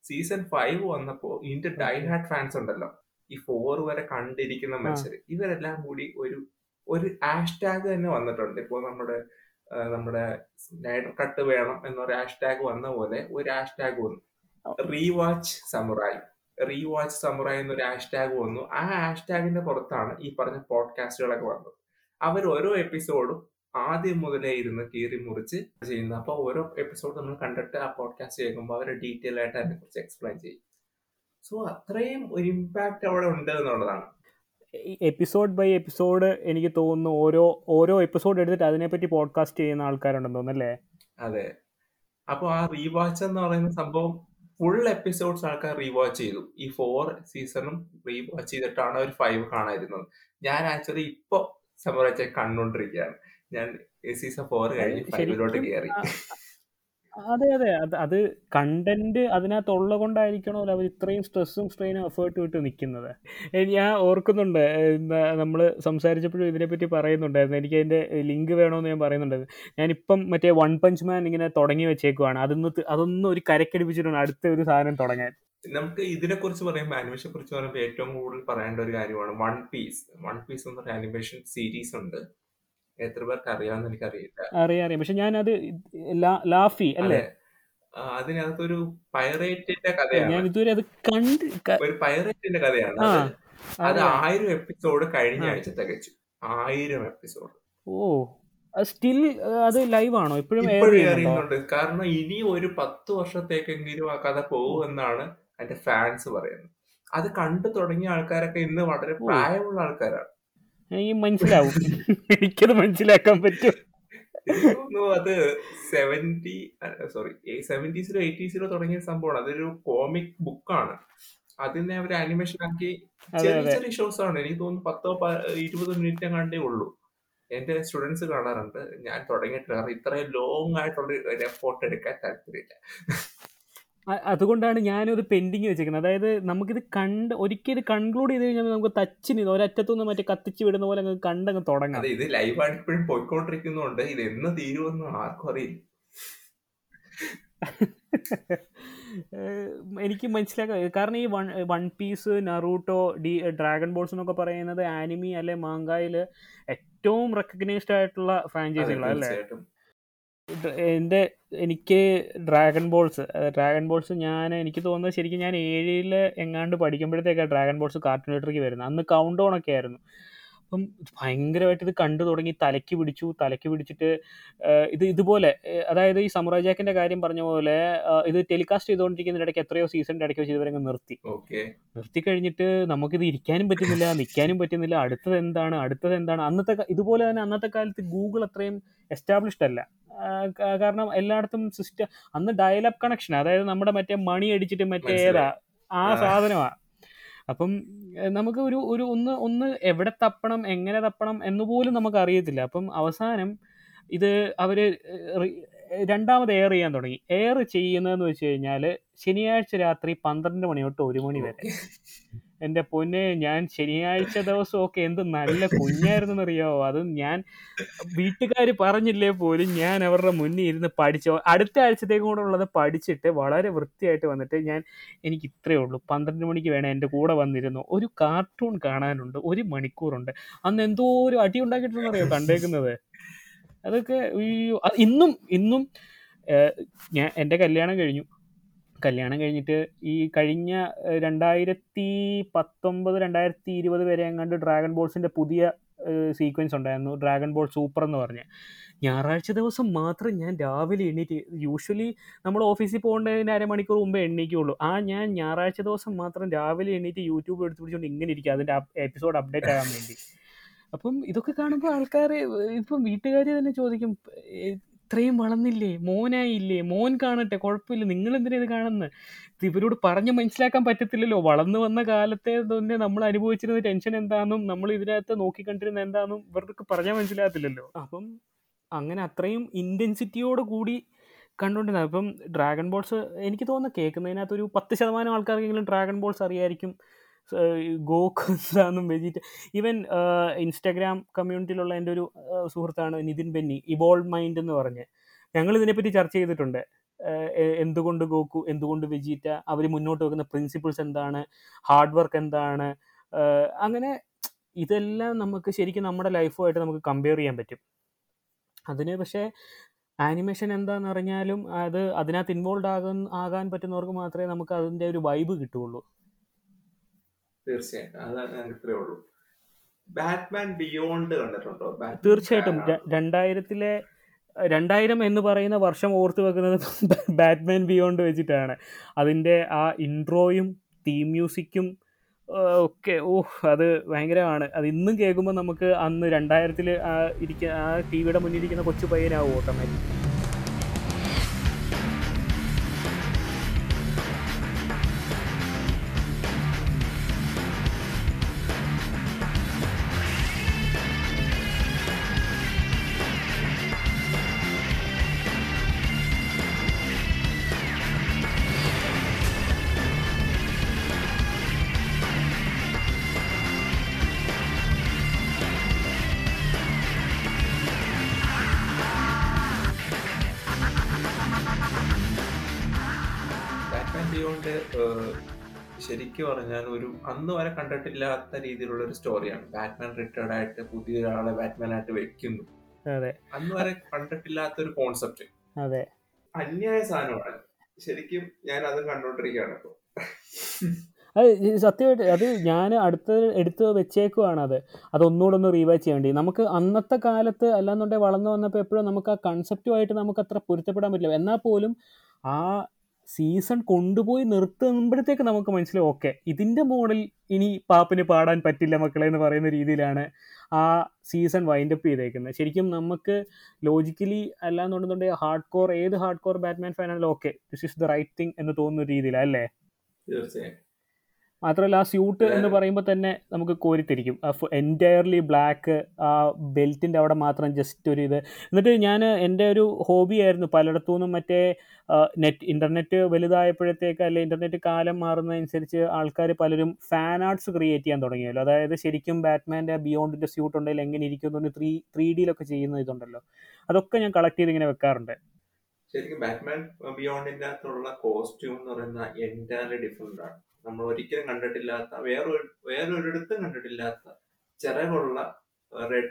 സീസൺ ഫൈവ് വന്നപ്പോൾ ഇതിന്റെ ഡൈഹാർഡ് ഫാൻസ് ഉണ്ടല്ലോ. ഈ ഫോർ വരെ കണ്ടിരിക്കുന്ന മത്സരം. മനുഷ്യർ ഇവരെല്ലാം കൂടി ഒരു ഒരു ഹാഷ്ടാഗ് തന്നെ വന്നിട്ടുണ്ട്. ഇപ്പോൾ നമ്മുടെ നമ്മുടെ സ്നൈഡർ കട്ട് വേണം എന്നൊരു ഹാഷ്ടാഗ് വന്ന പോലെ ഒരു ഹാഷ്ടാഗ് വന്നു. റീവാച്ച് സമുറായി റീവാച്ച് സമുറായി എന്നൊരു ഹാഷ്ടാഗ് വന്നു. ആ ഹാഷ്ടാഗിന്റെ പുറത്താണ് ഈ പറഞ്ഞ പോഡ്കാസ്റ്റുകളൊക്കെ വന്നത്. അവർ ഓരോ എപ്പിസോഡും ആദ്യം മുതലേ ഇരുന്ന് കീറി മുറിച്ച് ചെയ്യുന്നത്. അപ്പോൾ ഓരോ എപ്പിസോഡ് നമ്മൾ കണ്ടിട്ട് ആ പോഡ്കാസ്റ്റ് കേൾക്കുമ്പോൾ അവർ ഡീറ്റെയിൽ ആയിട്ട് അതിനെക്കുറിച്ച് എക്സ്പ്ലെയിൻ ചെയ്യും. സോ അത്രയും ഒരു ഇമ്പാക്ട് അവിടെ ഉണ്ട് എന്നുള്ളതാണ്. എപ്പിസോഡ് ബൈ എപ്പിസോഡ് എനിക്ക് തോന്നുന്നു ഓരോ ഓരോ എപ്പിസോഡ് എടുത്തിട്ട് അതിനെപ്പറ്റി പോഡ്കാസ്റ്റ് ചെയ്യുന്ന ആൾക്കാരുണ്ടെന്ന് തോന്നുന്നല്ലേ? അതെ. അപ്പോൾ ആ റീവാച്ച് എന്ന് പറയുന്ന സംഭവം ഫുൾ എപ്പിസോഡ്സ് ആൾക്കാർ റീവാച്ച് ചെയ്തു. ഈ ഫോർ സീസണും റീവാച്ച് ചെയ്തിട്ടാണ് ഒരു ഫൈവ് കാണാതിരുന്നത്. ഞാൻ ആക്ച്വലി ഇപ്പൊ സമരച്ച കണ്ടുകൊണ്ടിരിക്കുകയാണ്. ഞാൻ സീസൺ ഫോർ കഴിഞ്ഞ് ഫൈവിലോട്ട് കയറി അതെ അതെ. അത് അത് കണ്ടന്റ് അതിനകത്തുള്ള കൊണ്ടായിരിക്കണമല്ലോ അവർ ഇത്രയും സ്ട്രെസ്സും സ്ട്രെയിനും എഫേർട്ട് വിട്ട് നിൽക്കുന്നത് ഞാൻ ഓർക്കുന്നുണ്ട്. നമ്മൾ സംസാരിച്ചപ്പോഴും ഇതിനെപ്പറ്റി പറയുന്നുണ്ടായിരുന്നു. എനിക്ക് അതിന്റെ ലിങ്ക് വേണമെന്ന് ഞാൻ പറയുന്നുണ്ടായിരുന്നു. ഞാനിപ്പം മറ്റേ വൺ പഞ്ച് മാൻ ഇങ്ങനെ തുടങ്ങി വെച്ചേക്കുവാണ്. അതൊന്ന് അതൊന്നും ഒരു കരക്കടിപ്പിച്ചിട്ടുണ്ട്. അടുത്ത ഒരു സാധനം തുടങ്ങാൻ. നമുക്ക് ഇതിനെ കുറിച്ച് പറയുമ്പോൾ ആനിമേഷനെ കുറിച്ച് പറയുമ്പോൾ ഏറ്റവും കൂടുതൽ പറയേണ്ട ഒരു കാര്യമാണ് വൺ പീസ് വൺ പീസ് എന്നൊരു ആനിമേഷൻ സീരീസ് ഉണ്ട്. എത്ര പേർക്ക് അറിയാമെന്ന് എനിക്കറിയില്ല. അറിയാം അറിയാം. പക്ഷെ ഞാനത് ലാഫി അല്ലേ? അതിനകത്തൊരു പൈറേറ്റിന്റെ ഞാൻ കഥയാണ് ഇതുവരെ അത് കണ്ട് ഒരു പൈറേറ്റിന്റെ കഥയാണ്. അത് ആയിരം എപ്പിസോഡ് കഴിഞ്ഞ. ആഴ്ച തികച്ചു ആയിരം എപ്പിസോഡ്. ഓ സ്റ്റിൽ അത് ലൈവ് ആണോ ഇപ്പോഴും എയർ ഇപ്പോഴും അറിയുന്നുണ്ട്. കാരണം ഇനി ഒരു പത്ത് വർഷത്തേക്കെങ്കിലും ആ കഥ പോകുമെന്നാണ് എന്റെ ഫാൻസ് പറയുന്നത്. അത് കണ്ടു തുടങ്ങിയ ആൾക്കാരൊക്കെ ഇന്ന് വളരെ പ്രായമുള്ള ആൾക്കാരാണ്. എനിക്ക് മനസ്സിലാവും. എനിക്കത് മനസ്സിലാക്കാൻ പറ്റും. അത് സെവന്റി സോറി സെവന്റീസിലോ എയ്റ്റീസിലോ തുടങ്ങിയ സംഭവമാണ്. അതൊരു കോമിക് ബുക്കാണ് അതിനെ അവർ ആനിമേഷൻ ആക്കി ചെറിയ ചെറിയ ഷോസ് ആണ്. എനിക്ക് തോന്നുന്നു പത്തോ ഇരുപതോ മിനിറ്റ് കണ്ടേ ഉള്ളൂ. എന്റെ സ്റ്റുഡൻസ് കാണാറുണ്ട്. ഞാൻ തുടങ്ങിയിട്ടില്ല. കാരണം ഇത്രയും ലോങ് ആയിട്ടുള്ള ഒരു എഫോർട്ട് എടുക്കാൻ താല്പര്യമില്ല. അതുകൊണ്ടാണ് ഞാനത് പെൻഡിങ് വെച്ചേക്കുന്നത്. അതായത് നമുക്കിത് കണ്ട് ഒരിക്കലും കൺക്ലൂഡ് ചെയ്ത് കഴിഞ്ഞാൽ നമുക്ക് തച്ചിന് ഒരറ്റത്തുനിന്ന് മറ്റേ കത്തിച്ച് വിടുന്ന പോലെ അങ്ങ് കണ്ടങ്ങ് തുടങ്ങാം. ഇത് ലൈവായിട്ട് ഇപ്പോഴും പോയിക്കൊണ്ടിരിക്കുന്നുണ്ട്. ഇത് എന്ന് തീരുമെന്ന് ആർക്കും അറിയില്ല. എനിക്ക് മനസ്സിലാക്കാം കാരണം ഈ One One Piece Naruto D Dragon Balls എന്നൊക്കെ പറയുന്നത് ആനിമി അല്ലെ മാങ്കായിൽ ഏറ്റവും റെക്കഗ്നൈസ്ഡ് ആയിട്ടുള്ള ഫ്രാഞ്ചൈസികളാണ് അല്ലേ? എന്റെ എനിക്ക് ഡ്രാഗൺ ബോൾസ് ഡ്രാഗൺ ബോൾസ് ഞാൻ എനിക്ക് തോന്നുന്നത് ശരിക്കും ഞാൻ ഏഴിൽ എങ്ങാണ്ട് പഠിക്കുമ്പോഴത്തേക്കാണ് ഡ്രാഗൺ ബോൾസ് കാർട്ടൂൺ നെറ്റ്വർക്ക് വരുന്നത്. അന്ന് കൗണ്ട് ഓണൊക്കെ ആയിരുന്നു. അപ്പം ഭയങ്കരമായിട്ട് ഇത് കണ്ടു തുടങ്ങി തലയ്ക്ക് പിടിച്ചു തലയ്ക്ക് പിടിച്ചിട്ട് ഇത് ഇതുപോലെ അതായത് ഈ സമുറാജാക്കിന്റെ കാര്യം പറഞ്ഞ പോലെ ഇത് ടെലികാസ്റ്റ് ചെയ്തുകൊണ്ടിരിക്കുന്ന ഇടയ്ക്ക് എത്രയോ സീസണിന്റെ ഇടയ്ക്ക് വെച്ച് ഇതുവരെ നിർത്തി. നിർത്തി കഴിഞ്ഞിട്ട് നമുക്കിത് ഇരിക്കാനും പറ്റുന്നില്ല നിൽക്കാനും പറ്റുന്നില്ല അടുത്തത് എന്താണ് അടുത്തത് എന്താണ് അന്നത്തെ ഇതുപോലെ തന്നെ അന്നത്തെ കാലത്ത് ഗൂഗിൾ അത്രയും എസ്റ്റാബ്ലിഷ്ഡ് അല്ല. കാരണം എല്ലായിടത്തും സിസ്റ്റം അന്ന് ഡയലപ്പ് കണക്ഷൻ അതായത് നമ്മുടെ മറ്റേ മണി അടിച്ചിട്ട് മറ്റേ ഏതാ ആ സാധനമാണ് അപ്പം നമുക്ക് ഒരു ഒരു ഒന്ന് ഒന്ന് എവിടെ തപ്പണം എങ്ങനെ തപ്പണം എന്ന് പോലും നമുക്ക് അറിയത്തില്ല. അപ്പം അവസാനം ഇത് അവർ രണ്ടാമത് എയർ ചെയ്യാൻ തുടങ്ങി. എയർ ചെയ്യുന്നതെന്ന് വെച്ച് കഴിഞ്ഞാൽ ശനിയാഴ്ച രാത്രി പന്ത്രണ്ട് മണി തൊട്ട് ഒരു മണി വരെ. എന്റെ പൊന്നെ ഞാൻ ശനിയാഴ്ച ദിവസമൊക്കെ എന്ത് നല്ല കുഞ്ഞായിരുന്നെന്നറിയാമോ അത് ഞാൻ വീട്ടുകാർ പറഞ്ഞില്ലേ പോലും ഞാൻ അവരുടെ മുന്നിൽ ഇരുന്ന് പഠിച്ചു അടുത്ത ആഴ്ചത്തേക്കും കൂടെ ഉള്ളത് പഠിച്ചിട്ട് വളരെ വൃത്തിയായിട്ട് വന്നിട്ട് ഞാൻ എനിക്ക് ഇത്രയേ ഉള്ളൂ. പന്ത്രണ്ട് മണിക്ക് വേണം എന്റെ കൂടെ വന്നിരുന്നു. ഒരു കാർട്ടൂൺ കാണാനുണ്ട് ഒരു മണിക്കൂറുണ്ട്. അന്ന് എന്തോ ഒരു അടി ഉണ്ടാക്കിയിട്ടുണ്ടെന്നറിയോ കണ്ടേക്കുന്നത്? അതൊക്കെ ഇന്നും ഇന്നും ഞാൻ എന്റെ കല്യാണം കഴിഞ്ഞു. കല്യാണം കഴിഞ്ഞിട്ട് ഈ കഴിഞ്ഞ രണ്ടായിരത്തി പത്തൊമ്പത് രണ്ടായിരത്തി ഇരുപത് വരെ എങ്ങാണ്ട് ഡ്രാഗൺ ബോൾസിന്റെ പുതിയ സീക്വൻസ് ഉണ്ടായിരുന്നു. ഡ്രാഗൺ ബോൾ സൂപ്പർ എന്ന് പറഞ്ഞ്. ഞായറാഴ്ച ദിവസം മാത്രം ഞാൻ രാവിലെ എണ്ണീറ്റ് യൂഷ്വലി നമ്മൾ ഓഫീസിൽ പോകേണ്ടതിന് അരമണിക്കൂർ മുമ്പേ എണ്ണീക്കുള്ളൂ ആ ഞാൻ ഞായറാഴ്ച ദിവസം മാത്രം രാവിലെ എണ്ണീറ്റ് യൂട്യൂബ് എടുത്തു പിടിച്ചുകൊണ്ട് ഇങ്ങനെ ഇരിക്കുക അതിന്റെ എപ്പിസോഡ് അപ്ഡേറ്റ് ആകാൻ വേണ്ടി. അപ്പം ഇതൊക്കെ കാണുമ്പോൾ ആൾക്കാർ ഇപ്പം വീട്ടുകാർ തന്നെ ചോദിക്കും ഇത്രയും വളർന്നില്ലേ? മോനായില്ലേ? മോൻ കാണട്ടെ കുഴപ്പമില്ല. നിങ്ങൾ എന്തിനാ ഇത് കാണുന്നത് ഇവരോട് പറഞ്ഞ് മനസ്സിലാക്കാൻ പറ്റത്തില്ലല്ലോ. വളർന്നു വന്ന കാലത്തെ തന്നെ നമ്മൾ അനുഭവിച്ചിരുന്ന ടെൻഷൻ എന്താണെന്നും നമ്മൾ ഇതിനകത്ത് നോക്കിക്കണ്ടിരുന്ന എന്താണെന്നും ഇവർക്ക് പറഞ്ഞാൽ മനസ്സിലാകത്തില്ലല്ലോ. അപ്പം അങ്ങനെ അത്രയും ഇന്റൻസിറ്റിയോട് കൂടി കണ്ടുകൊണ്ടിരുന്നത് അപ്പം ഡ്രാഗൺ ബോൾസ് എനിക്ക് തോന്നുന്നു കേൾക്കുന്നതിനകത്ത് ഒരു പത്ത് ശതമാനം ആൾക്കാർക്കെങ്കിലും ഡ്രാഗൺ ബോൾസ് അറിയായിരിക്കും. ഗോക്ക് വെജിറ്റ ഈവൻ ഇൻസ്റ്റാഗ്രാം കമ്മ്യൂണിറ്റിയിലുള്ള എന്റെ ഒരു സുഹൃത്താണ് നിതിൻ ബെന്നി ഇവോൾവ് മൈൻഡ് എന്ന് പറഞ്ഞ്. ഞങ്ങൾ ഇതിനെപ്പറ്റി ചർച്ച ചെയ്തിട്ടുണ്ട്. എന്തുകൊണ്ട് ഗോക്കു എന്തുകൊണ്ട് വെജിറ്റ അവർ മുന്നോട്ട് വെക്കുന്ന പ്രിൻസിപ്പിൾസ് എന്താണ് ഹാർഡ് വർക്ക് എന്താണ് അങ്ങനെ ഇതെല്ലാം നമുക്ക് ശരിക്കും നമ്മുടെ ലൈഫുമായിട്ട് നമുക്ക് കമ്പയർ ചെയ്യാൻ പറ്റും. അതിന് പക്ഷേ ആനിമേഷൻ എന്താണെന്ന് അറിഞ്ഞാലും അത് അതിനകത്ത് ഇൻവോൾവ് ആകാൻ ആകാൻ പറ്റുന്നവർക്ക് മാത്രമേ നമുക്ക് അതിന്റെ ഒരു വൈബ് കിട്ടുകയുള്ളൂ. തീർച്ചയായിട്ടും. അതാണ് ഇത്രേ ഉള്ളൂ. ബാറ്റ്മാൻ ബിയോണ്ട് കണ്ടിട്ടുണ്ടോ? തീർച്ചയായിട്ടും. രണ്ടായിരത്തിലെ രണ്ടായിരം എന്ന് പറയുന്ന വർഷം ഓർത്തു വെക്കുന്നത് ബാറ്റ്മാൻ ബിയോണ്ട് വെച്ചിട്ടാണ്. അതിന്റെ ആ ഇൻട്രോയും തീം മ്യൂസിക്കും ഒക്കെ ഓഹ് അത് ഭയങ്കരമാണ്. അത് ഇന്നും കേൾക്കുമ്പോൾ നമുക്ക് അന്ന് രണ്ടായിരത്തിൽ ഇരിക്കുന്ന ആ ടി വിയുടെ മുന്നിലിരിക്കുന്ന കൊച്ചു പയ്യനാവും ഓട്ടോമാറ്റിക്. ശരിക്കും പറഞ്ഞാൽ ഒരു അന്ന് വരെ കണ്ടിട്ടില്ലാത്ത രീതിയിലുള്ള ഒരു സ്റ്റോറിയാണ് ബാറ്റ്മാൻ റിട്ടയർഡ് ആയിട്ട് പുതിയ ഒരാളെ ബാറ്റ്മാൻ ആയിട്ട് വെക്കുന്നു. അന്ന് വരെ കണ്ടിട്ടില്ലാത്ത ഒരു കോൺസെപ്റ്റ് അതെ. അന്യായ സാധനമാണ്. ശരിക്കും ഞാൻ അത് കണ്ടോണ്ടിരിക്കുകയാണ് ഇപ്പൊ. അത് സത്യമായിട്ട് അത് ഞാൻ അടുത്ത് എടുത്ത് വെച്ചേക്കുവാണ് അത് അതൊന്നുകൂടെ ഒന്ന് റീവാച്ച് ചെയ്യേണ്ടി നമുക്ക് അന്നത്തെ കാലത്ത് അല്ലാന്നുണ്ടെങ്കിൽ വളർന്നു വന്നപ്പോൾ എപ്പോഴും നമുക്ക് ആ കൺസെപ്റ്റുമായിട്ട് നമുക്ക് അത്ര പൊരുത്തപ്പെടാൻ പറ്റില്ല. എന്നാൽ പോലും ആ സീസൺ കൊണ്ടുപോയി നിർത്തുമ്പോഴത്തേക്ക് നമുക്ക് മനസ്സിലായി ഓക്കെ ഇതിന്റെ മോഡൽ ഇനി പാപ്പിന് പാടാൻ പറ്റില്ല മക്കളെ എന്ന് പറയുന്ന രീതിയിലാണ് ആ സീസൺ വൈൻഡ് അപ്പ് ചെയ്തേക്കുന്നത്. ശരിക്കും നമുക്ക് ലോജിക്കലി അല്ലാന്നുണ്ടെന്നുണ്ടെങ്കിൽ ഹാർഡ് കോർ ഏത് hard core Batman ഫാനാണെങ്കിലും okay this is the right thing എന്ന് തോന്നുന്ന രീതിയിലാണ് അല്ലേ? തീർച്ചയായും. മാത്രമല്ല ആ സ്യൂട്ട് എന്ന് പറയുമ്പോൾ തന്നെ നമുക്ക് കോരിത്തിരിക്കും. എന്റയർലി ബ്ലാക്ക് ആ ബെൽറ്റിന്റെ അവിടെ മാത്രം ജസ്റ്റ് ഒരു ഇത്. എന്നിട്ട് ഞാൻ എന്റെ ഒരു ഹോബി ആയിരുന്നു പലയിടത്തു നിന്നും മറ്റേ നെറ്റ് ഇന്റർനെറ്റ് വലുതായപ്പോഴത്തേക്ക് അല്ലെ ഇന്റർനെറ്റ് കാലം മാറുന്നതനുസരിച്ച് ആൾക്കാർ പലരും ഫാൻ ആർട്സ് ക്രിയേറ്റ് ചെയ്യാൻ തുടങ്ങിയല്ലോ. അതായത് ശരിക്കും ബാറ്റ്മാന്റെ ബിയോണ്ടിന്റെ സ്യൂട്ട് ഉണ്ടെങ്കിൽ എങ്ങനെ ഇരിക്കും എന്ന് ത്രീ ത്രീ ഡിയിലൊക്കെ ചെയ്യുന്ന ഇതുണ്ടല്ലോ. അതൊക്കെ ഞാൻ കളക്ട് ചെയ്ത് ഇങ്ങനെ വെക്കാറുണ്ട്. ശരിക്കും ബാറ്റ്മാൻ ബിയോണ്ടിന്റെ അകത്തുള്ള കോസ്റ്റ്യൂം എന്ന് പറയുന്ന എന്റയർലി ഡിഫറെന്റ് ആണ്. നമ്മൾ ഒരിക്കലും കണ്ടിട്ടില്ലാത്ത വേറൊരു വേറൊരിടത്തും കണ്ടിട്ടില്ലാത്ത ചിറകുള്ള റെഡ്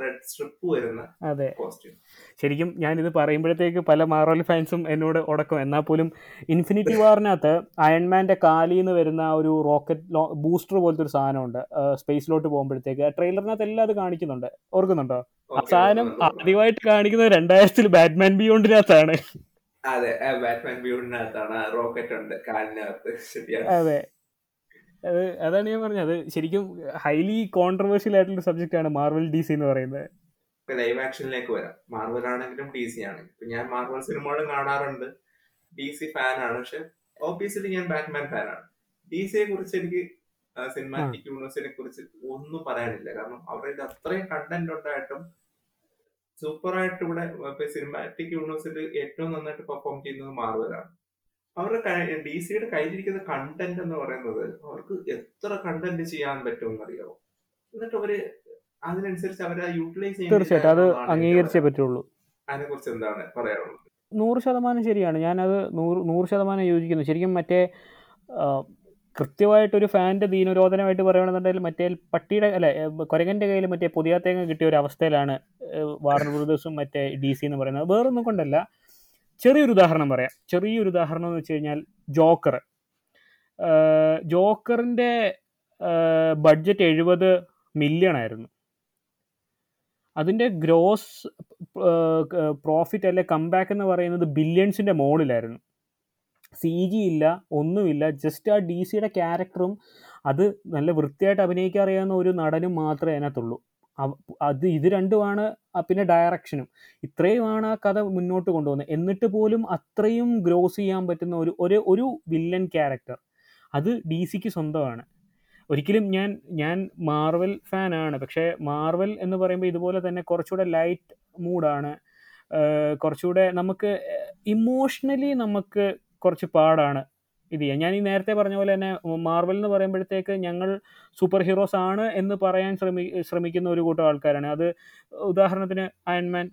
റെഡ് സ്ട്രിപ്പ് വരുന്ന അതെ. കോസ്റ്റ്യൂം ശരിക്കും ഞാനിത് പറയുമ്പോഴത്തേക്ക് പല മാർവൽ ഫാൻസും എന്നോട് ഉടക്കും എന്നാൽ പോലും ഇൻഫിനിറ്റി വാറിനകത്ത് അയൺമാന്റെ കാലിൽ നിന്ന് വരുന്ന ആ ഒരു റോക്കറ്റ് ബൂസ്റ്റർ പോലത്തെ ഒരു സാധനമുണ്ട്. സ്പേസിലോട്ട് പോകുമ്പോഴത്തേക്ക്. ട്രെയിലറിനകത്ത് എല്ലാം അത് കാണിക്കുന്നുണ്ട്. ഓർക്കുന്നുണ്ടോ? ആ സാധനം ആദ്യമായിട്ട് കാണിക്കുന്നത് രണ്ടായിരത്തിൽ ബാറ്റ്മാൻ ബിയോണ്ടിനകത്താണ്. അതെ ബാറ്റ്മാൻ ബിയോണ്ടിനകത്താണ് റോക്കറ്റ് ഉണ്ട് കാലിനകത്ത്. ശരിയാണ്. അതെ. അത് അതാണ് ഞാൻ പറഞ്ഞത്. അത് ശരിക്കും ഹൈലി കോൺട്രവേഴ്ഷ്യൽ ആയിട്ടുള്ള സബ്ജക്റ്റ് ആണ് മാർവൽ ഡി സി എന്ന് പറയുന്നത്. ഇപ്പൊ ലൈവ് ആക്ഷനിലേക്ക് വരാം. മാർവൽ ആണെങ്കിലും ഡി സി ആണെങ്കിലും ഇപ്പൊ ഞാൻ മാർവൽ സിനിമകളും കാണാറുണ്ട്. ഡി സി ഫാനാണ് പക്ഷെ ഓബിയസ്ലി ഞാൻ ബാറ്റ്മാൻ ഫാനാണ് ഡി സിയെ കുറിച്ച് എനിക്ക് സിനിമാറ്റിക് യൂണിവേഴ്സിനെ കുറിച്ച് ഒന്നും പറയാനില്ല. കാരണം അവരുടെ അത്രയും കണ്ടന്റ് ഉണ്ടായിട്ടും സൂപ്പർ ആയിട്ട് ഇവിടെ സിനിമാറ്റിക് യൂണിവേഴ്സിൽ ഏറ്റവും നന്നായിട്ട് പെർഫോം ചെയ്യുന്നത് മാർവലാണ്. അവരുടെ ഡി സിയുടെ കയ്യിലിരിക്കുന്ന കണ്ടന്റ് എന്ന് പറയുന്നത് അവർക്ക് എത്ര കണ്ടന്റ് ചെയ്യാൻ പറ്റുമെന്ന് അറിയാമോ എന്നിട്ട് അവർ അതിനനുസരിച്ച് അവരെ യൂട്ടിലൈസ് തീർച്ചയായിട്ടും അത് അംഗീകരിച്ചേ പറ്റുള്ളൂ. അതിനെ കുറിച്ച് എന്താണ് പറയാനുള്ളത്? നൂറ് ശതമാനം ശരിയാണ്. ഞാനത് നൂറ് നൂറ് ശതമാനം യോജിക്കുന്നു. ശരിക്കും മറ്റേ കൃത്യമായിട്ടൊരു ഫാന്റെ ദീനരോധനമായിട്ട് പറയുകയാണെന്നുണ്ടെങ്കിൽ മറ്റേ പട്ടിയുടെ അല്ല കൊരകന്റെ കയ്യിൽ മറ്റേ പുതിയ തേങ്ങ കിട്ടിയ ഒരു അവസ്ഥയിലാണ് വാർണർ ബ്രദേഴ്സും മറ്റേ ഡി സി എന്ന് പറയുന്നത്. വേറൊന്നും കൊണ്ടല്ല. ചെറിയൊരു ഉദാഹരണം പറയാം. ചെറിയൊരു ഉദാഹരണം എന്ന് വെച്ച് കഴിഞ്ഞാൽ ജോക്കർ. ജോക്കറിന്റെ ബഡ്ജറ്റ് എഴുപത് മില്യൺ ആയിരുന്നു. അതിന്റെ ഗ്രോസ് പ്രോഫിറ്റ് അല്ലെ കംബാക്ക് എന്ന് പറയുന്നത് ബില്യൺസിന്റെ മുകളിലായിരുന്നു സി ജി ഇല്ല ഒന്നുമില്ല. ജസ്റ്റ് ആ ഡി സിയുടെ ക്യാരക്ടറും അത് നല്ല വൃത്തിയായിട്ട് അഭിനയിക്കാൻ അറിയാവുന്ന ഒരു നടനും മാത്രമേ അതിനകത്തുള്ളൂ. അത് ഇത് രണ്ടുമാണ് പിന്നെ ഡയറക്ഷനും ഇത്രയുമാണ് ആ കഥ മുന്നോട്ട് കൊണ്ടുപോകുന്നത്. എന്നിട്ട് പോലും അത്രയും ഗ്രോസ് ചെയ്യാൻ പറ്റുന്ന ഒരു ഒരു ഒരു വില്ലൻ ക്യാരക്ടർ അത് ഡി സിക്ക് സ്വന്തമാണ്. ഒരിക്കലും ഞാൻ ഞാൻ മാർവൽ ഫാനാണ് പക്ഷേ മാർവൽ എന്ന് പറയുമ്പോൾ ഇതുപോലെ തന്നെ കുറച്ചുകൂടെ ലൈറ്റ് മൂഡാണ് കുറച്ചുകൂടെ നമുക്ക് ഇമോഷണലി നമുക്ക് കുറച്ച് പാടാണ് ഇത് ചെയ്യാൻ. ഞാൻ ഈ നേരത്തെ പറഞ്ഞ പോലെ തന്നെ മാർവൽ എന്ന് പറയുമ്പോഴത്തേക്ക് ഞങ്ങൾ സൂപ്പർ ഹീറോസ് ആണ് എന്ന് പറയാൻ ശ്രമി ശ്രമിക്കുന്ന ഒരു കൂട്ടം ആൾക്കാരാണ്. അത് ഉദാഹരണത്തിന് അയൺമാൻ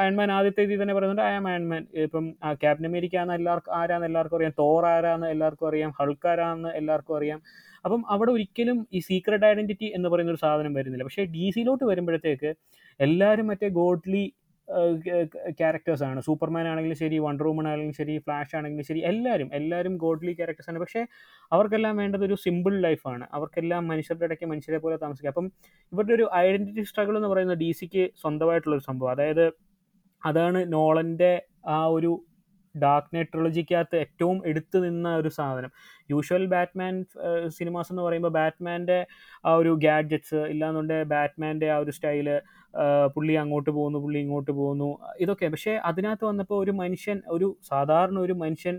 അയൺമാൻ ആദ്യത്തെ ഇതിൽ തന്നെ പറയുന്നുണ്ട് ഐ ആം അയൺമാൻ ഇപ്പം ക്യാപ്റ്റൻ അമേരിക്ക ആണെന്ന് എല്ലാവർക്കും ആരാന്ന് എല്ലാവർക്കും അറിയാം തോർ ആരാന്ന് എല്ലാവർക്കും അറിയാം ഹൾക്കാരാന്ന് എല്ലാവർക്കും അറിയാം. അപ്പം അവിടെ ഒരിക്കലും ഈ സീക്രട്ട് ഐഡന്റിറ്റി എന്ന് പറയുന്ന ഒരു സാധനം വരുന്നില്ല. പക്ഷേ ഡി സിയിലോട്ട് വരുമ്പോഴത്തേക്ക് എല്ലാവരും മറ്റേ ഗോഡ്ലി ക്യാരക്ടേഴ്സാണ് സൂപ്പർമാൻ ആണെങ്കിലും ശരി വണ്ടർ വുമൺ ആണെങ്കിലും ശരി ഫ്ലാഷ് ആണെങ്കിലും ശരി എല്ലാവരും എല്ലാവരും ഗോഡ്ലി ക്യാരക്ടേഴ്സ് ആണ്. പക്ഷേ അവർക്കെല്ലാം വേണ്ടത് ഒരു സിമ്പിൾ ലൈഫാണ് അവർക്കെല്ലാം മനുഷ്യരുടെ ഇടയ്ക്ക് മനുഷ്യരെ പോലെ താമസിക്കുക അപ്പം ഇവരുടെ ഒരു ഐഡന്റിറ്റി സ്ട്രഗിൾ എന്ന് പറയുന്നത് ഡി സിക്ക് സ്വന്തമായിട്ടുള്ളൊരു സംഭവം. അതായത് അതാണ് നോളന്റെ ആ ഒരു ഡാർക്ക് നൈറ്റ് ട്രിളജിക്കകത്ത് ഏറ്റവും എടുത്തു നിന്ന ഒരു സാധനം. യൂഷ്വൽ ബാറ്റ്മാൻ സിനിമാസ് എന്ന് പറയുമ്പോൾ ബാറ്റ്മാന്റെ ആ ഒരു ഗാഡ്ജറ്റ്സ് ഇല്ലാന്നുണ്ടെങ്കിൽ ബാറ്റ്മാന്റെ ആ ഒരു സ്റ്റൈൽ പുള്ളി അങ്ങോട്ട് പോകുന്നു പുള്ളി ഇങ്ങോട്ട് പോകുന്നു ഇതൊക്കെ. പക്ഷേ അതിനകത്ത് വന്നപ്പോൾ ഒരു മനുഷ്യൻ ഒരു സാധാരണ ഒരു മനുഷ്യൻ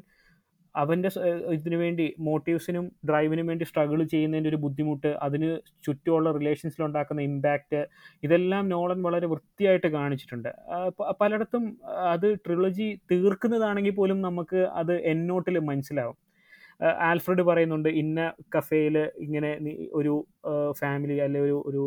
അവന്റെ ഇതിനു വേണ്ടി മോട്ടീവ്സിനും ഡ്രൈവിനും വേണ്ടി സ്ട്രഗിൾ ചെയ്യുന്നതിന്റെ ഒരു ബുദ്ധിമുട്ട് അതിന് ചുറ്റുമുള്ള റിലേഷൻസിലുണ്ടാക്കുന്ന ഇമ്പാക്റ്റ് ഇതെല്ലാം നോളൻ വളരെ വൃത്തിയായിട്ട് കാണിച്ചിട്ടുണ്ട്. പലയിടത്തും അത് ട്രിളജി തീർക്കുന്നതാണെങ്കിൽ പോലും നമുക്ക് അത് എന്നോട്ടിൽ മനസ്സിലാവും. ആൽഫ്രഡ് പറയുന്നുണ്ട് ഇന്ന കഫേയിൽ ഇങ്ങനെ ഒരു ഫാമിലി അല്ലെ ഒരു ഒരു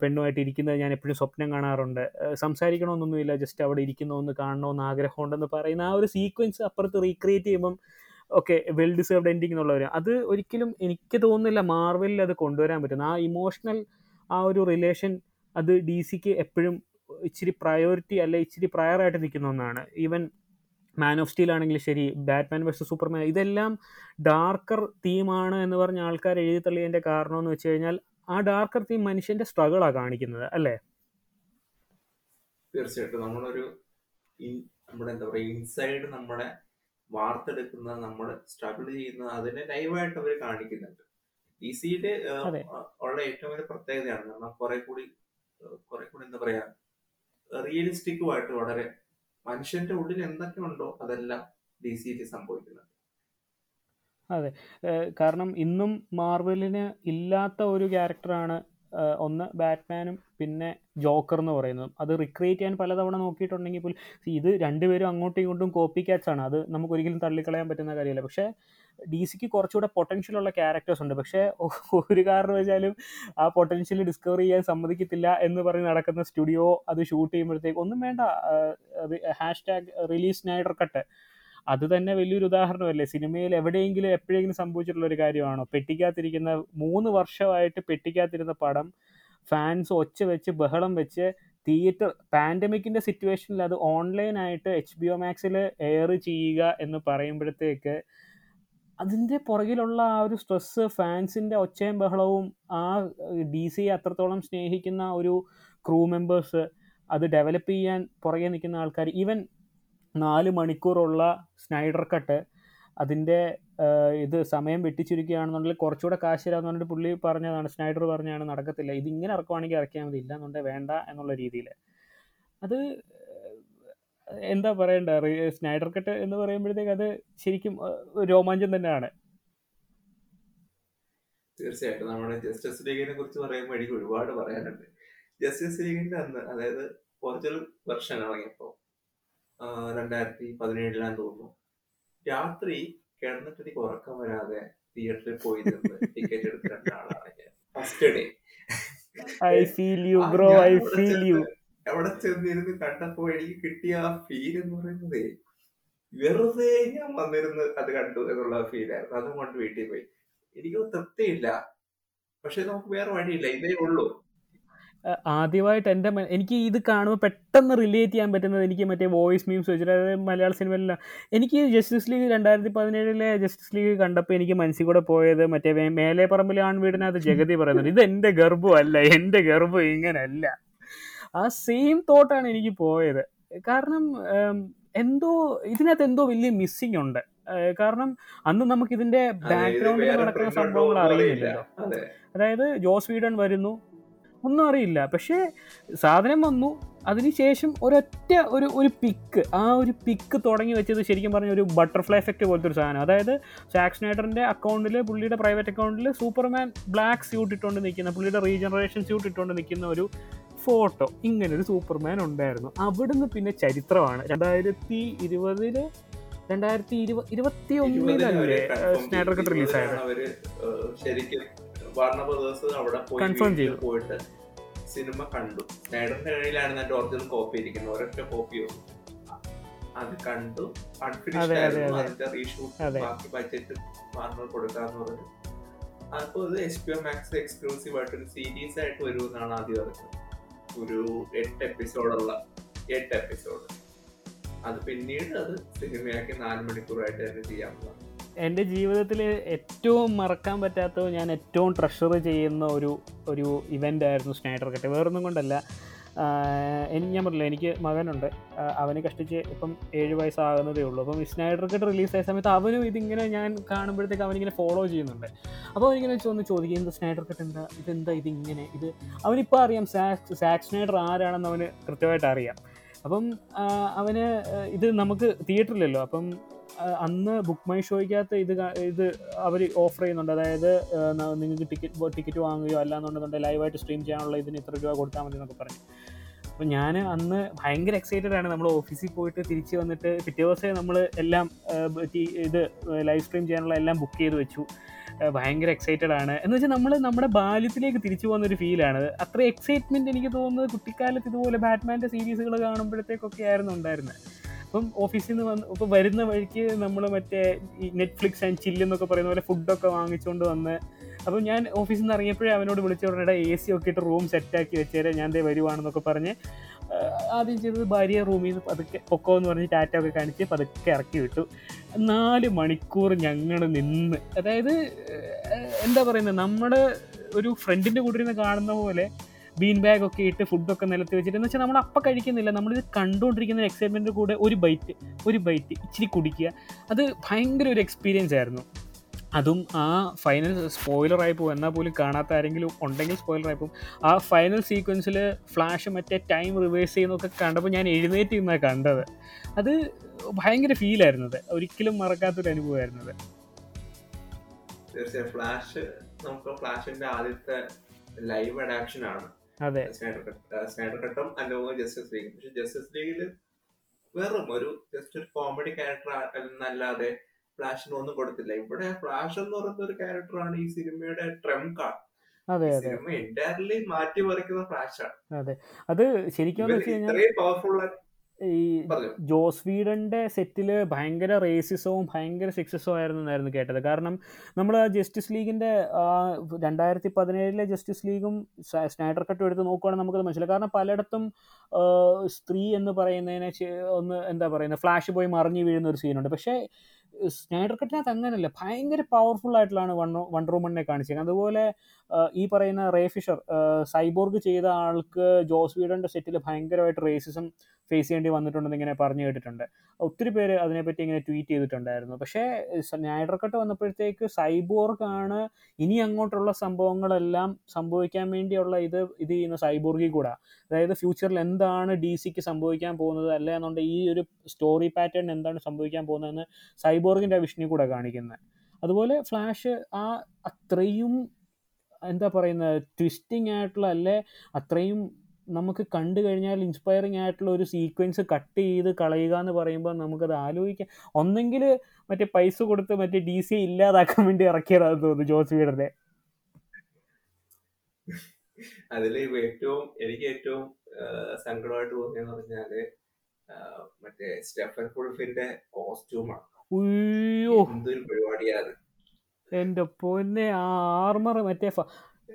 പെണ്ണുമായിട്ട് ഇരിക്കുന്നത് ഞാൻ എപ്പോഴും സ്വപ്നം കാണാറുണ്ട്. സംസാരിക്കണമെന്നൊന്നുമില്ല ജസ്റ്റ് അവിടെ ഇരിക്കണമെന്ന് കാണണമെന്ന് ആഗ്രഹമുണ്ടെന്ന് പറയുന്ന ആ ഒരു സീക്വൻസ് അപ്പുറത്ത് റീക്രിയേറ്റ് ചെയ്യുമ്പം ഓക്കെ വെൽ ഡിസേർവ്ഡ് എൻഡിങ് എന്നുള്ളവർ അത് ഒരിക്കലും എനിക്ക് തോന്നുന്നില്ല മാർവലിൽ അത് കൊണ്ടുവരാൻ പറ്റുന്ന ആ ഇമോഷണൽ ആ ഒരു റിലേഷൻ അത് ഡി സിക്ക് എപ്പോഴും ഇച്ചിരി പ്രയോറിറ്റി അല്ലെ ഇച്ചിരി പ്രയറായിട്ട് നിൽക്കുന്ന ഒന്നാണ്. ഈവൻ മാൻ ഓഫ് സ്റ്റീൽ ആണെങ്കിലും ശരി ബാറ്റ്മാൻ വേഴ്സസ് സൂപ്പർമാൻ ഇതെല്ലാം ഡാർക്കർ തീമാണ് എന്ന് പറഞ്ഞ ആൾക്കാർ എഴുതി തള്ളിയതിന്റെ കാരണം എന്ന് വെച്ച് കഴിഞ്ഞാൽ ആ ഡാർക്കർ തീം മനുഷ്യന്റെ സ്ട്രഗിളാണ് കാണിക്കുന്നത് അല്ലേ? തീർച്ചയായിട്ടും. നമ്മളൊരു നമ്മുടെ എന്താ പറയുക ഇൻസൈഡ് നമ്മുടെ വാർത്തെടുക്കുന്ന നമ്മൾ സ്ട്രഗിൾ ചെയ്യുന്ന അതിനെ ലൈവായിട്ട് അവർ കാണിക്കുന്നുണ്ട്. ഡി സിയിൽ ഉള്ള ഏറ്റവും വലിയ പ്രത്യേകതയാണ്. കാരണം കുറെ കൂടി കുറെ കൂടി എന്താ പറയാ റിയലിസ്റ്റിക്കുമായിട്ട് വളരെ മനുഷ്യന്റെ ഉള്ളിൽ എന്തൊക്കെ ഉണ്ടോ അതെല്ലാം ഡി സിയിൽ സംഭവിക്കുന്നുണ്ട് അതെ. കാരണം ഇന്നും മാർവലിന് ഇല്ലാത്ത ഒരു ക്യാരക്ടറാണ് ഒന്ന് ബാറ്റ്മാനും പിന്നെ ജോക്കർ എന്ന് പറയുന്നത്. അത് റിക്രിയേറ്റ് ചെയ്യാൻ പലതവണ നോക്കിയിട്ടുണ്ടെങ്കിൽ പോലും ഇത് രണ്ടുപേരും അങ്ങോട്ടും ഇങ്ങോട്ടും കോപ്പി ക്യാറ്റ്സ് ആണ്. അത് നമുക്ക് ഒരിക്കലും തള്ളിക്കളയാൻ പറ്റുന്ന കാര്യമല്ല. പക്ഷേ ഡി സിക്ക് കുറച്ചുകൂടെ പൊട്ടൻഷ്യൽ ഉള്ള ക്യാരക്ടേഴ്സ് ഉണ്ട്. പക്ഷേ ഒരു കാരണം വെച്ചാലും ആ പൊട്ടൻഷ്യൽ ഡിസ്കവർ ചെയ്യാൻ സമ്മതിക്കത്തില്ല എന്ന് പറഞ്ഞ് നടക്കുന്ന സ്റ്റുഡിയോ അത് ഷൂട്ട് ചെയ്യുമ്പോഴത്തേക്ക് ഒന്നും വേണ്ട. ഹാഷ്ടാഗ് റിലീസ് നൈഡർ കട്ട് അത് തന്നെ വലിയൊരു ഉദാഹരണമല്ലേ? സിനിമയിൽ എവിടെയെങ്കിലും എപ്പോഴെങ്കിലും സംഭവിച്ചിട്ടുള്ള ഒരു കാര്യമാണോ? പെട്ടിക്കാത്തിരിക്കുന്ന മൂന്ന് വർഷമായിട്ട് പെട്ടിക്കാത്തിരുന്ന പടം ഫാൻസ് ഒച്ച വെച്ച് ബഹളം വെച്ച് തിയേറ്റർ പാൻഡമിക്കിന്റെ സിറ്റുവേഷനിൽ അത് ഓൺലൈനായിട്ട് എച്ച് ബി ഒ മാക്സിൽ എയർ ചെയ്യുക എന്ന് പറയുമ്പോഴത്തേക്ക് അതിന്റെ പുറകിലുള്ള ആ ഒരു സ്ട്രെസ്സ് ഫാൻസിന്റെ ഒച്ചയും ബഹളവും ആ ഡി സി അത്രത്തോളം സ്നേഹിക്കുന്ന ഒരു ക്രൂ മെമ്പേഴ്സ് അത് ഡെവലപ്പ് ചെയ്യാൻ പുറകെ നിൽക്കുന്ന ആൾക്കാർ ഈവൻ നാല് മണിക്കൂറുള്ള സ്നൈഡർ കട്ട് അതിന്റെ ഇത് സമയം വെട്ടിച്ചുരുക്കുകയാണെന്നുണ്ടെങ്കിൽ കുറച്ചുകൂടെ കാശ് തരാമെന്ന് പറഞ്ഞിട്ട് പുള്ളി പറഞ്ഞതാണ് സ്നൈഡർ പറഞ്ഞാണ് നടക്കത്തില്ല. ഇതിങ്ങനെ ഇറക്കുവാണെങ്കിൽ ഇറക്കിയാൽ മതി ഇല്ല എന്നുണ്ടെങ്കിൽ വേണ്ട എന്നുള്ള രീതിയിൽ. അത് എന്താ പറയണ്ട സ്നൈഡർ കട്ട് എന്ന് പറയുമ്പോഴത്തേക്ക് അത് ശരിക്കും രോമാഞ്ചം തന്നെയാണ്. തീർച്ചയായിട്ടും. നമ്മുടെ ജസ്റ്റിസ് ലീഗിനെ കുറിച്ച് പറയുമ്പോൾ എനിക്ക് ഒരുപാട് പറയാനുണ്ട്. ജസ്റ്റിസ് ലീഗിന്റെ അന്ന് അതായത് ഒറിജിനൽ വെർഷൻ ഇറങ്ങിയപ്പോൾ രണ്ടായിരത്തി പതിനേഴിലാന്ന് തോന്നുന്നു. രാത്രി കിടന്നിട്ട് എനിക്ക് ഉറക്കം വരാതെ തിയേറ്ററിൽ പോയി നിന്ന് ടിക്കറ്റ് എടുത്ത രണ്ടാളാണ് ഞാൻ. First day I feel you bro I feel you അവിടെ ചെന്നിരുന്ന് കണ്ടപ്പോ എനിക്ക് കിട്ടിയ ആ ഫീൽ എന്ന് പറയുന്നത് വെറുതെ ഞാൻ വന്നിരുന്ന് അത് കണ്ടു എന്നുള്ള ഫീലായിരുന്നു അതും കൊണ്ട് വീട്ടിൽ പോയി. എനിക്ക് തൃപ്തിയില്ല. പക്ഷെ നമുക്ക് വേറെ വഴിയില്ല. ഇതേ ഉള്ളൂ. ആദ്യമായിട്ട് എന്റെ എനിക്ക് ഇത് കാണുമ്പോൾ പെട്ടെന്ന് റിലേറ്റ് ചെയ്യാൻ പറ്റുന്നത് എനിക്ക് മറ്റേ വോയിസ് മീംസ് വെച്ചിട്ട് അതായത് മലയാള സിനിമയിലല്ല. എനിക്ക് ജസ്റ്റിസ് ലീഗ് രണ്ടായിരത്തി പതിനേഴിലെ ജസ്റ്റിസ് ലീഗ് കണ്ടപ്പോൾ എനിക്ക് മനസ്സിൽ കൂടെ പോയത് മറ്റേ മേലെ പറമ്പിലെ ആൺവീടിനകത്ത് ജഗതി പറയുന്നത് ഇത് എന്റെ ഗർഭമല്ല എന്റെ ഗർഭം ഇങ്ങനല്ല. ആ സെയിം തോട്ടാണ് എനിക്ക് പോയത്. കാരണം എന്തോ ഇതിനകത്ത് എന്തോ വലിയ മിസ്സിങ് ഉണ്ട്. കാരണം അന്ന് നമുക്ക് ഇതിന്റെ ബാക്ക്ഗ്രൗണ്ടിൽ നടക്കുന്ന സംഭവങ്ങൾ അറിയില്ലല്ലോ. അതായത് ജോസ് വീഡൻ വരുന്നു. ഒന്നും അറിയില്ല. പക്ഷേ സാധനം വന്നു. അതിനുശേഷം ഒരൊറ്റ ഒരു ഒരു പിക്ക് ആ ഒരു പിക്ക് തുടങ്ങി വെച്ചത് ശരിക്കും പറഞ്ഞ ഒരു ബട്ടർഫ്ലൈ എഫക്റ്റ് പോലത്തെ ഒരു സാധനം. അതായത് സാക്സ് നൈഡറിന്റെ അക്കൗണ്ടിൽ പുള്ളിയുടെ പ്രൈവറ്റ് അക്കൗണ്ടിൽ സൂപ്പർമാൻ ബ്ലാക്ക് സ്യൂട്ട് ഇട്ടുകൊണ്ട് നിൽക്കുന്ന പുള്ളിയുടെ റീജനറേഷൻ സ്യൂട്ട് ഇട്ടുകൊണ്ട് നിൽക്കുന്ന ഒരു ഫോട്ടോ ഇങ്ങനെ ഒരു സൂപ്പർമാൻ ഉണ്ടായിരുന്നു. അവിടുന്ന് പിന്നെ ചരിത്രമാണ്. രണ്ടായിരത്തി ഇരുപതിൽ രണ്ടായിരത്തി ഇരുപ ഇരുപത്തി ഒന്നിലല്ലേ സ്നൈഡർ കട്ട് റിലീസായത് ശരിക്കും വാർണർ ബ്രദേഴ്സ് അവിടെ പോയി പോയിട്ട് സിനിമ കണ്ടു. സ്നൈഡറിന്റെ കയ്യിലാണ് എന്റെ ഒറിജിനൽ കോപ്പി ഇരിക്കുന്നത്. ഒരൊറ്റ കോപ്പിയോ അത് കണ്ടു. അതിന്റെ റീഷൂട്ട് ബാക്കി ബഡ്ജറ്റ് വാർണർ കൊടുക്കാന്ന് പറഞ്ഞു. അപ്പോൾ ഇത് H B O Max exclusive ആയിട്ട് ഒരു സീരീസ് ആയിട്ട് വരുമെന്നാണ് ആദ്യം ഒരു എട്ട് എപ്പിസോഡുള്ള എട്ട് എപ്പിസോഡ് അത് പിന്നീട് അത് സിനിമയാക്കി നാല് മണിക്കൂറായിട്ട് തന്നെ ചെയ്യാവുന്നതാണ് എന്റെ ജീവിതത്തിൽ ഏറ്റവും മറക്കാൻ പറ്റാത്ത ഞാൻ ഏറ്റവും ട്രഷർ ചെയ്യുന്ന ഒരു ഒരു ഇവന്റ് ആയിരുന്നു സ്നൈഡർ കട്ട് വേറൊന്നും കൊണ്ടല്ല. ഞാൻ പറഞ്ഞില്ല എനിക്ക് മകനുണ്ട്. അവന് കഷ്ടിച്ച് ഇപ്പം ഏഴ് വയസ്സാകുന്നതേ ഉള്ളൂ. അപ്പം സ്നൈഡർ കട്ട് റിലീസായ സമയത്ത് അവനും ഇതിങ്ങനെ ഞാൻ കാണുമ്പോഴത്തേക്ക് അവനിങ്ങനെ ഫോളോ ചെയ്യുന്നുണ്ട്. അപ്പോൾ അവനിങ്ങനെ ഒന്ന് ചോദിക്കും എന്ത് സ്നൈഡർ കട്ട് എന്താ? ഇതെന്താ ഇതിങ്ങനെ? ഇത് അവനിപ്പോൾ അറിയാം സാക്സ് സാക്സ് സ്നൈഡർ ആരാണെന്ന് അവന് കൃത്യമായിട്ട് അറിയാം. അപ്പം അവന് ഇത് നമുക്ക് തിയേറ്ററിലല്ലോ അപ്പം അന്ന് ബുക്ക് മൈ ഷോയ്ക്കകത്ത് ഇത് ഇത് അവർ ഓഫർ ചെയ്യുന്നുണ്ട്. അതായത് നിങ്ങൾക്ക് ടിക്കറ്റ് ടിക്കറ്റ് വാങ്ങുകയോ അല്ലാന്നുണ്ടെന്നുണ്ടെങ്കിൽ ലൈവായിട്ട് സ്ട്രീം ചെയ്യാനുള്ള ഇതിന് ഇത്ര രൂപ കൊടുത്താൽ മതി എന്നൊക്കെ പറഞ്ഞു. അപ്പോൾ ഞാൻ അന്ന് ഭയങ്കര എക്സൈറ്റഡ് ആണ് നമ്മൾ ഓഫീസിൽ പോയിട്ട് തിരിച്ച് വന്നിട്ട് പിറ്റേ ദിവസമേ നമ്മൾ എല്ലാം ഇത് ലൈവ് സ്ട്രീം ചെയ്യാനുള്ള എല്ലാം ബുക്ക് ചെയ്ത് വെച്ചു. ഭയങ്കര എക്സൈറ്റഡ് ആണ്. എന്ന് വെച്ചാൽ നമ്മൾ നമ്മുടെ ബാല്യത്തിലേക്ക് തിരിച്ചു പോകുന്ന ഒരു ഫീലാണ് അത്ര എക്സൈറ്റ്മെന്റ് എനിക്ക് തോന്നുന്നത് കുട്ടിക്കാലത്ത് ഇതുപോലെ ബാറ്റ്മാന്റെ സീരീസുകൾ കാണുമ്പോഴത്തേക്കൊക്കെ ആയിരുന്നു ഉണ്ടായിരുന്നത് അപ്പം ഓഫീസിൽ നിന്ന് വന്ന് ഇപ്പം വരുന്ന വഴിക്ക് നമ്മൾ മറ്റേ ഈ നെറ്റ്ഫ്ലിക്സ് ആൻഡ് ചില്ല് എന്നൊക്കെ പറയുന്ന പോലെ ഫുഡൊക്കെ വാങ്ങിച്ചുകൊണ്ട് വന്ന്. അപ്പം ഞാൻ ഓഫീസിൽ നിന്ന് ഇറങ്ങിയപ്പോഴേ അവനോട് വിളിച്ചു പറഞ്ഞിട്ട് എ സി ഒക്കെ ഇട്ട് റൂം സെറ്റാക്കി വെച്ചേരെ ഞാൻ ദേ വരുവാണെന്നൊക്കെ പറഞ്ഞ് ആദ്യം ചെയ്തത് ഭാര്യ റൂമിൽ നിന്ന് പതുക്കെ പൊക്കോ എന്ന് പറഞ്ഞ് ടാറ്റ ഒക്കെ കാണിച്ച് പതുക്കെ ഇറക്കി വിട്ടു. നാല് മണിക്കൂർ ഞങ്ങൾ നിന്ന്. അതായത് എന്താ പറയുന്നത് നമ്മുടെ ഒരു ഫ്രണ്ടിന്റെ ഇരുന്ന് കാണുന്ന പോലെ ബീൻ ബാഗ് ഒക്കെ ഇട്ട് ഫുഡൊക്കെ നിലത്ത് വെച്ചിട്ട്. എന്ന് വെച്ചാൽ നമ്മൾ അപ്പം കഴിക്കുന്നില്ല. നമ്മളിത് കണ്ടുകൊണ്ടിരിക്കുന്ന എക്സൈറ്റ്മെന്റ് കൂടെ ഒരു ബൈറ്റ് ഒരു ബൈറ്റ് ഇച്ചിരി കുടിക്കുക. അത് ഭയങ്കര ഒരു എക്സ്പീരിയൻസ് ആയിരുന്നു. അതും ആ ഫൈനൽ സ്പോയിലറായി പോകും എന്നാൽ പോലും കാണാത്ത ആരെങ്കിലും ഉണ്ടെങ്കിൽ സ്പോയിലറായി പോകും ആ ഫൈനൽ സീക്വൻസിൽ ഫ്ലാഷ് മറ്റേ ടൈം റിവേഴ്സ് ചെയ്യുന്നതൊക്കെ കണ്ടപ്പോൾ ഞാൻ എഴുന്നേറ്റ് നിന്നാണ് കണ്ടത്. അത് ഭയങ്കര ഫീലായിരുന്നത് ഒരിക്കലും മറക്കാത്തൊരു അനുഭവമായിരുന്നത് തീർച്ചയായും. ഫ്ലാഷ് നമുക്ക് ഫ്ലാഷിന്റെ ആദ്യത്തെ ലൈവ് അഡാപ്ഷൻ ആണ്. അതെ. സ്നൈഡർ കട്ടും അനുഭവം ജസ്റ്റിസ് ലീഗ് പക്ഷെ ജസ്റ്റിസ് ലീഗിൽ വെറും ഒരു ജസ്റ്റ് ഒരു കോമഡി ക്യാരക്ടർ എന്നല്ലാതെ ഫ്ലാഷിന് ഒന്നും കൊടുത്തില്ല. ഇവിടെ ഫ്ലാഷ് എന്ന് പറയുന്ന ഒരു ക്യാരക്ടറാണ് ഈ സിനിമയുടെ ട്രംപ് അതെ അതെ. സിനിമ എന്റയർലി മാറ്റി മറിക്കുന്ന ഫ്ലാഷാണ് അതെ. അത് ശരിക്കും പവർഫുൾ ഈ ജോസ് വീഡന്റെ സെറ്റിൽ ഭയങ്കര റേസിസവും ഭയങ്കര സെക്സസും ആയിരുന്നു എന്നായിരുന്നു കേട്ടത്. കാരണം നമ്മൾ ജസ്റ്റിസ് ലീഗിന്റെ രണ്ടായിരത്തി പതിനേഴിലെ ജസ്റ്റിസ് ലീഗും സ്നൈഡർ കട്ടും എടുത്ത് നോക്കുകയാണെങ്കിൽ നമുക്കത് മനസ്സിലായി. കാരണം പലയിടത്തും സ്ത്രീ എന്ന് പറയുന്നതിനെ ഒന്ന് എന്താ പറയുന്നത് ഫ്ലാഷ് പോയി മറിഞ്ഞു വീഴുന്ന ഒരു സീനുണ്ട് പക്ഷേ സ്നൈഡർ കട്ടിനകത്ത് അങ്ങനല്ല ഭയങ്കര പവർഫുൾ ആയിട്ടുള്ളതാണ് വൺ വണ്ടർ വുമണിനെ കാണിച്ചത് അതുപോലെ ഈ പറയുന്ന റേ ഫിഷർ സൈബോർഗ് ചെയ്ത ആൾക്ക് ജോസ് വീഡന്റെ സെറ്റിൽ ഭയങ്കരമായിട്ട് റേസിസം ഫേസ് ചെയ്യേണ്ടി വന്നിട്ടുണ്ടെന്ന് ഇങ്ങനെ പറഞ്ഞു കേട്ടിട്ടുണ്ട്. ഒത്തിരി പേര് അതിനെപ്പറ്റി ഇങ്ങനെ ട്വീറ്റ് ചെയ്തിട്ടുണ്ടായിരുന്നു. പക്ഷേ സ്നൈഡർ കട്ട് വന്നപ്പോഴത്തേക്ക് സൈബോർഗാണ് ഇനി അങ്ങോട്ടുള്ള സംഭവങ്ങളെല്ലാം സംഭവിക്കാൻ വേണ്ടിയുള്ള ഇത് ഇത് ചെയ്യുന്ന സൈബോർഗിൽ കൂടെ. അതായത് ഫ്യൂച്ചറിൽ എന്താണ് ഡി സിക്ക് സംഭവിക്കാൻ പോകുന്നത് അല്ലേ എന്നുണ്ടെങ്കിൽ ഈ ഒരു സ്റ്റോറി പാറ്റേൺ എന്താണ് സംഭവിക്കാൻ പോകുന്നതെന്ന് സൈബോർഗിന്റെ വിഷനിൽ കൂടെ കാണിക്കുന്നത് അതുപോലെ ഫ്ലാഷ് ആ അത്രയും എന്താ പറയുന്നത് ട്വിസ്റ്റിംഗ് ആയിട്ടുള്ള അല്ലെ അത്രയും നമുക്ക് കണ്ടു കഴിഞ്ഞാൽ ഇൻസ്പയറിങ് ആയിട്ടുള്ള ഒരു സീക്വൻസ് കട്ട് ചെയ്ത് കളയുക എന്ന് പറയുമ്പോൾ നമുക്കത് ആലോചിക്കാം. ഒന്നെങ്കിൽ മറ്റേ പൈസ കൊടുത്ത് മറ്റേ ഡി സി ഇല്ലാതാക്കാൻ വേണ്ടി ഇറക്കിയതാണെന്ന് തോന്നുന്നു ജോസ് വീടിന്റെ അതിൽ ഏറ്റവും എനിക്ക് ഏറ്റവും സങ്കടമായിട്ട് തോന്നിയെന്ന് പറഞ്ഞാൽ മറ്റേ സ്റ്റെഫൻ ഫുൾഫിന്റെ കോസ്റ്റ്യൂമാണ് എന്തൊരു പരിപാടിയാണ്. എന്റെ പൊന്നെ ആ ആർമർ മറ്റേ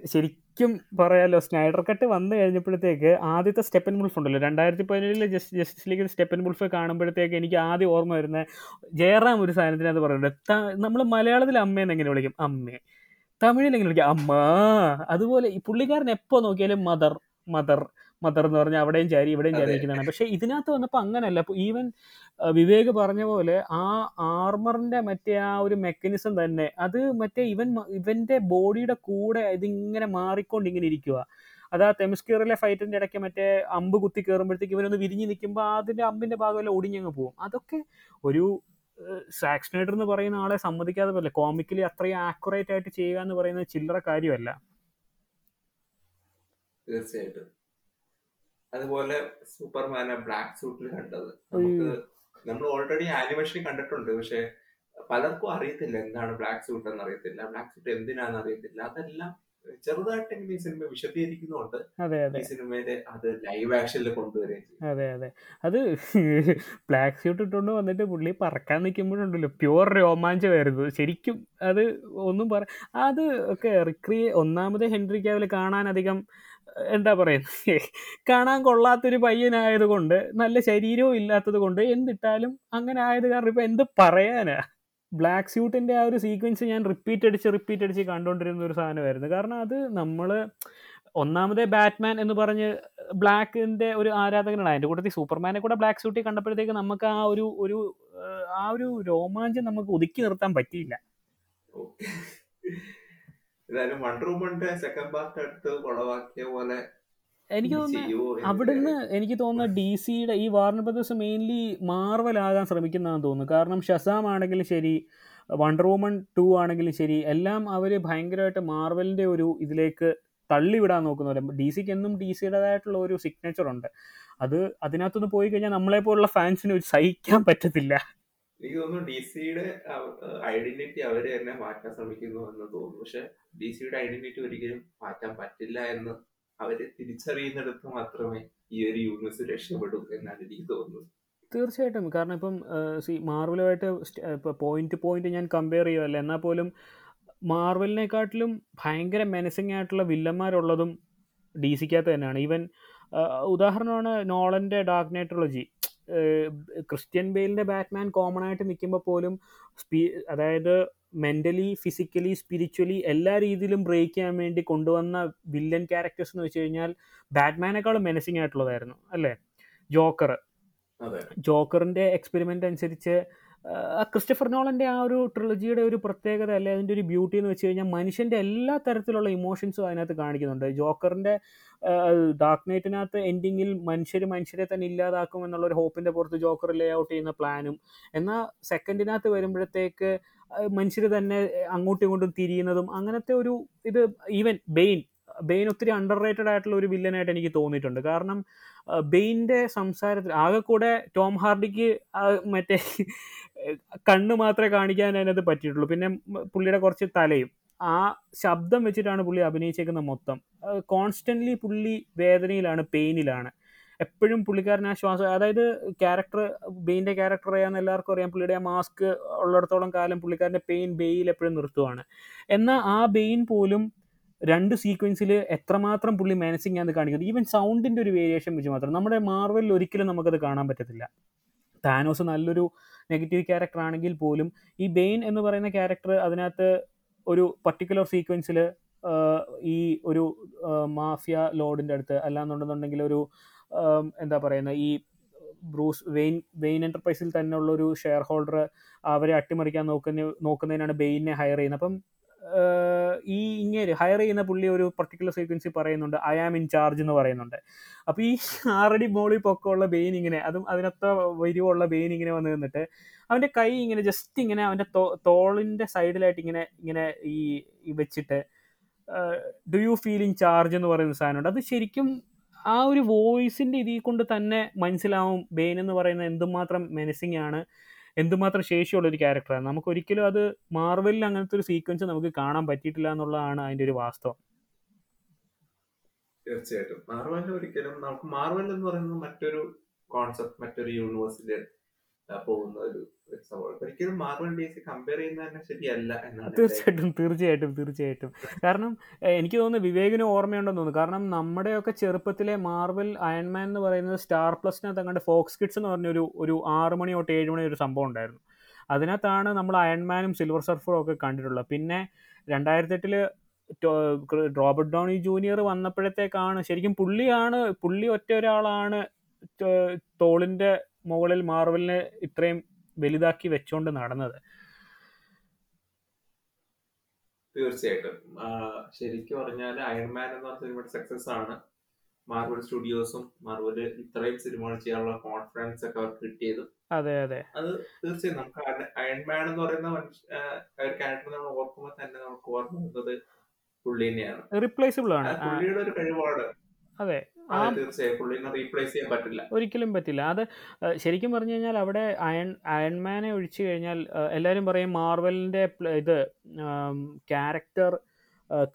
ശരിക്കും പറയാലോ സ്നൈഡർ കട്ട് വന്നു കഴിഞ്ഞപ്പോഴത്തേക്ക് ആദ്യത്തെ സ്റ്റെപ്പൻ മുൾഫ് ഉണ്ടല്ലോ. രണ്ടായിരത്തി പതിനേഴിലെ ജസ്റ്റ് ജസ്റ്റിസ് ലീഗിൽ സ്റ്റെപ്പൻ മുൾഫ് കാണുമ്പോഴത്തേക്ക് എനിക്ക് ആദ്യം ഓർമ്മ വരുന്ന ജയറാം ഒരു സാധനത്തിനകത്ത് പറയുന്നുണ്ട്. നമ്മൾ മലയാളത്തിൽ അമ്മയെന്ന് എങ്ങനെ വിളിക്കും? അമ്മേ. തമിഴിൽ എങ്ങനെ വിളിക്കും? അമ്മ. അതുപോലെ ഈ പുള്ളിക്കാരൻ എപ്പോൾ നോക്കിയാലും മദർ മദർ മദർ എന്ന് പറഞ്ഞാൽ അവിടെയും ചാരി ഇവിടെയും ചാരി. നിൽക്കുന്നതാണ്. പക്ഷെ ഇതിനകത്ത് വന്നപ്പോൾ അങ്ങനല്ല. അപ്പോൾ ഈവൻ വിവേക് പറഞ്ഞ പോലെ ആ ആർമറിന്റെ മറ്റേ ആ ഒരു മെക്കാനിസം തന്നെ അത് മറ്റേ ഇവൻ ഇവന്റെ ബോഡിയുടെ കൂടെ ഇതിങ്ങനെ മാറിക്കൊണ്ട് ഇങ്ങനെ ഇരിക്കുക അത് ആ തെമിസ്കിയറിലെ ഫൈറ്റിന്റെ ഇടയ്ക്ക് മറ്റേ അമ്പ് കുത്തി കയറുമ്പോഴത്തേക്ക് ഇവനൊന്ന് വിരിഞ്ഞ് നിൽക്കുമ്പോൾ അതിന്റെ അമ്പിന്റെ ഭാഗമെല്ലാം ഒടിഞ്ഞങ്ങ് പോകും അതൊക്കെ ഒരു സാക്സ്നേഡർ എന്ന് പറയുന്ന ആളെ സമ്മതിക്കാതെ പോലെ കോമിക്കലി അത്രയും ആക്യുറേറ്റ് ആയിട്ട് ചെയ്യുക എന്ന് പറയുന്നത് ചില്ലറ കാര്യമല്ല. തീർച്ചയായിട്ടും. അതുപോലെ സൂപ്പർമാനെ ബ്ലാക്ക് സൂട്ടിൽ കണ്ടത്. നമുക്ക് നമ്മൾ ഓൾറെഡി ആനിമേഷൻ കണ്ടിട്ടുണ്ട്. പക്ഷെ പലർക്കും അറിയത്തില്ല എന്താണ് ബ്ലാക്ക് സൂട്ട് എന്ന് അറിയത്തില്ല ബ്ലാക്ക് സൂട്ട് എന്തിനാന്ന് അറിയത്തില്ല. അതെല്ലാം ചെറുതായിട്ടെങ്കിലും ഈ സിനിമ വിശദീകരിക്കുന്നുണ്ട്. ഈ സിനിമയിലെ അത് ലൈവ് ആക്ഷനിൽ കൊണ്ടുവരികയും ചെയ്യും. അതെ അതെ. അത് ബ്ലാക്ക് സ്യൂട്ട് ഇട്ടുകൊണ്ട് വന്നിട്ട് പുള്ളി പറക്കാൻ നിൽക്കുമ്പോഴുണ്ടല്ലോ. പ്യുവർ രോമാഞ്ചമായിരുന്നു ശരിക്കും അത് ഒന്നും പറ അത് ഒക്കെ റിക്രിയേ ഒന്നാമത് ഹെൻറി ക്യാവിൽ കാണാൻ അധികം എന്താ പറയുന്നത് കാണാൻ കൊള്ളാത്തൊരു പയ്യനായതുകൊണ്ട് നല്ല ശരീരവും ഇല്ലാത്തത് കൊണ്ട് എന്തിട്ടാലും അങ്ങനെ ആയത് കാരണം ഇപ്പം എന്ത് പറയാനാ? ബ്ലാക്ക് സ്യൂട്ടിന്റെ ആ ഒരു സീക്വൻസ് ഞാൻ റിപ്പീറ്റ് അടിച്ച് റിപ്പീറ്റ് അടിച്ച് കണ്ടുകൊണ്ടിരുന്ന ഒരു സാധനമായിരുന്നു. കാരണം അത് നമ്മൾ ഒന്നാമതേ ബാറ്റ്മാൻ എന്ന് പറഞ്ഞ് ബ്ലാക്കിന്റെ ഒരു ആരാധകനാണ്. അതിന്റെ കൂട്ടത്തിൽ സൂപ്പർമാനെ കൂടെ ബ്ലാക്ക് സ്യൂട്ടി കണ്ടപ്പോഴത്തേക്ക് നമുക്ക് ആ ഒരു ഒരു ആ ഒരു രോമാഞ്ചം നമുക്ക് ഒതുക്കി നിർത്താൻ പറ്റിയില്ല. ഏതായാലും വണ്ടർ വുമന്റെ സെക്കൻഡ് പാർട്ട് എടുത്ത് കുളവാക്കിയ പോലെ എനിക്ക് തോന്നുന്നു അവിടുന്ന് എനിക്ക് തോന്നുന്ന ഡി സിയുടെ ഈ വാർണർ ബ്രദേഴ്സ് മെയിൻലി മാർവൽ ആകാൻ ശ്രമിക്കുന്നതാണെന്ന് തോന്നുന്നു. കാരണം ഷസാം ആണെങ്കിലും ശരി വണ്ടർ വുമൺ ടു ആണെങ്കിലും ശരി എല്ലാം അവർ ഭയങ്കരമായിട്ട് മാർവലിന്റെ ഒരു ഇതിലേക്ക് തള്ളിവിടാൻ നോക്കുന്നവരെ. ഡി സിക്ക് എന്നും ഡി സിയുടേതായിട്ടുള്ള ഒരു സിഗ്നേച്ചർ ഉണ്ട്. അത് അതിനകത്തുനിന്ന് പോയി കഴിഞ്ഞാൽ നമ്മളെ പോലുള്ള ഫാൻസിന് സഹിക്കാൻ പറ്റത്തില്ല. എനിക്ക് തോന്നുന്നു ഡി സിയുടെ ഐഡന്റിറ്റി അവർ തന്നെ മാറ്റാൻ ശ്രമിക്കുന്നു എന്ന് തോന്നുന്നു. പക്ഷെ ഡി സിയുടെ ഐഡന്റിറ്റി ഒരിക്കലും മാറ്റാൻ പറ്റില്ല എന്ന് അവർ തിരിച്ചറിയുന്നിടത്ത് മാത്രമേ ഈ ഒരു യൂണിവേഴ്സ് രക്ഷപ്പെടൂ എന്നാണ് എനിക്ക് തോന്നുന്നത്. തീർച്ചയായിട്ടും. കാരണം ഇപ്പം സി മാർവലുമായിട്ട് ഇപ്പോൾ പോയിന്റ് പോയിന്റ് ഞാൻ കമ്പയർ ചെയ്യുമല്ല എന്നാൽ പോലും മാർവലിനെക്കാട്ടിലും ഭയങ്കര മെനസിങ് ആയിട്ടുള്ള വില്ലന്മാരുള്ളതും ഡി സിക്കകത്ത് തന്നെയാണ്. ഈവൻ ഉദാഹരണമാണ് നോളന്റെ ഡാർക്ക് നൈട്രോളജി ക്രിസ്ത്യൻ ബെയിലിന്റെ ബാറ്റ്മാൻ കോമൺ ആയിട്ട് നിൽക്കുമ്പോൾ പോലും സ്പീ അതായത് മെന്റലി ഫിസിക്കലി സ്പിരിച്വലി എല്ലാ രീതിയിലും ബ്രേക്ക് ചെയ്യാൻ വേണ്ടി കൊണ്ടുവന്ന വില്ലൻ ക്യാരക്ടേഴ്സ് എന്ന് വെച്ച് കഴിഞ്ഞാൽ ബാറ്റ്മാനേക്കാളും മെനസിങ് ആയിട്ടുള്ളതായിരുന്നു അല്ലേ? ജോക്കർ ജോക്കറിന്റെ എക്സ്പെരിമെന്റ് അനുസരിച്ച് ക്രിസ്റ്റഫർ നോളന്റെ ആ ഒരു ട്രിലജിയുടെ ഒരു പ്രത്യേകത അല്ലെ? അതിന്റെ ഒരു ബ്യൂട്ടി എന്ന് വെച്ച് കഴിഞ്ഞാൽ മനുഷ്യന്റെ എല്ലാ തരത്തിലുള്ള ഇമോഷൻസും അതിനകത്ത് കാണിക്കുന്നുണ്ട്. ജോക്കറിന്റെ ഡാർക്ക് നൈറ്റിനകത്ത് എൻഡിങ്ങിൽ മനുഷ്യർ മനുഷ്യരെ തന്നെ ഇല്ലാതാക്കും എന്നുള്ള ഒരു ഹോപ്പിന്റെ പുറത്ത് ജോക്കർ ലേ ഔട്ട് ചെയ്യുന്ന പ്ലാനും എന്നാൽ സെക്കൻഡിനകത്ത് വരുമ്പോഴത്തേക്ക് മനുഷ്യർ തന്നെ അങ്ങോട്ടും ഇങ്ങോട്ടും തിരിയുന്നതും അങ്ങനത്തെ ഒരു ഇത് ഈവൻ ബെയിൻ ബെയിൻ ഒത്തിരി അണ്ടർ റേറ്റഡ് ആയിട്ടുള്ള ഒരു വില്ലനായിട്ട് എനിക്ക് തോന്നിയിട്ടുണ്ട്. കാരണം ബെയിന്റെ സംസാരത്തിൽ ആകെ കൂടെ ടോം ഹാർഡിക്ക് മറ്റേ കണ്ണ് മാത്രമേ കാണിക്കാൻ അതിനകത്ത് പറ്റിയിട്ടുള്ളൂ. പിന്നെ പുള്ളിയുടെ കുറച്ച് തലയും. ആ ശബ്ദം വെച്ചിട്ടാണ് പുള്ളി അഭിനയിച്ചേക്കുന്നത് മൊത്തം. കോൺസ്റ്റന്റ്ലി പുള്ളി വേദനയിലാണ് പെയിനിലാണ് എപ്പോഴും പുള്ളിക്കാരൻ ആ ശ്വാസം അതായത് ക്യാരക്ടർ ബെയിന്റെ ക്യാരക്ടർ അറിയാമെന്ന് എല്ലാവർക്കും അറിയാം. പുള്ളിയുടെ ആ മാസ്ക് ഉള്ളിടത്തോളം കാലം പുള്ളിക്കാരന്റെ പെയിൻ ബെയിൽ എപ്പോഴും നിർത്തുവാണ്. എന്നാൽ ആ ബെയിൻ പോലും രണ്ട് സീക്വൻസിൽ എത്രമാത്രം പുള്ളി മാനസിങ് ആണ് കാണിക്കുന്നത് ഈവൻ സൗണ്ടിന്റെ ഒരു വേരിയേഷൻ വെച്ച് മാത്രം. നമ്മുടെ മാർവലിൽ ഒരിക്കലും നമുക്കത് കാണാൻ പറ്റത്തില്ല. താനോസ് നല്ലൊരു നെഗറ്റീവ് ക്യാരക്ടർ ആണെങ്കിൽ പോലും ഈ ബെയിൻ എന്ന് പറയുന്ന ക്യാരക്ടർ അതിനകത്ത് ഒരു പർട്ടിക്കുലർ സീക്വൻസിൽ ഈ ഒരു മാഫിയ ലോഡിന്റെ അടുത്ത് അല്ലാന്നുണ്ടെന്നുണ്ടെങ്കിൽ ഒരു എന്താ പറയുന്നത് ഈ ബ്രൂസ് വെയിൻ വെയിൻ എന്റർപ്രൈസിൽ തന്നെ ഉള്ള ഒരു ഷെയർ ഹോൾഡർ അവരെ അട്ടിമറിക്കാൻ നോക്കുന്ന നോക്കുന്നതിനാണ് ബെയിനെ ഹയർ ചെയ്യുന്നത്. അപ്പം ഈ ഇങ്ങനെ ഹയർ ചെയ്യുന്ന പുള്ളി ഒരു പർട്ടിക്കുലർ സീക്വൻസി പറയുന്നുണ്ട് ഐ ആം ഇൻ ചാർജ് എന്ന് പറയുന്നുണ്ട്. അപ്പോൾ ഈ ആറടി മോളിൽ പൊക്കമുള്ള ബെയിൻ ഇങ്ങനെ അതും അതിനത്ര വരുവുള്ള ബെയിൻ ഇങ്ങനെ വന്ന് നിന്നിട്ട് അവന്റെ കൈ ഇങ്ങനെ ജസ്റ്റ് ഇങ്ങനെ അവന്റെ തോളിന്റെ സൈഡിലായിട്ട് ഇങ്ങനെ ഇങ്ങനെ ഈ വെച്ചിട്ട് do you feel in charge എന്ന് പറയുന്ന സാധനമുണ്ട്. അത് ശരിക്കും ആ ഒരു വോയിസിന്റെ ഇതിൽ കൊണ്ട് തന്നെ മനസ്സിലാവും ബെയിൻ എന്ന് പറയുന്നത് എന്തുമാത്രം മെനസിങ് ആണ്. എന്തുമാത്രം ശേഷിയുള്ള ഒരു ക്യാരക്ടറാണ് നമുക്ക് ഒരിക്കലും അത് മാർവലിൽ അങ്ങനത്തെ ഒരു സീക്വൻസ് നമുക്ക് കാണാൻ പറ്റിയിട്ടില്ല എന്നുള്ളതാണ് അതിന്റെ ഒരു വാസ്തവം. തീർച്ചയായിട്ടും. മാർവലിൽ ഒരിക്കലും നമുക്ക് മാർവൽ എന്ന് പറയുന്നത് മറ്റൊരു കോൺസെപ്റ്റ് മറ്റൊരു യൂണിവേഴ്സിൽ പോകുന്ന ഒരു ഒരിക്കലും മാർവൽ കമ്പയർ ചെയ്യുന്നത് തന്നെ ശരിയല്ല എന്നാണ് തീർച്ചയായിട്ടും തീർച്ചയായിട്ടും തീർച്ചയായിട്ടും. കാരണം എനിക്ക് തോന്നുന്നു വിവേകിന് ഓർമ്മയുണ്ടെന്ന് തോന്നുന്നു. കാരണം നമ്മുടെയൊക്കെ ചെറുപ്പത്തിലെ മാർവൽ അയൺമാൻ എന്ന് പറയുന്നത് സ്റ്റാർ പ്ലസിനകത്ത് അങ്ങോട്ട് ഫോക്സ് കിഡ്സ് എന്ന് പറഞ്ഞൊരു ഒരു ആറ് മണി തൊട്ട് ഏഴ് മണി ഒരു സംഭവം ഉണ്ടായിരുന്നു. അതിനകത്താണ് നമ്മൾ അയൺമാനും സിൽവർ സർഫറും ഒക്കെ കണ്ടിട്ടുള്ളത്. പിന്നെ രണ്ടായിരത്തെട്ടിൽ റോബർട്ട് ഡോണി ജൂനിയർ വന്നപ്പോഴത്തേക്കാണ് ശരിക്കും പുള്ളിയാണ് പുള്ളി ഒറ്റ ഒരാളാണ് തോളിന്റെ മുകളിൽ മാർവലിന് ഇത്രയും വലുതാക്കി വെച്ചോണ്ട് നടന്നത്. തീർച്ചയായിട്ടും. ശരിക്കും പറഞ്ഞാൽ അയൺമാൻ എന്ന സിനിമ സക്സസ് ആണ്. മാർവൽ സ്റ്റുഡിയോസും മാർവൽ ഇത്രയും സിനിമകൾ ചെയ്യാനുള്ള കോൺഫിഡൻസ് ഒക്കെ അവർക്ക് കിട്ടിയത്. അതെ അതെ. അത് തീർച്ചയായും നമുക്ക് അയൺമാൻ എന്ന് പറയുന്ന മനുഷ്യ ഒരു ക്യാരക്ടർ നമ്മൾ ഓർക്കുമ്പോൾ തന്നെ നമുക്ക് ഓർമ്മ വരുന്നത് പുള്ളി തന്നെയാണ്. റിപ്ലേസിബിൾ ആണ്. പുള്ളിയുടെ ഒരു കഴിവാണ്. അതെ. ഒരിക്കലും പറ്റില്ല. അത് ശരിക്കും പറഞ്ഞു കഴിഞ്ഞാൽ അവിടെ അയൺ അയൺമാനെ ഒഴിച്ചു കഴിഞ്ഞാൽ എല്ലാവരും പറയും മാർവലിന്റെ ഇത് ക്യാരക്ടർ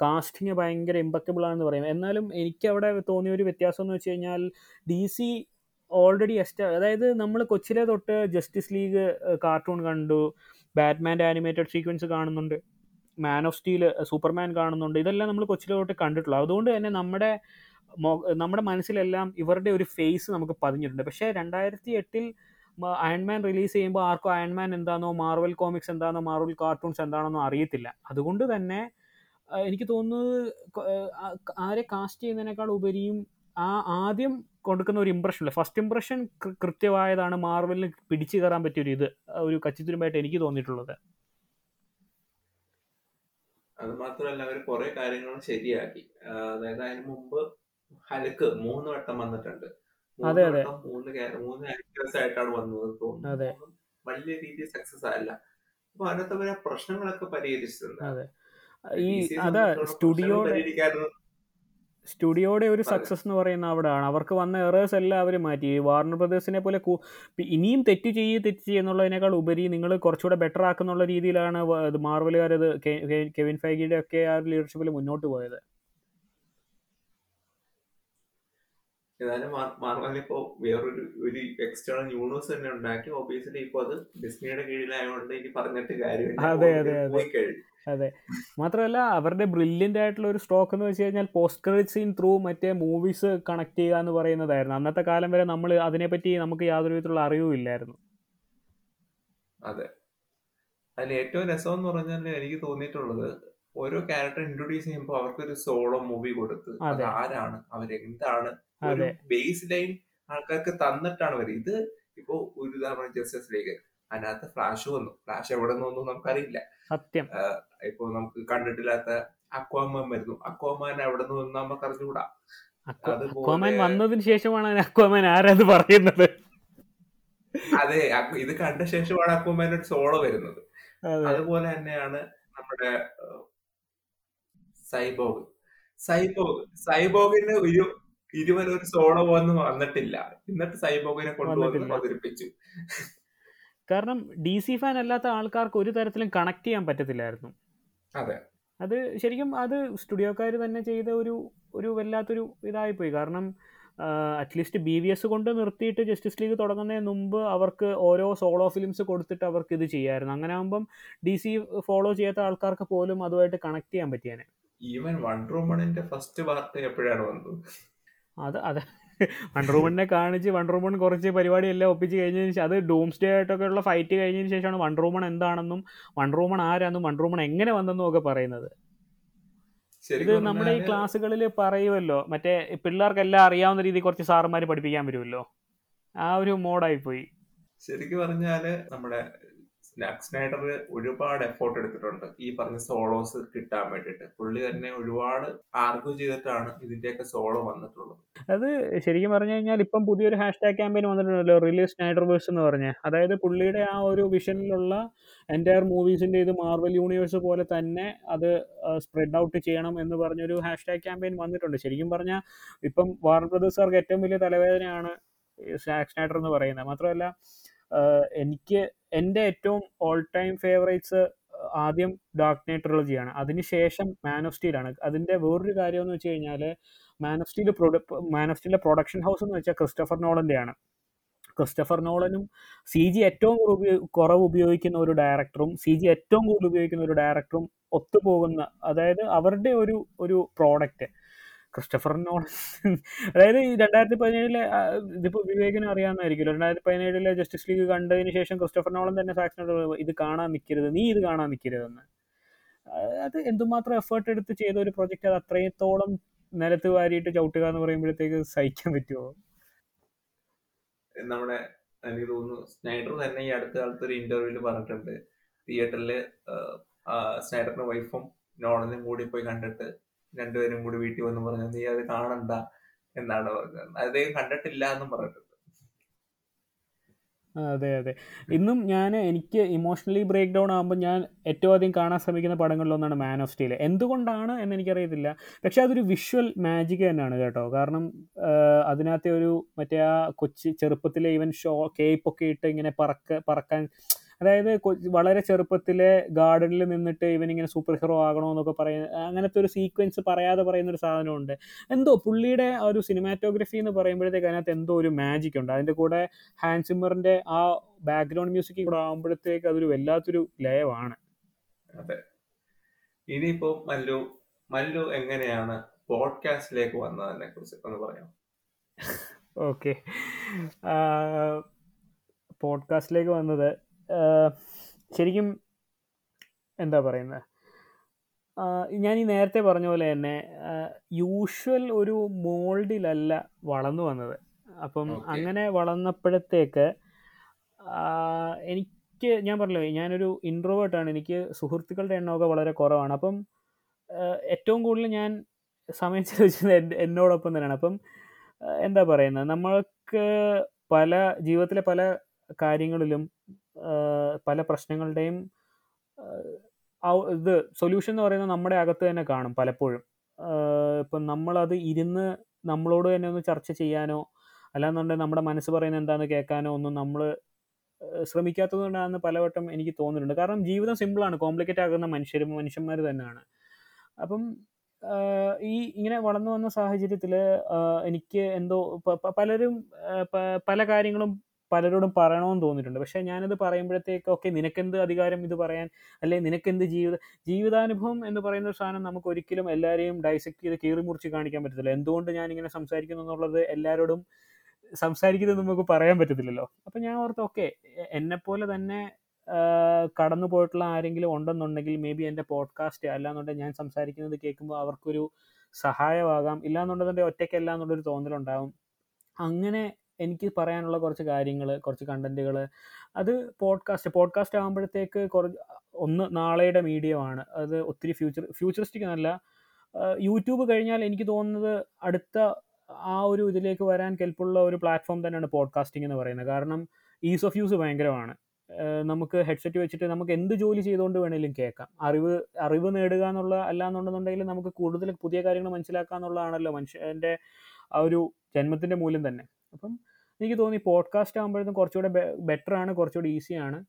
കാസ്റ്റിങ് ഭയങ്കര ഇമ്പക്റ്റബിൾ ആണെന്ന് പറയും. എന്നാലും എനിക്ക് അവിടെ തോന്നിയ ഒരു വ്യത്യാസം എന്ന് വെച്ച് കഴിഞ്ഞാൽ ഡി സി ഓൾറെഡി എസ്റ്റ അതായത് നമ്മൾ കൊച്ചിലെ തൊട്ട് ജസ്റ്റിസ് ലീഗ് കാർട്ടൂൺ കണ്ടു. ബാറ്റ്മാന്റെ ആനിമേറ്റഡ് സീക്വൻസ് കാണുന്നുണ്ട്. മാൻ ഓഫ് സ്റ്റീൽ സൂപ്പർമാൻ കാണുന്നുണ്ട്. ഇതെല്ലാം നമ്മൾ കൊച്ചിലെ തൊട്ട് കണ്ടിട്ടുള്ളൂ. അതുകൊണ്ട് തന്നെ നമ്മുടെ നമ്മുടെ മനസ്സിലെല്ലാം ഇവരുടെ ഒരു ഫേസ് നമുക്ക് പതിഞ്ഞിട്ടുണ്ട്. പക്ഷേ രണ്ടായിരത്തി എട്ടിൽ അയൺമാൻ റിലീസ് ചെയ്യുമ്പോൾ ആർക്കും അയൺമാൻ എന്താണോ മാർവൽ കോമിക്സ് എന്താണോ മാർവൽ കാർട്ടൂൺസ് എന്താണെന്നോ അറിയത്തില്ല. അതുകൊണ്ട് തന്നെ എനിക്ക് തോന്നുന്നത് ആരെ കാസ്റ്റ് ചെയ്യുന്നതിനേക്കാൾ ഉപരിയും ആ ആദ്യം കൊടുക്കുന്ന ഒരു ഇമ്പ്രഷൻ ഫസ്റ്റ് ഇമ്പ്രഷൻ കൃത്യമായതാണ് മാർവലിന് പിടിച്ചു കയറാൻ പറ്റിയൊരു ഇത് ഒരു കച്ചിത്തുരുമായിട്ട് എനിക്ക് തോന്നിയിട്ടുള്ളത്. അത് മാത്രമല്ല അവർ കുറെ കാര്യങ്ങളും ശരിയാക്കി. അതായത് അതിന് മുമ്പ് ഹലക്ക് മൂന്ന് വട്ടം വന്നിട്ടുണ്ട്. അതെ അതെ. മൂന്ന് മൂന്ന് ആക്ടേഴ്സ് ആയിട്ടാണ് വന്നത് തോന്നുന്നു. വലിയ രീതിയിൽ സക്സസ് ആയല്ല. അപ്പൊ അതിനകത്ത് അവരെ പ്രശ്നങ്ങളൊക്കെ പരിഹരിച്ചിട്ടുണ്ട്. ഈ അതാ സ്റ്റുഡിയോയുടെ സ്റ്റുഡിയോയുടെ ഒരു സക്സസ് എന്ന് പറയുന്ന അവിടെയാണ്. അവർക്ക് വന്ന എറേഴ്സ് എല്ലാം അവർ മാറ്റി. വാർണർ ബ്രദേഴ്സിനെ പോലെ ഇനിയും തെറ്റ് ചെയ്യ് തെറ്റ് ചെയ്യുന്നുള്ളതിനേക്കാൾ ഉപരി നിങ്ങൾ കുറച്ചുകൂടെ ബെറ്റർ ആക്കുന്നുള്ള രീതിയിലാണ് മാർവലുകാരത് കെവിൻ ഫൈഗിയുടെ ഒക്കെ ആ ലീഡർഷിപ്പിൽ മുന്നോട്ട് പോയത്. ഏതായാലും മാർവൽ ഇപ്പോ വേറൊരു ഒരു എക്സ്റ്റേണൽ യൂണിവേഴ്സ് തന്നെ ഉണ്ടാക്കി. ഒബിയസ്ലി ഇപ്പൊ അത് ഡിസ്നിയുടെ കീഴിലായതുകൊണ്ട് ഇനി പറഞ്ഞിട്ട് അതെ അതെ അതെ. അതെ. മാത്രമല്ല അവരുടെ ബ്രില്യന്റ് ആയിട്ടുള്ള ഒരു സ്റ്റോക്ക് എന്ന് വെച്ച് കഴിഞ്ഞാൽ പോസ്റ്റ് ക്രെഡിറ്റ് സീൻ ത്രൂ മറ്റേ മൂവീസ് കണക്ട് ചെയ്യുക എന്ന് പറയുന്നതായിരുന്നു. അന്നത്തെ കാലം വരെ നമ്മൾ അതിനെപ്പറ്റി നമുക്ക് യാതൊരു വിധത്തിലുള്ള അറിവും ഇല്ലായിരുന്നു. അതെ. അതിൽ ഏറ്റവും രസം എന്ന് പറഞ്ഞാൽ എനിക്ക് തോന്നിയിട്ടുള്ളത് ഓരോ ക്യാരക്ടർ ഇൻട്രൊഡ്യൂസ് ചെയ്യുമ്പോൾ അവർക്കൊരു സോളോ മൂവി കൊടുത്ത് അത്. ആരാണ് അവരെന്താണ്? ഒരു ബേസ് ലൈൻ ആൾക്കാർക്ക് തന്നിട്ടാണ് വരെ. ഇത് ഇപ്പോ ഒരു ഉദാഹരണം ജസ്റ്റിസ് ലീഗ് അതിനകത്ത് ഫ്ലാഷ് വന്നു. ഫ്ലാഷ് എവിടെ നിന്നൊന്നും നമുക്കറിയില്ല. സത്യം. ഇപ്പൊ നമുക്ക് കണ്ടിട്ടില്ലാത്ത അക്വാമാൻ വരുന്നു. അക്വാമാൻ എവിടെ നിന്ന് വന്നു നമുക്ക് അറിഞ്ഞുകൂടാ. അക്വാമാൻ വന്നതിന് ശേഷമാണ് അക്വാമാൻ ആരാത് പറയുന്നത്. അതെ ഇത് കണ്ട ശേഷമാണ് അക്വാമാൻ ഒരു സോളോ വരുന്നത്. അതുപോലെ തന്നെയാണ് നമ്മുടെ സൈബോഗ്. സൈബോഗ്. സൈബോഗിന്റെ ഒരു ഇതുവരെ ഒരു സോളോ വന്ന് വന്നിട്ടില്ല. എന്നിട്ട് സൈബോഗിനെ കൊണ്ടുവന്ന്. അവതരിപ്പിച്ചു. കാരണം ഡി സി ഫാൻ അല്ലാത്ത ആൾക്കാർക്ക് ഒരു തരത്തിലും കണക്ട് ചെയ്യാൻ പറ്റത്തില്ലായിരുന്നു. അതെ. അത് ശരിക്കും അത് സ്റ്റുഡിയോക്കാർ തന്നെ ചെയ്ത ഒരു ഒരു വല്ലാത്തൊരു പോയി കാരണം അറ്റ്ലീസ്റ്റ് ബി വി എസ് കൊണ്ട് നിർത്തിയിട്ട് ജസ്റ്റിസ് ലീഗ് തുടങ്ങുന്നതിന് മുമ്പ് അവർക്ക് ഓരോ സോളോ ഫിലിംസ് കൊടുത്തിട്ട് അവർക്ക് ഇത് ചെയ്യായിരുന്നു. അങ്ങനെ ആകുമ്പം ഡി സി ഫോളോ ചെയ്യാത്ത ആൾക്കാർക്ക് പോലും അതുമായിട്ട് കണക്ട് ചെയ്യാൻ പറ്റിയാണ് ഈവൻ വൺ റൂമണിന്റെ ഫസ്റ്റ് പാർട്ട് എപ്പോഴാണ് വന്നത്? അത് അത് വണ്ടർ വുമണിനെ കാണിച്ച് വണ്ടർ വുമൺ കുറച്ച് പരിപാടിയെല്ലാം ഒപ്പിച്ച് കഴിഞ്ഞതിന് ശേഷം അത് ഡൂംസ് സ്റ്റേ ആയിട്ടൊക്കെ ഉള്ള ഫൈറ്റ് കഴിഞ്ഞതിന് ശേഷമാണ് വണ്ടർ വുമൺ എന്താണെന്നും വണ്ടർ വുമൺ ആരാന്നും വണ്ടർ വുമൺ എങ്ങനെ വന്നെന്നും ഒക്കെ പറയുന്നത്. ഇത് നമ്മുടെ ഈ ക്ലാസ്സുകളിൽ പറയുമല്ലോ മറ്റേ പിള്ളേർക്കെല്ലാം അറിയാവുന്ന രീതിയിൽ കുറച്ച് സാറുമാർ പഠിപ്പിക്കാൻ വരുമല്ലോ ആ ഒരു മോഡായി പോയി ശരിക്കും പറഞ്ഞാൽ നമ്മുടെ സ്നാക് സ്നൈഡർ ഒരുപാട് എഫോർട്ട് എടുത്തിട്ടുണ്ട്. ഈ പറഞ്ഞ സോളോസ് കിട്ടാൻ വേണ്ടിയിട്ട്. പുള്ളി തന്നെ ഒരുപാട് ആർഗ്യൂ ചെയ്തിട്ടാണ് ഇതിന്റെയൊക്കെ സോളോ വന്നിട്ടുള്ളത്. അത് ശരിക്കും പറഞ്ഞു കഴിഞ്ഞാൽ ഇപ്പം പുതിയൊരു ഹാഷ്ടാഗ് ക്യാമ്പയിൻ വന്നിട്ടുണ്ടല്ലോ റിലീസ് സ്നൈഡർ വേഴ്സ് എന്ന് പറഞ്ഞ്. അതായത് പുള്ളിയുടെ ആ ഒരു വിഷനിലുള്ള എന്റയർ മൂവീസിന്റെ ഇത് മാർവൽ യൂണിവേഴ്സ് പോലെ തന്നെ അത് സ്പ്രെഡ് ഔട്ട് ചെയ്യണം എന്ന് പറഞ്ഞൊരു ഹാഷ്ടാഗ് ക്യാമ്പയിൻ വന്നിട്ടുണ്ട്. ശരിക്കും പറഞ്ഞാൽ ഇപ്പം വാർ ബ്രദേഴ്സുകാർക്ക് ഏറ്റവും വലിയ തലവേദനയാണ് സ്നാക്സ് സ്നൈഡർ എന്ന് പറയുന്നത്. മാത്രമല്ല എനിക്ക് എന്റെ ഏറ്റവും ഓൾ ടൈം ഫേവറേറ്റ്സ് ആദ്യം ഡാർക്ക് നൈറ്റ് ട്രിലജിയാണ് അതിനുശേഷം മാൻ ഓഫ് സ്റ്റീൽ ആണ്. അതിന്റെ വേറൊരു കാര്യം എന്ന് വെച്ച് കഴിഞ്ഞാൽ Man of Steel Man of സ്റ്റീലിന്റെ പ്രൊഡക്ഷൻ ഹൗസ് എന്ന് വെച്ചാൽ ക്രിസ്റ്റഫർ നോളന്റെ ആണ്. ക്രിസ്റ്റഫർ നോളനും സി ജി ഏറ്റവും കുറവ് ഉപയോഗിക്കുന്ന ഒരു ഡയറക്ടറും സി ജി ഏറ്റവും കൂടുതൽ ഉപയോഗിക്കുന്ന ഒരു ഡയറക്ടറും ഒത്തുപോകുന്ന അതായത് അവരുടെ ഒരു ഒരു പ്രോഡക്റ്റ് ക്രിസ്റ്റഫർ നോളൻ. അതായത് ഈ രണ്ടായിരത്തി പതിനേഴിലെ ഇതിപ്പോൾ വിവേകനും അറിയാവുന്നതായിരിക്കുമല്ലോ രണ്ടായിരത്തി പതിനേഴിലെ ജസ്റ്റിസ് ലീഗ് കണ്ടതിന് ശേഷം ക്രിസ്റ്റഫർ നോളൻ തന്നെ സാക്സിനോട് ഇത് കാണാൻ നിൽക്കരുത് നീ ഇത് കാണാൻ നിൽക്കരുതെന്ന് അത് എന്തുമാത്രം എഫേർട്ട് എടുത്ത് ചെയ്ത ഒരു പ്രൊജക്റ്റ് അത് അത്രത്തോളം നിലത്ത് വാരിയിട്ട് ചവിട്ടുക എന്ന് പറയുമ്പോഴത്തേക്ക് സഹിക്കാൻ പറ്റുമോ നമ്മുടെ എനിക്ക് തോന്നുന്നു സ്നൈഡർ തന്നെ ഈ അടുത്ത കാലത്ത് ഒരു ഇന്റർവ്യൂൽ പറഞ്ഞിട്ടുണ്ട്. തിയേറ്ററിൽ സ്നൈഡറിന്റെ വൈഫും നോളനും കൂടി പോയി കണ്ടിട്ട് രണ്ടുപേരും കൂടി വീട്ടിൽ വന്ന് പറഞ്ഞു നീ അത് കാണണ്ട എന്നാണ് പറഞ്ഞത്. അദ്ദേഹം കണ്ടിട്ടില്ല എന്നും പറഞ്ഞിട്ടുണ്ട്. അതെ അതെ. ഇന്നും ഞാൻ എനിക്ക് ഇമോഷണലി ബ്രേക്ക് ഡൗൺ ആകുമ്പോൾ ഞാൻ ഏറ്റവും അധികം കാണാൻ ശ്രമിക്കുന്ന പടങ്ങളിലൊന്നാണ് മാൻ ഓഫ് സ്റ്റീൽ എന്തുകൊണ്ടാണ് എന്ന് എനിക്കറിയത്തില്ല. പക്ഷേ അതൊരു വിഷ്വൽ മാജിക് തന്നെയാണ് കേട്ടോ. കാരണം അതിനകത്തെ ഒരു മറ്റേ ആ കൊച്ചി ചെറുപ്പത്തിലെ ഇവൻ ഷോ കേപ്പൊക്കെ ഇട്ട് ഇങ്ങനെ പറക്ക പറക്കാൻ അതായത് വളരെ ചെറുപ്പത്തിലെ ഗാർഡനിൽ നിന്നിട്ട് ഇവനിങ്ങനെ സൂപ്പർ ഹീറോ ആകണമെന്നൊക്കെ പറയുന്ന അങ്ങനത്തെ ഒരു സീക്വൻസ് പറയാതെ പറയുന്ന ഒരു സാധനമുണ്ട്. എന്തോ പുള്ളിയുടെ ഒരു സിനിമാറ്റോഗ്രഫി എന്ന് പറയുമ്പോഴത്തേക്ക് അതിനകത്ത് എന്തോ ഒരു മാജിക് ഉണ്ട്. അതിന്റെ കൂടെ ഹാൻസിമറിന്റെ ആ ബാക്ക്ഗ്രൗണ്ട് മ്യൂസിക് കൂടെ ആകുമ്പോഴത്തേക്ക് അതൊരു വല്ലാത്തൊരു ലയമാണ്. അതെ. ഇനിയിപ്പോ മല്ലു മല്ലു എങ്ങനെയാണ് പോഡ്കാസ്റ്റിലേക്ക് വന്നതിനെ കുറിച്ച് ഒന്ന് പറയാം ഓക്കെ പോഡ്കാസ്റ്റിലേക്ക് വന്നത് ശരിക്കും എന്താ പറയുന്നത് ഞാൻ ഈ നേരത്തെ പറഞ്ഞ പോലെ തന്നെ യൂഷ്വൽ ഒരു മോൾഡിലല്ല വളർന്നു വന്നത്. അപ്പം അങ്ങനെ വളർന്നപ്പോഴത്തേക്ക് എനിക്ക് ഞാൻ പറഞ്ഞല്ലോ ഞാനൊരു ഇൻട്രോവേർട്ടാണ് എനിക്ക് സുഹൃത്തുക്കളുടെ എണ്ണമൊക്കെ വളരെ കുറവാണ്. അപ്പം ഏറ്റവും കൂടുതൽ ഞാൻ സമയം ചെലവഴിച്ചത് എന്റെ എന്നോടൊപ്പം തന്നെയാണ്. അപ്പം എന്താ പറയുന്നത് നമ്മൾക്ക് പല ജീവിതത്തിലെ പല കാര്യങ്ങളിലും പല പ്രശ്നങ്ങളുടെയും ഇത് സൊല്യൂഷൻ എന്ന് പറയുന്നത് നമ്മുടെ അകത്ത് തന്നെ കാണും പലപ്പോഴും. ഇപ്പം നമ്മളത് ഇരുന്ന് നമ്മളോട് തന്നെ ഒന്ന് ചർച്ച ചെയ്യാനോ അല്ലാന്നുണ്ടെങ്കിൽ നമ്മുടെ മനസ്സ് പറയുന്നത് എന്താണെന്ന് കേൾക്കാനോ ഒന്നും നമ്മൾ ശ്രമിക്കാത്തത് കൊണ്ടാണെന്ന് പലവട്ടം എനിക്ക് തോന്നുന്നുണ്ട്. കാരണം ജീവിതം സിമ്പിളാണ് കോംപ്ലിക്കേറ്റ് ആകുന്ന മനുഷ്യരും മനുഷ്യന്മാർ തന്നെയാണ്. അപ്പം ഈ ഇങ്ങനെ വളർന്നു വന്ന സാഹചര്യത്തിൽ എനിക്ക് എന്തോ പലരും പല കാര്യങ്ങളും പലരോടും പറയണമെന്ന് തോന്നിയിട്ടുണ്ട്. പക്ഷേ ഞാനത് പറയുമ്പോഴത്തേക്ക് ഓക്കെ നിനക്കെന്ത് അധികാരം ഇത് പറയാൻ? അല്ലെ? നിനക്കെന്ത് ജീവിത ജീവിതാനുഭവം എന്ന് പറയുന്ന സാധനം നമുക്ക് ഒരിക്കലും എല്ലാവരെയും ഡൈസെക്ട് ചെയ്ത് കീറി മുറിച്ച് കാണിക്കാൻ പറ്റത്തില്ല. എന്തുകൊണ്ട് ഞാൻ ഇങ്ങനെ സംസാരിക്കുന്നു എന്നുള്ളത് എല്ലാവരോടും സംസാരിക്കുന്നത് നമുക്ക് പറയാൻ പറ്റത്തില്ലല്ലോ. അപ്പം ഞാൻ ഓർത്ത് ഓക്കെ എന്നെപ്പോലെ തന്നെ കടന്നു പോയിട്ടുള്ള ആരെങ്കിലും ഉണ്ടെന്നുണ്ടെങ്കിൽ മേ ബി എന്റെ പോഡ്കാസ്റ്റ് അല്ലാന്നുണ്ടെങ്കിൽ ഞാൻ സംസാരിക്കുന്നത് കേൾക്കുമ്പോൾ അവർക്കൊരു സഹായമാകാം. ഇല്ലാന്നുണ്ടെന്നുണ്ടെങ്കിൽ ഒറ്റയ്ക്കല്ല എന്നുള്ളൊരു തോന്നലുണ്ടാകും അങ്ങനെ എനിക്ക് പറയാനുള്ള കുറച്ച് കാര്യങ്ങൾ കുറച്ച് കണ്ടന്റുകൾ അത് പോഡ്കാസ്റ്റ് പോഡ്കാസ്റ്റ് ആകുമ്പോഴത്തേക്ക് കുറച്ച് ഒന്ന് നാളെയുടെ മീഡിയമാണ് അത് ഒത്തിരി ഫ്യൂച്ചർ ഫ്യൂച്ചറിസ്റ്റിക് എന്നല്ല. യൂട്യൂബ് കഴിഞ്ഞാൽ എനിക്ക് തോന്നുന്നത് അടുത്ത ആ ഒരു ഇതിലേക്ക് വരാൻ കെൽപ്പുള്ള ഒരു പ്ലാറ്റ്ഫോം തന്നെയാണ് പോഡ്കാസ്റ്റിംഗ് എന്ന് പറയുന്നത്. കാരണം ഈസ് ഓഫ് യൂസ് ഭയങ്കരമാണ്. നമുക്ക് ഹെഡ്സെറ്റ് വെച്ചിട്ട് നമുക്ക് എന്ത് ജോലി ചെയ്തുകൊണ്ട് വേണേലും കേൾക്കാം. അറിവ് അറിവ് നേടുക എന്നുള്ള അല്ലാന്നുണ്ടെന്നുണ്ടെങ്കിൽ നമുക്ക് കൂടുതൽ പുതിയ കാര്യങ്ങൾ മനസ്സിലാക്കുക എന്നുള്ളതാണല്ലോ മനുഷ്യന്റെ ആ ഒരു ജന്മത്തിന്റെ മൂല്യം തന്നെ. അപ്പം എനിക്ക് തോന്നി പോഡ്കാസ്റ്റ് ആകുമ്പോഴത്തും കുറച്ചുകൂടെ ബെറ്റർ ആണ് കുറച്ചുകൂടെ ഈസിയാണ്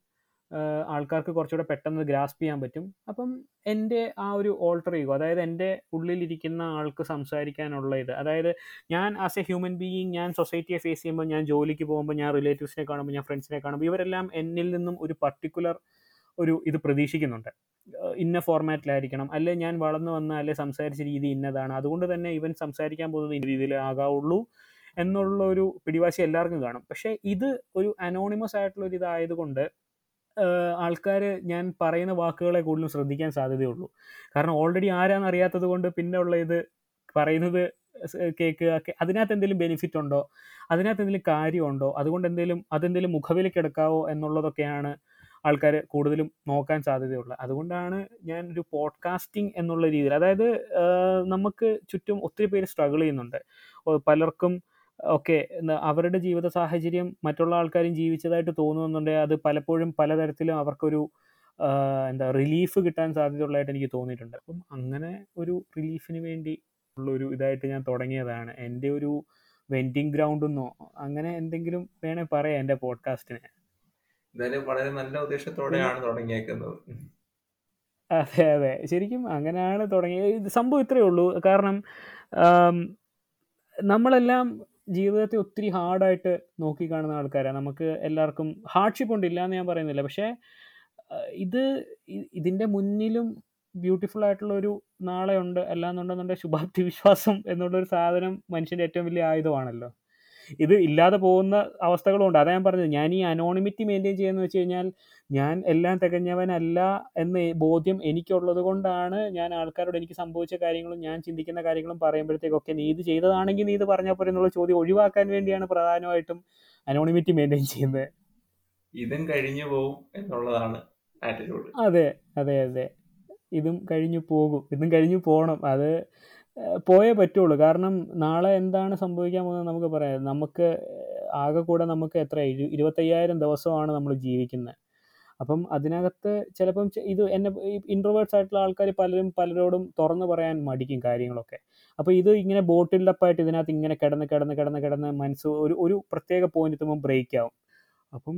ആൾക്കാർക്ക് കുറച്ചുകൂടെ പെട്ടെന്ന് ഗ്രാസ്പ് ചെയ്യാൻ പറ്റും. അപ്പം എന്റെ ആ ഒരു ഓൾട്ടർ ഈഗോ അതായത് എന്റെ ഉള്ളിലിരിക്കുന്ന ആൾക്ക് സംസാരിക്കാനുള്ള ഇത് അതായത് ഞാൻ ആസ് എ ഹ്യൂമൻ ബീയിങ് ഞാൻ സൊസൈറ്റിയെ ഫേസ് ചെയ്യുമ്പോൾ ഞാൻ ജോലിക്ക് പോകുമ്പോൾ ഞാൻ റിലേറ്റീവ്സിനെ കാണുമ്പോൾ ഞാൻ ഫ്രണ്ട്സിനെ കാണുമ്പോൾ ഇവരെല്ലാം എന്നിൽ നിന്നും ഒരു പർട്ടിക്കുലർ ഒരു ഇത് പ്രതീക്ഷിക്കുന്നുണ്ട്. ഇന്ന ഫോർമാറ്റിലായിരിക്കണം അല്ലെ ഞാൻ വളർന്നു വന്ന അല്ലെ സംസാരിച്ച രീതി ഇന്നതാണ്. അതുകൊണ്ട് തന്നെ ഇവൻ സംസാരിക്കാൻ പോകുന്നത് ഈ രീതിയിലേ ആകാവുള്ളൂ. എന്നുള്ള ഒരു പിടിവാശി എല്ലാവർക്കും കാണും. പക്ഷേ ഇത് ഒരു അനോണിമസ് ആയിട്ടുള്ള ഒരു ഇതായതുകൊണ്ട് ആൾക്കാർ ഞാൻ പറയുന്ന വാക്കുകളെ കൂടുതലും ശ്രദ്ധിക്കാൻ സാധ്യതയുള്ളൂ. കാരണം ഓൾറെഡി ആരാന്ന് അറിയാത്തത് കൊണ്ട് പിന്നെ ഉള്ള ഇത് പറയുന്നത് കേൾക്കുക അതിനകത്ത് എന്തെങ്കിലും ബെനിഫിറ്റ് ഉണ്ടോ? അതിനകത്ത് എന്തെങ്കിലും കാര്യമുണ്ടോ? അതുകൊണ്ട് എന്തെങ്കിലും അതെന്തെങ്കിലും മുഖവിലേക്ക് എടുക്കാവോ എന്നുള്ളതൊക്കെയാണ് ആൾക്കാർ കൂടുതലും നോക്കാൻ സാധ്യതയുള്ളത്. അതുകൊണ്ടാണ് ഞാൻ ഒരു പോഡ്കാസ്റ്റിംഗ് എന്നുള്ള രീതിയിൽ അതായത് നമുക്ക് ചുറ്റും ഒത്തിരി പേര് സ്ട്രഗിൾ ചെയ്യുന്നുണ്ട്. പലർക്കും ഒക്കെ അവരുടെ ജീവിത സാഹചര്യം മറ്റുള്ള ആൾക്കാരും ജീവിച്ചതായിട്ട് തോന്നുന്നുണ്ടെങ്കിൽ അത് പലപ്പോഴും പലതരത്തിലും അവർക്കൊരു എന്താ റിലീഫ് കിട്ടാൻ സാധ്യതയുള്ളതായിട്ട് എനിക്ക് തോന്നിയിട്ടുണ്ട്. അപ്പം അങ്ങനെ ഒരു റിലീഫിന് വേണ്ടി ഉള്ളൊരു ഇതായിട്ട് ഞാൻ തുടങ്ങിയതാണ്. എന്റെ ഒരു വെന്റിംഗ് ഗ്രൗണ്ട് എന്നോ അങ്ങനെ എന്തെങ്കിലും വേണേൽ പറയാം എന്റെ പോഡ്കാസ്റ്റിന് എന്തായാലും വളരെ നല്ല ഉദ്ദേശത്തോടെയാണ് തുടങ്ങിയേക്കുന്നത്. അതെ അതെ. ശരിക്കും അങ്ങനെയാണ് തുടങ്ങിയത്. സംഭവം ഇത്രയേ ഉള്ളൂ. കാരണം നമ്മളെല്ലാം ജീവിതത്തെ ഒത്തിരി ഹാർഡായിട്ട് നോക്കി കാണുന്ന ആൾക്കാരാണ് നമുക്ക് എല്ലാവർക്കും ഹാർഡ്ഷിപ്പ് ഉണ്ട് എന്ന് ഞാൻ പറയുന്നില്ല. പക്ഷേ ഇത് ഇതിന്റെ മുന്നിലും ബ്യൂട്ടിഫുൾ ആയിട്ടുള്ള ഒരു നാളെ ഉണ്ട് അല്ലാന്നുണ്ടെന്നുണ്ടെങ്കിൽ ശുഭാപ്തി വിശ്വാസം എന്നുള്ളൊരു സാധനം മനുഷ്യന്റെ ഏറ്റവും വലിയ ആയുധമാണല്ലോ. ഇത് ഇല്ലാതെ പോകുന്ന അവസ്ഥകളുണ്ട് അതാ ഞാൻ പറഞ്ഞത്. ഞാൻ ഈ അനോണിമിറ്റി മെയിന്റെയിൻ ചെയ്യുന്നത് വെച്ച് കഴിഞ്ഞാൽ ഞാൻ എല്ലാം തികഞ്ഞവനല്ല എന്ന് ബോധ്യം എനിക്കുള്ളത് കൊണ്ടാണ് ഞാൻ ആൾക്കാരോട് എനിക്ക് സംഭവിച്ച കാര്യങ്ങളും ഞാൻ ചിന്തിക്കുന്ന കാര്യങ്ങളും പറയുമ്പോഴത്തേക്കൊക്കെ നീ ഇത് ചെയ്തതാണെങ്കിൽ നീ ഇത് പറഞ്ഞാൽ പോലെ എന്നുള്ള ചോദ്യം ഒഴിവാക്കാൻ വേണ്ടിയാണ് പ്രധാനമായിട്ടും അനോണിമിറ്റി മെയിന്റെയിൻ ചെയ്യുന്നത്. ഇതും കഴിഞ്ഞു പോകും എന്നുള്ളതാണ് അതെ അതെ അതെ. ഇതും കഴിഞ്ഞു പോകും. ഇതും കഴിഞ്ഞു പോകണം അത് പോയേ പറ്റുള്ളൂ. കാരണം നാളെ എന്താണ് സംഭവിക്കാൻ പോകുന്നത് നമുക്ക് പറയാം. നമുക്ക് ആകെ കൂടെ നമുക്ക് എത്ര? ഇരുപത്തയ്യായിരം ദിവസമാണ് നമ്മൾ ജീവിക്കുന്നത്. അപ്പം അതിനകത്ത് ചിലപ്പം ഇത് എന്നെ ഇൻട്രോവേർട്സ് ആയിട്ടുള്ള ആൾക്കാർ പലരും പലരോടും തുറന്നു പറയാൻ മടിക്കും കാര്യങ്ങളൊക്കെ. അപ്പോൾ ഇത് ഇങ്ങനെ ബോട്ടിൽഡപ്പായിട്ട് ഇതിനകത്ത് ഇങ്ങനെ കിടന്ന് കിടന്ന് കിടന്ന് കിടന്ന് മനസ്സ് ഒരു ഒരു പ്രത്യേക പോയിന്റ് എത്തുമ്പോൾ ബ്രേക്ക് ആവും. അപ്പം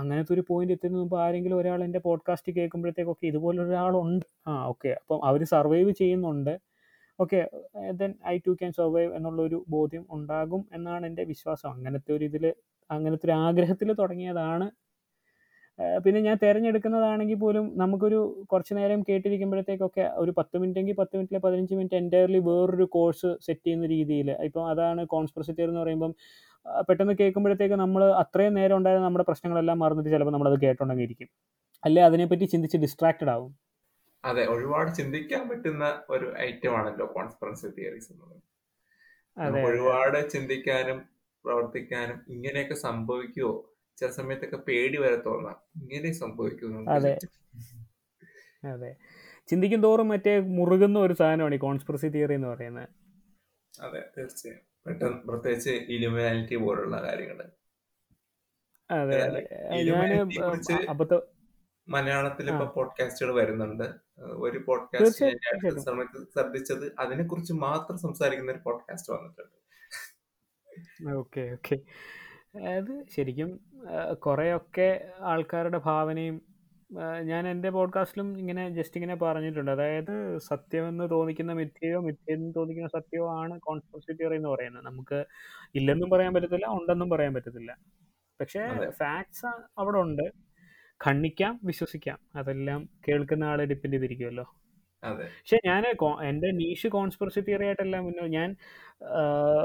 അങ്ങനത്തെ ഒരു പോയിന്റ് എത്തുന്ന മുമ്പ് ആരെങ്കിലും ഒരാൾ എന്റെ പോഡ്കാസ്റ്റ് കേൾക്കുമ്പോഴത്തേക്കൊക്കെ ഇതുപോലെ ഒരാളുണ്ട്. ആ ഓക്കെ അപ്പം അവർ സർവൈവ് ചെയ്യുന്നുണ്ട്. Okay then I too can survive എന്നുള്ളൊരു ബോധ്യം ഉണ്ടാകും എന്നാണ് എന്റെ വിശ്വാസം. അങ്ങനത്തെ ഒരു ഇതിൽ അങ്ങനത്തെ ഒരു ആഗ്രഹത്തിൽ തുടങ്ങിയതാണ് പിന്നെ ഞാൻ തിരഞ്ഞെടുക്കുന്നതാണെങ്കിൽ പോലും നമുക്കൊരു കുറച്ച് നേരം കേട്ടിരിക്കുമ്പോഴത്തേക്കൊക്കെ ഒരു പത്ത് മിനിറ്റെങ്കിൽ പത്ത് മിനിറ്റിലെ പതിനഞ്ച് മിനിറ്റ് എന്റയർലി വേറൊരു കോഴ്സ് സെറ്റ് ചെയ്യുന്ന രീതിയിൽ. ഇപ്പം അതാണ് കോൺസ്പ്രസിറ്റി എന്ന് പറയുമ്പം പെട്ടെന്ന് കേൾക്കുമ്പോഴത്തേക്ക് നമ്മൾ അത്രയും നേരം ഉണ്ടായിരുന്ന നമ്മുടെ പ്രശ്നങ്ങളെല്ലാം മറന്നിട്ട് ചിലപ്പോൾ നമ്മളത് കേട്ടോണ്ടെങ്കിൽ ഇരിക്കും. അല്ലെ? അതിനെപ്പറ്റി ചിന്തിച്ച് ഡിസ്ട്രാക്റ്റഡ് ആവും. അതെ ഒരുപാട് ചിന്തിക്കാൻ പറ്റുന്ന ഒരു ഐറ്റം ആണല്ലോ കോൺസ്പെറൻസി തിയറീസ് എന്നുള്ളത് ഒരുപാട് ചിന്തിക്കാനും പ്രവർത്തിക്കാനും ഇങ്ങനെയൊക്കെ സംഭവിക്കുമോ ചില സമയത്തൊക്കെ പേടി വരെ തോന്നാം. ഇങ്ങനെ സംഭവിക്കുമോ അതെ. ചിന്തിക്കും തോറും മറ്റേ മുറുകുന്ന ഒരു സാധനമാണ് ഈ കോൺസ്പിറസി തിയറി എന്ന് പറയുന്നത്. അതെ തീർച്ചയായും. പെട്ടെന്ന് പ്രത്യേകിച്ച് ഇലുമിനാലിറ്റി പോലുള്ള കാര്യങ്ങൾ. അതെ അതെ. മലയാളത്തിൽ ഇപ്പൊ പോഡ്കാസ്റ്റുകൾ വരുന്നുണ്ട്. ഒരു പോഡ്കാസ്റ്റ് സമയത്ത് ശ്രദ്ധിച്ചത് അതിനെ കുറിച്ച് മാത്രം സംസാരിക്കുന്ന ഒരു പോഡ്കാസ്റ്റ് വന്നിട്ടുണ്ട്. Okay okay. അത് ശരിക്കും കുറേയൊക്കെ ആൾക്കാരുടെ ഭാവനയും ഞാൻ എന്റെ പോഡ്കാസ്റ്റിലും ഇങ്ങനെ ജസ്റ്റ് ഇങ്ങനെ പറഞ്ഞിട്ടുണ്ട്. അതായത് സത്യമെന്ന് തോന്നിക്കുന്ന മിഥ്യയോ മിഥ്യെന്ന് തോന്നിക്കുന്ന സത്യമോ ആണ് കോൺസ്പിറസി തിയറി എന്ന് പറയുന്നത്. നമുക്ക് ഇല്ലെന്നും പറയാൻ പറ്റത്തില്ല ഉണ്ടെന്നും പറയാൻ പറ്റത്തില്ല. പക്ഷേ ഫാക്ട്സ് അവിടെ ഉണ്ട്. ഖണ്ഡിക്കാം വിശ്വസിക്കാം. അതെല്ലാം കേൾക്കുന്ന ആളെ ഡിപ്പെൻഡ് ചെയ്തിരിക്കുമല്ലോ പക്ഷെ ഞാൻ എന്റെ നീഷ് കോൺസ്പിറസി തിയറി ആയിട്ടല്ല മുന്നോ ഞാൻ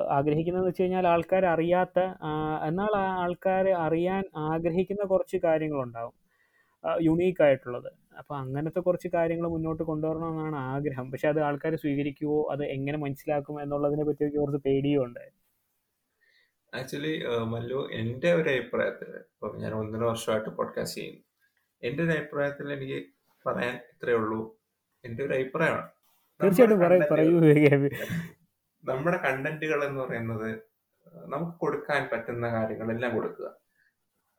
ആഗ്രഹിക്കുന്നത് വെച്ച് കഴിഞ്ഞാൽ ആൾക്കാർ അറിയാത്ത എന്നാൽ ആൾക്കാർ അറിയാൻ ആഗ്രഹിക്കുന്ന കുറച്ച് കാര്യങ്ങളുണ്ടാവും. യുണീക്ക് ആയിട്ടുള്ളത്. അപ്പൊ അങ്ങനത്തെ കുറച്ച് കാര്യങ്ങൾ മുന്നോട്ട് കൊണ്ടുവരണമെന്നാണ് ആഗ്രഹം. പക്ഷെ അത് ആൾക്കാർ സ്വീകരിക്കുവോ അത് എങ്ങനെ മനസ്സിലാക്കും എന്നുള്ളതിനെ പറ്റി കുറച്ച് പേടിയും ഉണ്ട്. ആക്ച്വലി മല്ലു എന്റെ ഒരു അഭിപ്രായത്തിൽ ഇപ്പം ഞാൻ ഒന്നര വർഷമായിട്ട് പോഡ്കാസ്റ്റ് ചെയ്യുന്നു. എന്റെ ഒരു അഭിപ്രായത്തിൽ എനിക്ക് പറയാൻ ഇത്രയേ ഉള്ളൂ. എന്റെ ഒരു അഭിപ്രായമാണ്. തീർച്ചയായിട്ടും നമ്മുടെ കണ്ടന്റുകൾ എന്ന് പറയുന്നത് നമുക്ക് കൊടുക്കാൻ പറ്റുന്ന കാര്യങ്ങളെല്ലാം കൊടുക്കുക.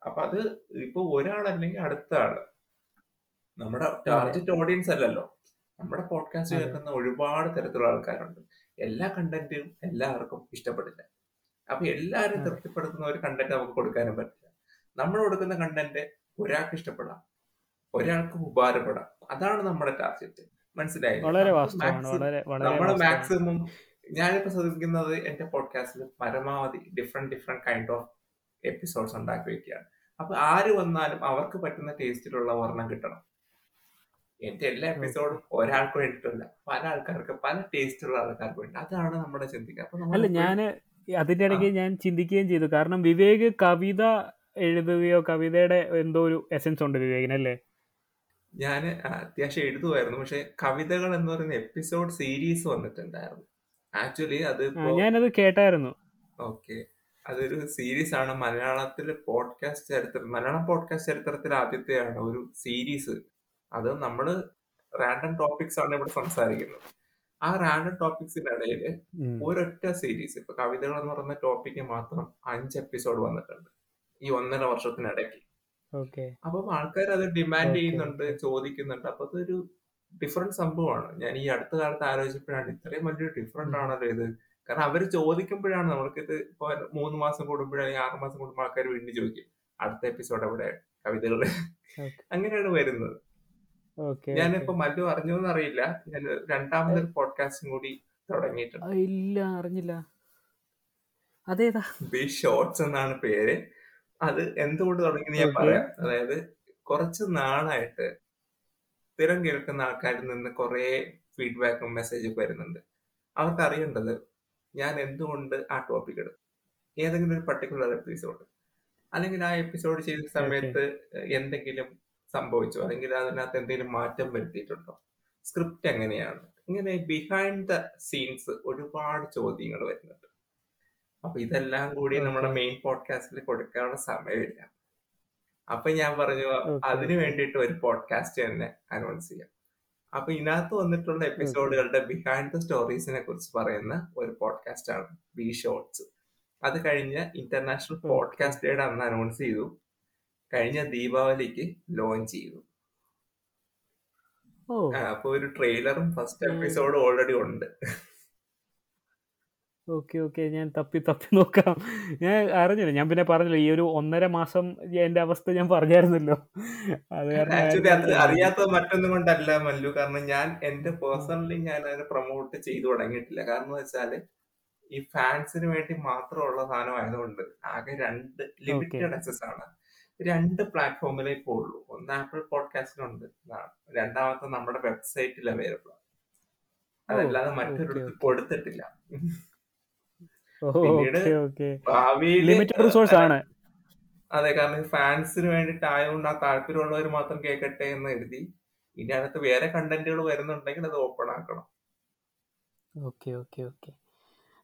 അപ്പൊ അത് ഇപ്പൊ ഒരാളല്ലെങ്കിൽ അടുത്ത ആൾ നമ്മുടെ ടാർഗറ്റ് ഓഡിയൻസ് അല്ലല്ലോ. നമ്മുടെ പോഡ്കാസ്റ്റ് കേൾക്കുന്ന ഒരുപാട് തരത്തിലുള്ള ആൾക്കാരുണ്ട്. എല്ലാ കണ്ടന്റും എല്ലാവർക്കും ഇഷ്ടപ്പെടില്ല. അപ്പൊ എല്ലാവരും തൃപ്തിപ്പെടുത്തുന്ന ഒരു കണ്ടന്റ് നമുക്ക് കൊടുക്കാനും പറ്റില്ല. നമ്മൾ കൊടുക്കുന്ന കണ്ടന്റ് ഒരാൾക്ക് ഇഷ്ടപ്പെടാം. ഒരാൾക്ക് ഉപകാരപ്പെടാം. അതാണ് നമ്മുടെ ടാർഗറ്റ് മനസ്സിലായില്ലേ? വളരെ വാസ്തവമാണ് മാക്സിമം ഞാനിപ്പോ ശ്രദ്ധിക്കുന്നത് എന്റെ പോഡ്കാസ്റ്റിൽ പരമാവധി different different kind of episodes ഉണ്ടാക്കി വെക്കുകയാണ് അപ്പൊ ആര് വന്നാലും അവർക്ക് പറ്റുന്ന ടേസ്റ്റിലുള്ള ഒരെണ്ണം കിട്ടണം. എന്റെ എല്ലാ എപ്പിസോഡും ഒരാൾക്ക് വേണ്ടിയിട്ടല്ല പല ആൾക്കാർക്ക് പല ടേസ്റ്റുള്ള ആൾക്കാർക്ക് വേണ്ടി. അതാണ് നമ്മുടെ ചിന്തിക്കുക. അല്ല ഞാൻ അതിന്റെ ഇടയ്ക്ക് ഞാൻ ചിന്തിക്കുകയും ചെയ്തു. കാരണം വിവേക് കവിത എഴുതുകയോ കവിതയുടെ എന്തോ ഒരു എസൻസ് ഉണ്ട് വിവേകിന് ഞാൻ അത്യാവശ്യം എഴുതുമായിരുന്നു പക്ഷെ കവിതകൾ എന്ന് പറയുന്ന എപ്പിസോഡ് സീരീസ് വന്നിട്ടുണ്ടായിരുന്നു. ആക്ച്വലി അത് ഞാനത് കേട്ടായിരുന്നു. ഓക്കെ. അതൊരു സീരീസ് ആണ് മലയാളത്തിൽ പോഡ്കാസ്റ്റ് ചരിത്രം മലയാളം പോഡ്കാസ്റ്റ് ചരിത്രത്തിൽ ആദ്യത്തെയാണ് ഒരു സീരീസ്. അത് നമ്മൾ റാൻഡം ടോപ്പിക്സ് ആണ് ഇവിടെ സംസാരിക്കുന്നത്. ആ റാൻഡം ടോപ്പിക്സിനിടയിൽ ഇടയിൽ ഒരൊറ്റ സീരീസ് ഇപ്പൊ കവിതകൾ എന്ന് പറയുന്ന ടോപ്പിക്ക് മാത്രം അഞ്ച് എപ്പിസോഡ് വന്നിട്ടുണ്ട്. ഈ ഒന്നര വർഷത്തിനിടയ്ക്ക്. അപ്പം ആൾക്കാർ അത് ഡിമാൻഡ് ചെയ്യുന്നുണ്ട് ചോദിക്കുന്നുണ്ട്. അപ്പൊ അതൊരു ഡിഫറെന്റ് സംഭവമാണ്. ഞാൻ ഈ അടുത്ത കാലത്ത് ആലോചിച്ചപ്പോഴാണ് ഇത്രയും വലിയൊരു ഡിഫറെന്റ് ആണല്ലോ ഇത്. കാരണം അവർ ചോദിക്കുമ്പോഴാണ് നമ്മൾക്കിത് ഇപ്പൊ മൂന്ന് മാസം കൂടുമ്പോഴോ അല്ലെങ്കിൽ ആറ് മാസം കൂടുമ്പോൾ ആൾക്കാർ വീണ്ടും ചോദിക്കും അടുത്ത എപ്പിസോഡ് അവിടെ കവിതകൾ അങ്ങനെയാണ് വരുന്നത്. ഞാനിപ്പോ മല്ലു അറിഞ്ഞോന്ന് അറിയില്ല. ഞാൻ രണ്ടാമതൊരു പോഡ്കാസ്റ്റും കൂടി തുടങ്ങിയിട്ടുണ്ട്. ഇല്ല അറിഞ്ഞില്ല. അതേതാ? ബി ഷോർട്സ് എന്നാണ് പേര്. അത് എന്തുകൊണ്ട് തുടങ്ങി ഞാൻ പറയാം. അതായത് കുറച്ച് നാളായിട്ട് സ്ഥിരം കേൾക്കുന്ന ആൾക്കാരിൽ നിന്ന് കുറെ ഫീഡ്ബാക്കും മെസ്സേജും വരുന്നുണ്ട്. അവർക്ക് അറിയേണ്ടത് ഞാൻ എന്തുകൊണ്ട് ആ ടോപ്പിക് എടുത്തു ഏതെങ്കിലും ഒരു പർട്ടിക്കുലർ എപ്പിസോഡ് അല്ലെങ്കിൽ ആ എപ്പിസോഡ് ചെയ്ത സമയത്ത് എന്തെങ്കിലും സംഭവിച്ചോ? അല്ലെങ്കിൽ അതിനകത്ത് എന്തെങ്കിലും മാറ്റം വരുത്തിയിട്ടുണ്ടോ? സ്ക്രിപ്റ്റ് എങ്ങനെയാണ്? ഇങ്ങനെ ബിഹൈൻഡ് ദ സീൻസ് ഒരുപാട് ചോദ്യങ്ങൾ വരുന്നുണ്ട്. അപ്പൊ ഇതെല്ലാം കൂടി നമ്മുടെ മെയിൻ പോഡ്കാസ്റ്റിൽ കൊടുക്കാനുള്ള സമയമില്ല. അപ്പൊ ഞാൻ പറഞ്ഞു അതിനു വേണ്ടിയിട്ട് ഒരു പോഡ്കാസ്റ്റ് തന്നെ അനൗൺസ് ചെയ്യാം. അപ്പൊ ഇതിനകത്ത് വന്നിട്ടുള്ള എപ്പിസോഡുകളുടെ ബിഹൈൻഡ് ദ സ്റ്റോറീസിനെ കുറിച്ച് പറയുന്ന ഒരു പോഡ്കാസ്റ്റ് ആണ് ബി ഷോർട്സ് അത് കഴിഞ്ഞ ഇന്റർനാഷണൽ പോഡ്കാസ്റ്റ് ഡേയുടെ അന്ന് അനൗൺസ് ചെയ്തു. കഴിഞ്ഞ ദീപാവലിക്ക് ലോഞ്ച് ചെയ്തു. അപ്പൊ ഒരു ട്രെയിലറും ഫസ്റ്റ് എപ്പിസോഡും ഓൾറെഡി ഉണ്ട്. Okay okay. ഞാൻ തപ്പി തപ്പി നോക്കാം. ഞാൻ അറിഞ്ഞില്ല. ഞാൻ പിന്നെ പറഞ്ഞില്ല. ഈ ഒരു ഒന്നര മാസം എന്റെ അവസ്ഥ ഞാൻ പറഞ്ഞായിരുന്നല്ലോ. അത് കാരണം അറിയാത്തത് മറ്റൊന്നും കൊണ്ടല്ല മല്ലു. കാരണം ഞാൻ എന്റെ പേഴ്സണലി ഞാൻ അതിനെ പ്രൊമോട്ട് ചെയ്തു തുടങ്ങിയിട്ടില്ല. കാരണം വെച്ചാൽ ഈ ഫാൻസിന് വേണ്ടി മാത്രമുള്ള സാധനം ആയതുകൊണ്ട് ആകെ രണ്ട് ലിമിറ്റഡ് ആക്സസ് ആണ്. രണ്ട് പ്ലാറ്റ്ഫോമിലേ ഇപ്പോൾ ഉള്ളൂ ഒന്ന് ആപ്പിൾ പോഡ്കാസ്റ്റിനുണ്ട് രണ്ടാമത്തെ നമ്മുടെ വെബ്സൈറ്റിൽ അവൈലബിൾ ആണ്. അതല്ലാതെ മറ്റൊരു മറ്റൊരിടത്ത് കൊടുത്തിട്ടില്ല ഓ പിന്നീട് ഓക്കെ ഓക്കെ ഭാവിയിൽ ലിമിറ്റഡ് റിസോഴ്സ് ആണ്. അതെ കാരണം ഫാൻസിന് വേണ്ടിട്ട് ആയതുകൊണ്ട് ആ താല്പര്യമുള്ളവർ മാത്രം കേൾക്കട്ടെ എന്ന് എഴുതി ഇനി അകത്ത് വേറെ കണ്ടന്റുകൾ വരുന്നുണ്ടെങ്കിൽ അത് ഓപ്പൺ ആക്കണം. Okay okay okay.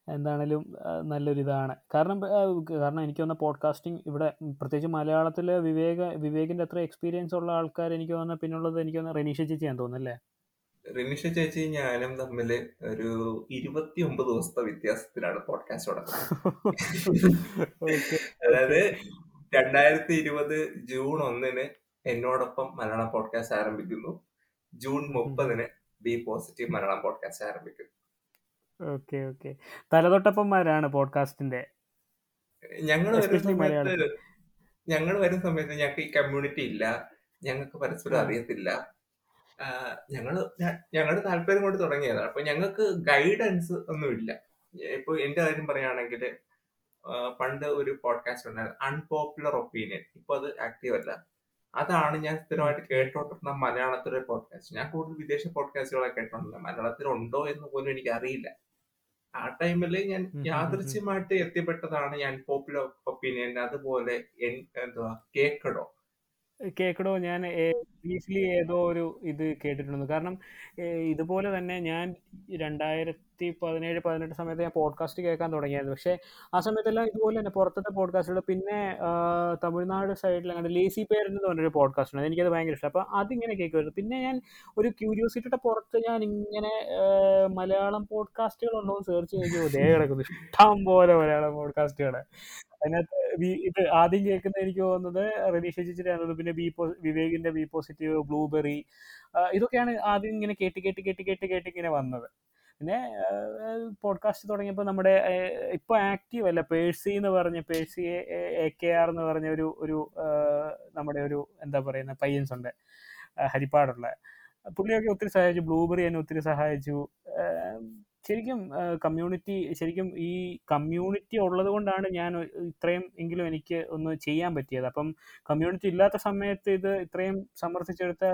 എന്താണേലും നല്ലൊരിതാണ് കാരണം കാരണം എനിക്ക് തോന്നുന്ന പോഡ്കാസ്റ്റിംഗ് ഇവിടെ പ്രത്യേകിച്ച് മലയാളത്തിൽ വിവേക വിവേകിന്റെ അത്ര എക്സ്പീരിയൻസ് ഉള്ള ആൾക്കാർ എനിക്ക് തോന്നുന്ന പിന്നുള്ളത് എനിക്ക് തോന്നുന്ന റെനീഷ ചേച്ചി ഞാൻ തോന്നുന്നല്ലേ റിനിഷ ചേച്ചി ഞാനും തമ്മിൽ ഒരു ഇരുപത്തി ഒമ്പത് ദിവസത്തെ വ്യത്യാസത്തിലാണ് പോഡ്കാസ്റ്റ് തുടങ്ങുന്നത്. അതായത് രണ്ടായിരത്തി ഇരുപത് ജൂൺ ഒന്നിന് എന്നോടൊപ്പം മലയാളം പോഡ്കാസ്റ്റ് ആരംഭിക്കുന്നു. ജൂൺ മുപ്പതിന് ബി പോസിറ്റീവ് മലയാളം പോഡ്കാസ്റ്റ് ആരംഭിക്കുന്നു. Okay okay. തലതൊട്ടപ്പന്മാരാണ് പോഡ്കാസ്റ്റിന്റെ ഞങ്ങൾ വരുന്ന സമയത്ത് മലയാളത്തിൽ. ഞങ്ങൾ വരുന്ന സമയത്ത് ഞങ്ങൾക്ക് ഈ കമ്മ്യൂണിറ്റി ഇല്ല. ഞങ്ങൾക്ക് പരസ്പരം അറിയത്തില്ല. ഞങ്ങൾ ഞങ്ങളുടെ താല്പര്യം കൊണ്ട് തുടങ്ങിയതാണ് അപ്പൊ ഞങ്ങൾക്ക് ഗൈഡൻസ് ഒന്നുമില്ല. ഇപ്പൊ എന്റെ കാര്യം പറയുകയാണെങ്കിൽ പണ്ട് ഒരു പോഡ്കാസ്റ്റ് ഉണ്ടായിരുന്നു അൺപോപ്പുലർ ഒപ്പീനിയൻ ഇപ്പൊ അത് ആക്റ്റീവ് അല്ല. അതാണ് ഞാൻ സ്ഥിരമായിട്ട് കേട്ടോണ്ടിരുന്ന മലയാളത്തിലെ പോഡ്കാസ്റ്റ് ഞാൻ കൂടുതൽ വിദേശ പോഡ്കാസ്റ്റുകളെ കേട്ടോണ്ടില്ല മലയാളത്തിൽ ഉണ്ടോ എന്ന് പോലും എനിക്ക് അറിയില്ല ആ ടൈമിൽ ഞാൻ. യാദൃച്ഛ്യമായിട്ട് എത്തിപ്പെട്ടതാണ് ഞാൻ പോപ്പുലർ ഒപ്പീനിയൻ അതുപോലെ എന്താ എന്തുവാ കേക്കടോ. കേക്കടോ ഞാൻ ബ്രീഫ്ലി ഏതോ ഒരു ഇത് കേട്ടിട്ടുണ്ട് കാരണം ഇതുപോലെ തന്നെ ഞാൻ രണ്ടായിരത്തി പതിനേഴ് പതിനെട്ട് സമയത്ത് ഞാൻ പോഡ്കാസ്റ്റ് കേൾക്കാൻ തുടങ്ങിയായിരുന്നു. പക്ഷേ ആ സമയത്തെല്ലാം ഇതുപോലെ തന്നെ പുറത്തത്തെ പോഡ്കാസ്റ്റുകൾ പിന്നെ തമിഴ്നാട് സൈഡിൽ അങ്ങനെ ലേസി പേരന്റ് എന്ന് പറഞ്ഞൊരു പോഡ്കാസ്റ്റ് ഉണ്ട്. എനിക്കത് ഭയങ്കര ഇഷ്ടം. അപ്പോൾ അതിങ്ങനെ കേൾക്കുമായിരുന്നു. പിന്നെ ഞാൻ ഒരു ക്യൂരിയോസിറ്റിയുടെ പുറത്ത് ഞാൻ ഇങ്ങനെ മലയാളം പോഡ്കാസ്റ്റുകൾ ഉണ്ടോ എന്ന് സെർച്ച് ചെയ്യുമ്പോൾ ദേ കിടക്കുന്നു. ഇഷ്ടം പോലെ മലയാളം പോഡ്കാസ്റ്റുകൾ അതിനകത്ത് ഇത് ആദ്യം കേൾക്കുന്നത് എനിക്ക് തോന്നുന്നത് റനീഷ ചേച്ചിയുടെ ആണ് പിന്നെ ബി പോ വിവേകിന്റെ ബി പോസിറ്റീവ് ബ്ലൂബെറി ഇതൊക്കെയാണ് ആദ്യം ഇങ്ങനെ കേട്ട് കേട്ട് കേട്ട് കേട്ട് കേട്ട് ഇങ്ങനെ വന്നത്. പിന്നെ പോഡ്കാസ്റ്റ് തുടങ്ങിയപ്പോൾ നമ്മുടെ ഇപ്പോൾ ആക്റ്റീവ് അല്ല. പേഴ്സി എന്ന് പറഞ്ഞ പേഴ്സി എ കെ ആർ എന്ന് പറഞ്ഞ ഒരു ഒരു നമ്മുടെ ഒരു എന്താ പറയുന്ന പയ്യൻസ് ഉണ്ട്. ഹരിപ്പാടുള്ള. പുള്ളിയൊക്കെ ഒത്തിരി സഹായിച്ചു. ബ്ലൂബെറി എന്നെ ഒത്തിരി സഹായിച്ചു. ശരിക്കും കമ്മ്യൂണിറ്റി ശരിക്കും ഈ കമ്മ്യൂണിറ്റി ഉള്ളത് കൊണ്ടാണ് ഞാൻ ഇത്രയും എങ്കിലും എനിക്ക് ഒന്ന് ചെയ്യാൻ പറ്റിയത്. അപ്പം കമ്മ്യൂണിറ്റി ഇല്ലാത്ത സമയത്ത് ഇത് ഇത്രയും സമർത്ഥിച്ചെടുത്ത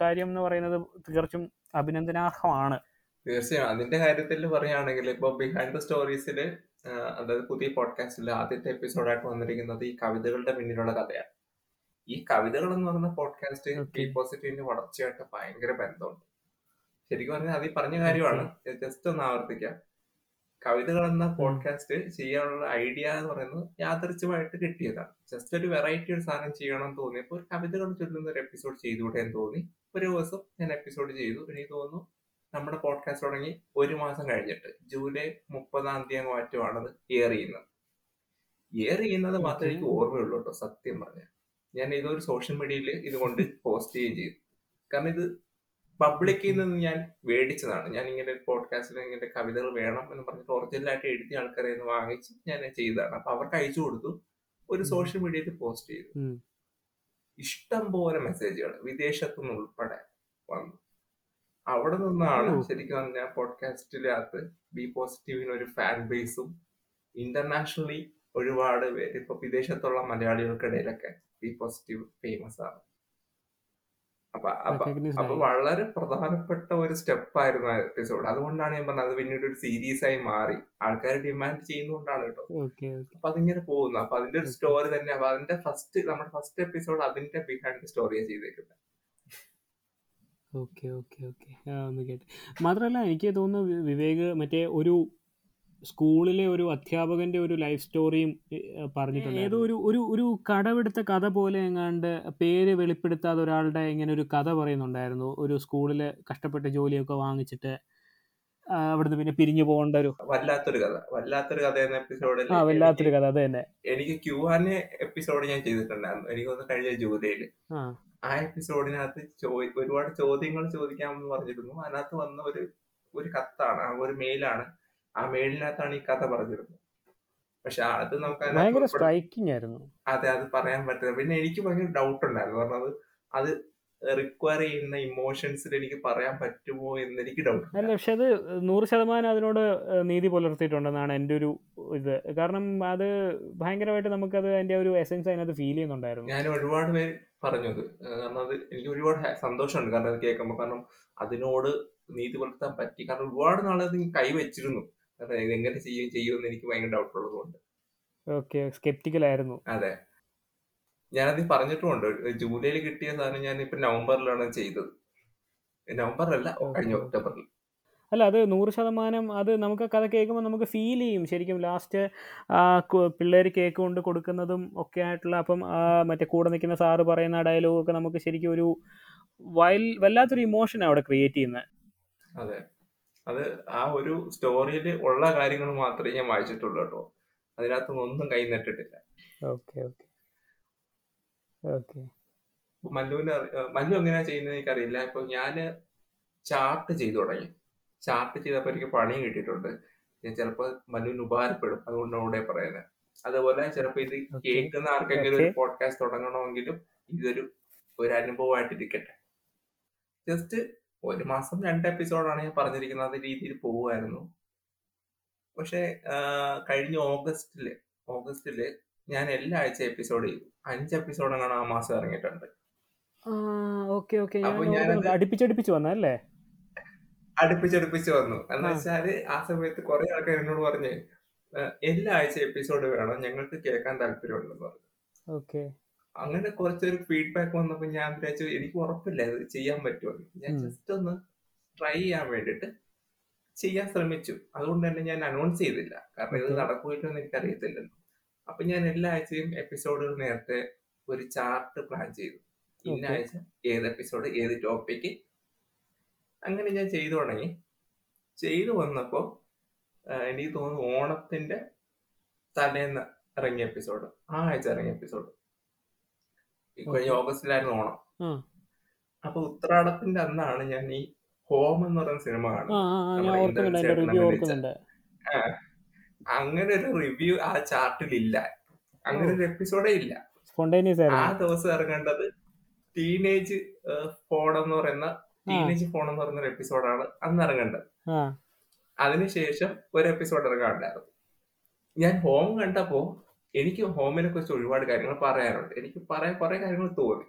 കാര്യം എന്ന് പറയുന്നത് തീർച്ചും അഭിനന്ദനാർഹമാണ്. തീർച്ചയായും. അതിന്റെ കാര്യത്തിൽ പറയുകയാണെങ്കിൽ ഇപ്പൊ ബിഹൈൻഡ് ദ സ്റ്റോറീസിൽ അതായത് പുതിയ പോഡ്കാസ്റ്റിൽ ആദ്യത്തെ എപ്പിസോഡായിട്ട് വന്നിരിക്കുന്നത് ഈ കവിതകളുടെ പിന്നിലുള്ള കഥയാണ്. ഈ കവിതകൾ എന്ന് പറയുന്ന പോഡ്കാസ്റ്റ്. ബി പോസിറ്റീവിന്റെ വളർച്ചയായിട്ട് ഭയങ്കര ബന്ധമുണ്ട്. ശരിക്കും പറഞ്ഞാൽ അത് ഈ പറഞ്ഞ കാര്യമാണ്. ജസ്റ്റ് ഒന്ന് ആവർത്തിക്കാം. കവിതകൾ എന്ന പോഡ്കാസ്റ്റ് ചെയ്യാനുള്ള ഐഡിയ എന്ന് പറയുന്നത് യാദൃച്ഛമായിട്ട് കിട്ടിയതാണ്. ജസ്റ്റ് ഒരു വെറൈറ്റി ഒരു സാധനം ചെയ്യണം എന്ന് തോന്നിയപ്പോൾ ഒരു കവിതകൾ ചൊല്ലുന്ന ഒരു എപ്പിസോഡ് ചെയ്തുകൂടെ എന്ന് തോന്നി. ഒരു ദിവസം ഞാൻ എപ്പിസോഡ് ചെയ്തു. എനിക്ക് തോന്നുന്നു നമ്മുടെ പോഡ്കാസ്റ്റ് തുടങ്ങി ഒരു മാസം കഴിഞ്ഞിട്ട് ജൂലൈ മുപ്പതാം തീയതി മാറ്റമാണത് എയർ ചെയ്യുന്നത്. എയർ ചെയ്യുന്നത് മാത്രമേ എനിക്ക് ഓർമ്മയുള്ളൂ കേട്ടോ സത്യം പറഞ്ഞാൽ. ഞാൻ ഇതൊരു സോഷ്യൽ മീഡിയയിൽ ഇതുകൊണ്ട് പോസ്റ്റ് ചെയ്യുകയും ചെയ്തു. കാരണം ഇത് പബ്ലിക്കിൽ നിന്ന് ഞാൻ മേടിച്ചതാണ്. ഞാൻ ഇങ്ങനെ പോഡ്കാസ്റ്റിൽ ഇങ്ങനെ കവിതകൾ വേണം എന്ന് പറഞ്ഞിട്ട് ഒറിജിനലായിട്ട് എഴുതിയ ആൾക്കാരെ നിന്ന് വാങ്ങിച്ച് ഞാൻ ചെയ്തതാണ്. അപ്പൊ അവർക്ക് അയച്ചു കൊടുത്തു ഒരു സോഷ്യൽ മീഡിയയിൽ പോസ്റ്റ് ചെയ്തു. ഇഷ്ടം പോലെ മെസ്സേജുകൾ വിദേശത്തുനിന്ന് ഉൾപ്പെടെ വന്നു. അവിടെ നിന്നാണ്. ശരിക്കും പറഞ്ഞാൽ പോഡ്കാസ്റ്റിനകത്ത് ബി പോസിറ്റീവിന് ഒരു ഫാൻ ബേസും ഇന്റർനാഷണലി ഒരുപാട് പേര് ഇപ്പൊ വിദേശത്തുള്ള മലയാളികൾക്കിടയിലൊക്കെ ബി പോസിറ്റീവ് ഫേമസ് ആണ്. അപ്പൊ. വളരെ പ്രധാനപ്പെട്ട ഒരു സ്റ്റെപ്പ് ആയിരുന്നു ആ എപ്പിസോഡ് അതുകൊണ്ടാണ് ഞാൻ പറഞ്ഞത് അത് പിന്നീട് ഒരു സീരീസ് ആയി മാറി. ആൾക്കാർ ഡിമാൻഡ് ചെയ്യുന്നതുകൊണ്ടാണ് കേട്ടോ. അപ്പൊ അതിങ്ങനെ പോകുന്നു. അപ്പൊ അതിന്റെ ഒരു സ്റ്റോറി തന്നെ. അപ്പൊ അതിന്റെ ഫസ്റ്റ് നമ്മുടെ ഫസ്റ്റ് എപ്പിസോഡ് അതിന്റെ ബിഹൈൻഡ് സ്റ്റോറിയാണ് ചെയ്തേക്കുന്നത് ഓക്കെ ഓക്കെ ഓക്കെ. ആ ഒന്ന് കേട്ട്. മാത്രമല്ല എനിക്ക് തോന്നുന്നു വി- വിവേക് മറ്റേ ഒരു സ്കൂളിലെ ഒരു അധ്യാപകന്റെ ഒരു ലൈഫ് സ്റ്റോറിയും പറഞ്ഞിട്ടുണ്ട് ഏതോ ഒരു ഒരു ഒരു കടവെടുത്ത കഥ പോലെ എങ്ങാണ്ട് പേര് വെളിപ്പെടുത്താതെ ഒരാളുടെ ഇങ്ങനെ ഒരു കഥ പറയുന്നുണ്ടായിരുന്നു. ഒരു സ്കൂളിൽ കഷ്ടപ്പെട്ട ജോലിയൊക്കെ വാങ്ങിച്ചിട്ട് ആ, അവിടുന്ന് പിന്നെ പിരിഞ്ഞു പോകേണ്ട ഒരു വല്ലാത്തൊരു കഥ. വല്ലാത്തൊരു കഥ എന്ന എപ്പിസോഡിൽ ആ വല്ലാത്തൊരു കഥ. അത് തന്നെ. എനിക്ക് ക്യൂ ആൻ എപ്പിസോഡ് ഞാൻ ചെയ്തിട്ടുണ്ടായിരുന്നു. എനിക്ക് തോന്നുന്നു കഴിഞ്ഞ ജൂലൈയിൽ. ആ. ആ എപ്പിസോഡിനകത്ത് ചോദി ഒരുപാട് ചോദ്യങ്ങൾ ചോദിക്കാമെന്ന് പറഞ്ഞിരുന്നു. അതിനകത്ത് വന്ന ഒരു ഒരു കത്താണ് ആ ഒരു മെയിലാണ്. ആ മെയിലിനകത്താണ് ഈ കഥ പറഞ്ഞിരുന്നത്. പക്ഷെ അത് നമുക്ക് സ്ട്രൈക്കിംഗ് ആയിരുന്നു. അതെ അത് പറയാൻ പറ്റില്ല. പിന്നെ എനിക്ക് ഭയങ്കര ഡൗട്ട് ഉണ്ടായിരുന്നു പറഞ്ഞത് അത് റിക്വയർ ചെയ്യുന്ന ഇമോഷൻസിൽ എനിക്ക് പറയാൻ പറ്റുമോ എന്ന് എനിക്ക് ഡൗട്ട് അല്ല പക്ഷെ അത് നൂറ് ശതമാനം അതിനോട് നീതി പുലർത്തിയിട്ടുണ്ടെന്നാണ് എന്റെ ഒരു ഇത്. കാരണം അത് ഭയങ്കരമായിട്ട് നമുക്കത് അതിന്റെ ഒരു എസെൻസ് അതിനകത്ത് ഫീൽ ചെയ്യുന്നുണ്ടായിരുന്നു. ഞാൻ ഒരുപാട് പേര് പറഞ്ഞു അത് ഏഹ് കാരണം അത് എനിക്ക് ഒരുപാട് സന്തോഷമുണ്ട് കാരണം അത് കേൾക്കുമ്പോൾ കാരണം അതിനോട് നീതി പുലർത്താൻ പറ്റി. കാരണം ഒരുപാട് നാളെ അത് കൈ വെച്ചിരുന്നു. കാരണം എങ്ങനെ ചെയ്യും ചെയ്യുമെന്ന് എനിക്ക് ഭയങ്കര ഡൗട്ട് ഉള്ളതുകൊണ്ട് ഓക്കെ സ്കെപ്റ്റിക്കലായിരുന്നു അതെ. ഞാനത് പറഞ്ഞിട്ടുമുണ്ട് ജൂലൈയിൽ കിട്ടിയ സാധനം ഞാൻ ഇപ്പൊ നവംബറിലാണ് ചെയ്തത്. നവംബറിലല്ല കഴിഞ്ഞ ഒക്ടോബറിൽ. അല്ല അത് നൂറ് ശതമാനം അത് നമുക്ക് കഥ കേൾക്കുമ്പോൾ നമുക്ക് ഫീൽ ചെയ്യും. ശരിക്കും ലാസ്റ്റ് പിള്ളേർ കേക്ക് കൊണ്ട് കൊടുക്കുന്നതും ഒക്കെ ആയിട്ടുള്ള അപ്പം മറ്റേ കൂടെ നിൽക്കുന്ന സാറ് പറയുന്ന ഡയലോഗ് ഒക്കെ നമുക്ക് ശരിക്കും ഒരു വയൽ വല്ലാത്തൊരു ഇമോഷൻ അവിടെ ക്രിയേറ്റ് ചെയ്യുന്നത് അതെ. അത് ആ ഒരു സ്റ്റോറിയിൽ ഉള്ള കാര്യങ്ങൾ മാത്രമേ ഞാൻ വായിച്ചിട്ടുള്ളൂ കേട്ടോ. അതിനകത്തൊന്നും ഒന്നും കൈ നട്ടിട്ടില്ല. ഓക്കെ ഓക്കെ ഓക്കെ മല്ലുവിന് മല്ലു എങ്ങനെയാ ചെയ്യുന്നത് എനിക്കറിയില്ല. ഇപ്പൊ ഞാൻ ചാർട്ട് ചെയ്തു തുടങ്ങി. ചാർട്ട് ചെയ്തപ്പോൾ എനിക്ക് പണി കിട്ടിയിട്ടുണ്ട്. ഞാൻ ചിലപ്പോൾ മനുവിന് ഉപകാരപ്പെടും. അതുകൊണ്ട് അവിടെ പറയുന്നത് അതുപോലെ ചിലപ്പോൾ ഇത്. കേൾക്കുന്ന ആർക്കെങ്കിലും ഒരു പോഡ്കാസ്റ്റ് തുടങ്ങണമെങ്കിലും ഇതൊരു ഒരു അനുഭവമായിട്ടിരിക്കട്ടെ. ജസ്റ്റ് ഒരു മാസം രണ്ട് എപ്പിസോഡാണ് ഞാൻ പറഞ്ഞിരിക്കുന്നത്. അത് രീതിയിൽ പോവുമായിരുന്നു പക്ഷെ കഴിഞ്ഞ ഓഗസ്റ്റിൽ ഓഗസ്റ്റിൽ ഞാൻ എല്ലാ ആഴ്ച എപ്പിസോഡ് ചെയ്തു. അഞ്ച് എപ്പിസോഡാണ് ആ മാസം ഇറങ്ങിയിട്ടുണ്ട്. അപ്പൊ ഞാൻ. അടുപ്പിച്ചടുപ്പിച്ച് വന്നല്ലേ അടുപ്പിച്ചടുപ്പിച്ച് വന്നു. എന്ന്. വെച്ചാൽ ആ സമയത്ത് കുറെ ആൾക്കാർ എന്നോട് പറഞ്ഞു എല്ലാ ആഴ്ച എപ്പിസോഡ് വേണം ഞങ്ങൾക്ക് കേൾക്കാൻ താല്പര്യമുണ്ടെന്ന് പറഞ്ഞു. ഓക്കെ. അങ്ങനെ കുറച്ചൊരു ഫീഡ്ബാക്ക് വന്നപ്പോ ഞാൻ വിചാരിച്ചു എനിക്ക് ഉറപ്പില്ല ഇത് ചെയ്യാൻ പറ്റുമെന്ന് ഞാൻ ജസ്റ്റ് ഒന്ന് ട്രൈ ചെയ്യാൻ വേണ്ടിട്ട് ചെയ്യാൻ ശ്രമിച്ചു. അതുകൊണ്ട് തന്നെ ഞാൻ അനൗൺസ് ചെയ്തില്ല. കാരണം ഇത്. നടക്കുമല്ലോ എന്ന് എനിക്ക് അറിയത്തില്ലല്ലോ അപ്പൊ ഞാൻ എല്ലാ ആഴ്ചയും എപ്പിസോഡുകൾ നേരത്തെ ഒരു ചാർട്ട് പ്ലാൻ ചെയ്തു. ഇന്ന ആഴ്ച ഏത് എപ്പിസോഡ് ഏത് ടോപ്പിക്ക് അങ്ങനെ ഞാൻ ചെയ്തു തുടങ്ങി. ചെയ്തു വന്നപ്പോൾ എനിക്ക് തോന്നുന്നു ഓണത്തിന്റെ തലേന്ന് ഇറങ്ങിയ എപ്പിസോഡ് ആ ആഴ്ച ഇറങ്ങിയ എപ്പിസോഡ്. ഈ കഴിഞ്ഞ. ഓഗസ്റ്റിലായിരുന്നു ഓണം. അപ്പൊ ഉത്രാടത്തിന്റെ അന്നാണ് ഞാൻ ഈ ഹോം എന്ന് പറയുന്ന സിനിമ ആ കാണും ആ ആ, ഞാൻ നമ്മുടെ അതിന്റെ റിവ്യൂ അഭിനയിച്ച. അങ്ങനെ ഒരു റിവ്യൂ ആ ചാർട്ടിൽ ഇല്ല. അങ്ങനെ ഒരു എപ്പിസോഡേ ഇല്ല. ആ ദിവസം ഇറങ്ങേണ്ടത് ടീനേജ് ഫോൺ എന്ന് പറയുന്ന ടീനേജ് ഫോൺ എന്ന് പറയുന്ന ഒരു എപ്പിസോഡാണ് അന്ന് ഇറങ്ങേണ്ടത്. അതിനുശേഷം ഒരു എപ്പിസോഡ് ഇറങ്ങാറുണ്ടായിരുന്നു ഞാൻ ഹോം കണ്ടപ്പോ എനിക്ക് ഹോമിനെ കുറിച്ച് ഒരുപാട് കാര്യങ്ങൾ പറയാനുണ്ട്. എനിക്ക് പറയാൻ കുറെ കാര്യങ്ങൾ തോന്നി.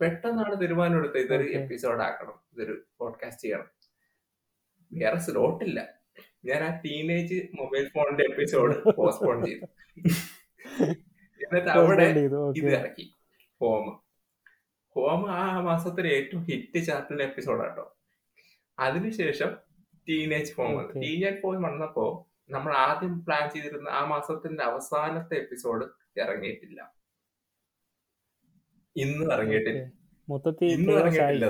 പെട്ടെന്നാണ് തീരുമാനം എടുത്തത് ഇതൊരു. എപ്പിസോഡ് ആക്കണം ഇതൊരു പോഡ്കാസ്റ്റ് ചെയ്യണം. വേറെ സ്ലോട്ട് ഇല്ല. ഞാൻ ആ ടീനേജ് മൊബൈൽ ഫോണിന്റെ എപ്പിസോഡ് പോസ്റ്റ്പോൺ ചെയ്തു. എന്നിട്ട് അവിടെ ഇത് ഇറക്കി. ഹോം ഹോം ആ മാസത്തിലെ ഏറ്റവും ഹിറ്റ് ചാർട്ടിലെ എപ്പിസോഡ് കേട്ടോ അതിനുശേഷം ടീനേജ് ഫോം വന്നു. ടീനേജ് ഫോം വന്നപ്പോ നമ്മൾ ആദ്യം പ്ലാൻ ചെയ്തിരുന്ന ആ മാസത്തിന്റെ അവസാനത്തെ എപ്പിസോഡ് ഇറങ്ങിയിട്ടില്ല. ഇന്ന് ഇറങ്ങിയിട്ടില്ല. മൊത്തത്തിൽ ഇന്ന്. ഇറങ്ങിയിട്ടില്ല.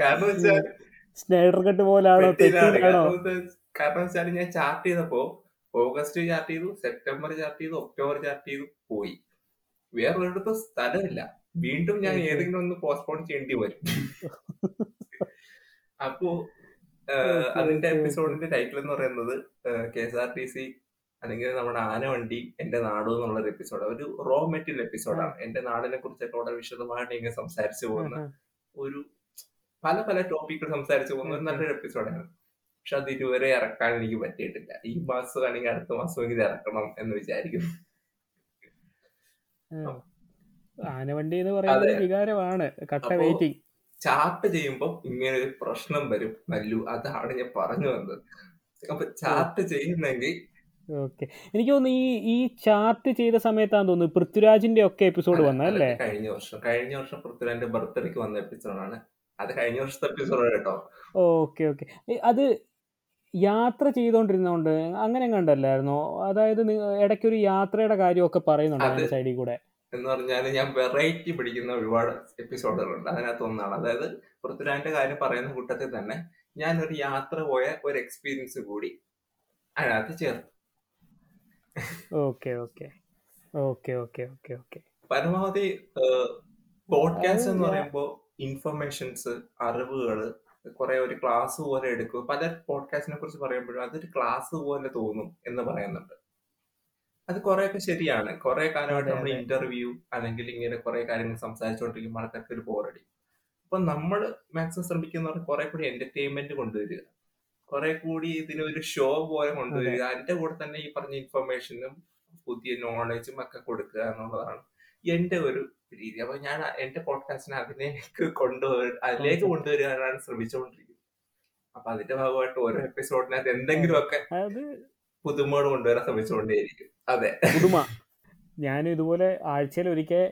കാരണം വെച്ചാൽ സ്നൈഡർ കട്ട് പോലാണോ? കാരണം വെച്ചാൽ ഞാൻ ചാർട്ട് ചെയ്തപ്പോ ഓഗസ്റ്റ് ചാർട്ട് ചെയ്തു സെപ്റ്റംബർ ചാർട്ട് ചെയ്തു ഒക്ടോബർ ചാർട്ട് ചെയ്തു പോയി. വേറെ ഒരിടത്തും സ്ഥലമില്ല. വീണ്ടും ഞാൻ ഏതെങ്കിലും ഒന്ന് പോസ്റ്റ്പോൺ ചെയ്യേണ്ടി വരും. അപ്പോ അതിന്റെ എപ്പിസോഡിന്റെ ടൈറ്റിൽ എന്ന് പറയുന്നത് K S R T C അല്ലെങ്കിൽ നമ്മുടെ ആനവണ്ടി എന്റെ നാട് എന്നുള്ള ഒരു എപ്പിസോഡ് ഒരു റോ മെറ്റീരിയൽ എപ്പിസോഡാണ് എന്റെ നാടിനെ കുറിച്ചൊക്കെ വളരെ വിശദമായിട്ട് ഇങ്ങനെ സംസാരിച്ചു പോകുന്ന ഒരു പല പല ടോപ്പിക്കുകൾ സംസാരിച്ചു പോകുന്ന ഒരു നല്ലൊരു എപ്പിസോഡാണ് പക്ഷെ അത് ഇതുവരെ ഇറക്കാൻ എനിക്ക് പറ്റിയിട്ടില്ല. ഈ മാസം അല്ലെങ്കിൽ അടുത്ത മാസം ഇത് ഇറക്കണം എന്ന് വിചാരിക്കുന്നു. ആനവണ്ടി എന്ന് പറയുന്നത് വികാരമാണ്. കട്ട വെയിറ്റിങ് വെയിറ്റിംഗ്. ചാർട്ട് ചെയ്യുമ്പോൾ ഇങ്ങനെ ഒരു പ്രശ്നം വരും മല്ലു. അതാണ് ഞാൻ പറഞ്ഞു വന്നത്. അപ്പൊ ചാർട്ട് ചെയ്യുന്നെങ്കിൽ ഓക്കെ. എനിക്ക് തോന്നുന്നു ഈ ഈ ചാർട്ട് ചെയ്ത സമയത്താന്ന് തോന്നുന്നു പൃഥ്വിരാജിന്റെ ഒക്കെ എപ്പിസോഡ് വന്നല്ലേ കഴിഞ്ഞ വർഷം കഴിഞ്ഞ വർഷം പൃഥ്വിരാജിന്റെ ബർത്ത്ഡേക്ക് വന്ന എപ്പിസോഡാണ്. അത് കഴിഞ്ഞ വർഷത്തെ എപ്പിസോഡ് കേട്ടോ. Okay okay. അത് യാത്ര ചെയ്തോണ്ടിരുന്നോണ്ട് അങ്ങനെ കണ്ടല്ലായിരുന്നോ? അതായത് നി- ഇടയ്ക്കൊരു യാത്രയുടെ കാര്യമൊക്കെ പറയുന്നുണ്ട് അത് അതിന്റെ സൈഡിൽ കൂടെ. എന്ന് പറഞ്ഞാൽ ഞാൻ വെറൈറ്റി പിടിക്കുന്ന ഒരുപാട് എപ്പിസോഡുകളുണ്ട്. അതിനകത്ത് ഒന്നാണ്. അതായത് പൃഥ്വിരാജിന്റെ കാര്യം പറയുന്ന കൂട്ടത്തിൽ തന്നെ ഞാൻ ഒരു യാത്ര പോയ ഒരു എക്സ്പീരിയൻസ് കൂടി അതിനകത്ത് ചേർത്തു. Okay okay. Okay okay okay okay. പരമാവധി പോഡ്കാസ്റ്റ് എന്ന് ഞാൻ- പറയുമ്പോൾ ഇൻഫർമേഷൻസ് അറിവുകൾ കുറെ ഒരു ക്ലാസ് പോലെ എടുക്കും. പല പോഡ്കാസ്റ്റിനെ കുറിച്ച് പറയുമ്പോഴും അതൊരു ക്ലാസ് പോലെ തോന്നും എന്ന് പറയുന്നുണ്ട്. അത് കുറെയൊക്കെ ശരിയാണ്. കുറെ കാലമായിട്ട് നമ്മൾ ഇന്റർവ്യൂ അല്ലെങ്കിൽ ഇങ്ങനെ കുറെ കാര്യങ്ങൾ സംസാരിച്ചുകൊണ്ടിരിക്കുമ്പോൾ ആൾക്കാർക്ക് ഒരു ബോറടി അപ്പൊ നമ്മൾ മാക്സിമം ശ്രമിക്കുന്ന കുറെ കൂടി എന്റർടൈൻമെന്റ് കൊണ്ടുവരിക. കുറെ കൂടി ഇതിനൊരു ഷോ പോലെ കൊണ്ടുവരിക. അതിന്റെ കൂടെ തന്നെ ഈ പറഞ്ഞ ഇൻഫർമേഷനും പുതിയ നോളജും ഒക്കെ കൊടുക്കുക എന്നുള്ളതാണ് എന്റെ ഒരു രീതി. അപ്പൊ ഞാൻ എന്റെ പോഡ്കാസ്റ്റിനെ അതിലേക്ക് കൊണ്ടുവര അതിലേക്ക്. കൊണ്ടുവരാനാണ് ശ്രമിച്ചുകൊണ്ടിരിക്കുന്നത് അപ്പൊ അതിന്റെ ഭാഗമായിട്ട് ഓരോ എപ്പിസോഡിനകത്ത് എന്തെങ്കിലുമൊക്കെ പുതുമകൾ കൊണ്ടുവരാൻ ശ്രമിച്ചുകൊണ്ടേയിരിക്കും. അതെ. പുതുമ. ഞാൻ ഇതുപോലെ ആഴ്ചയിൽ ഒരിക്കൽ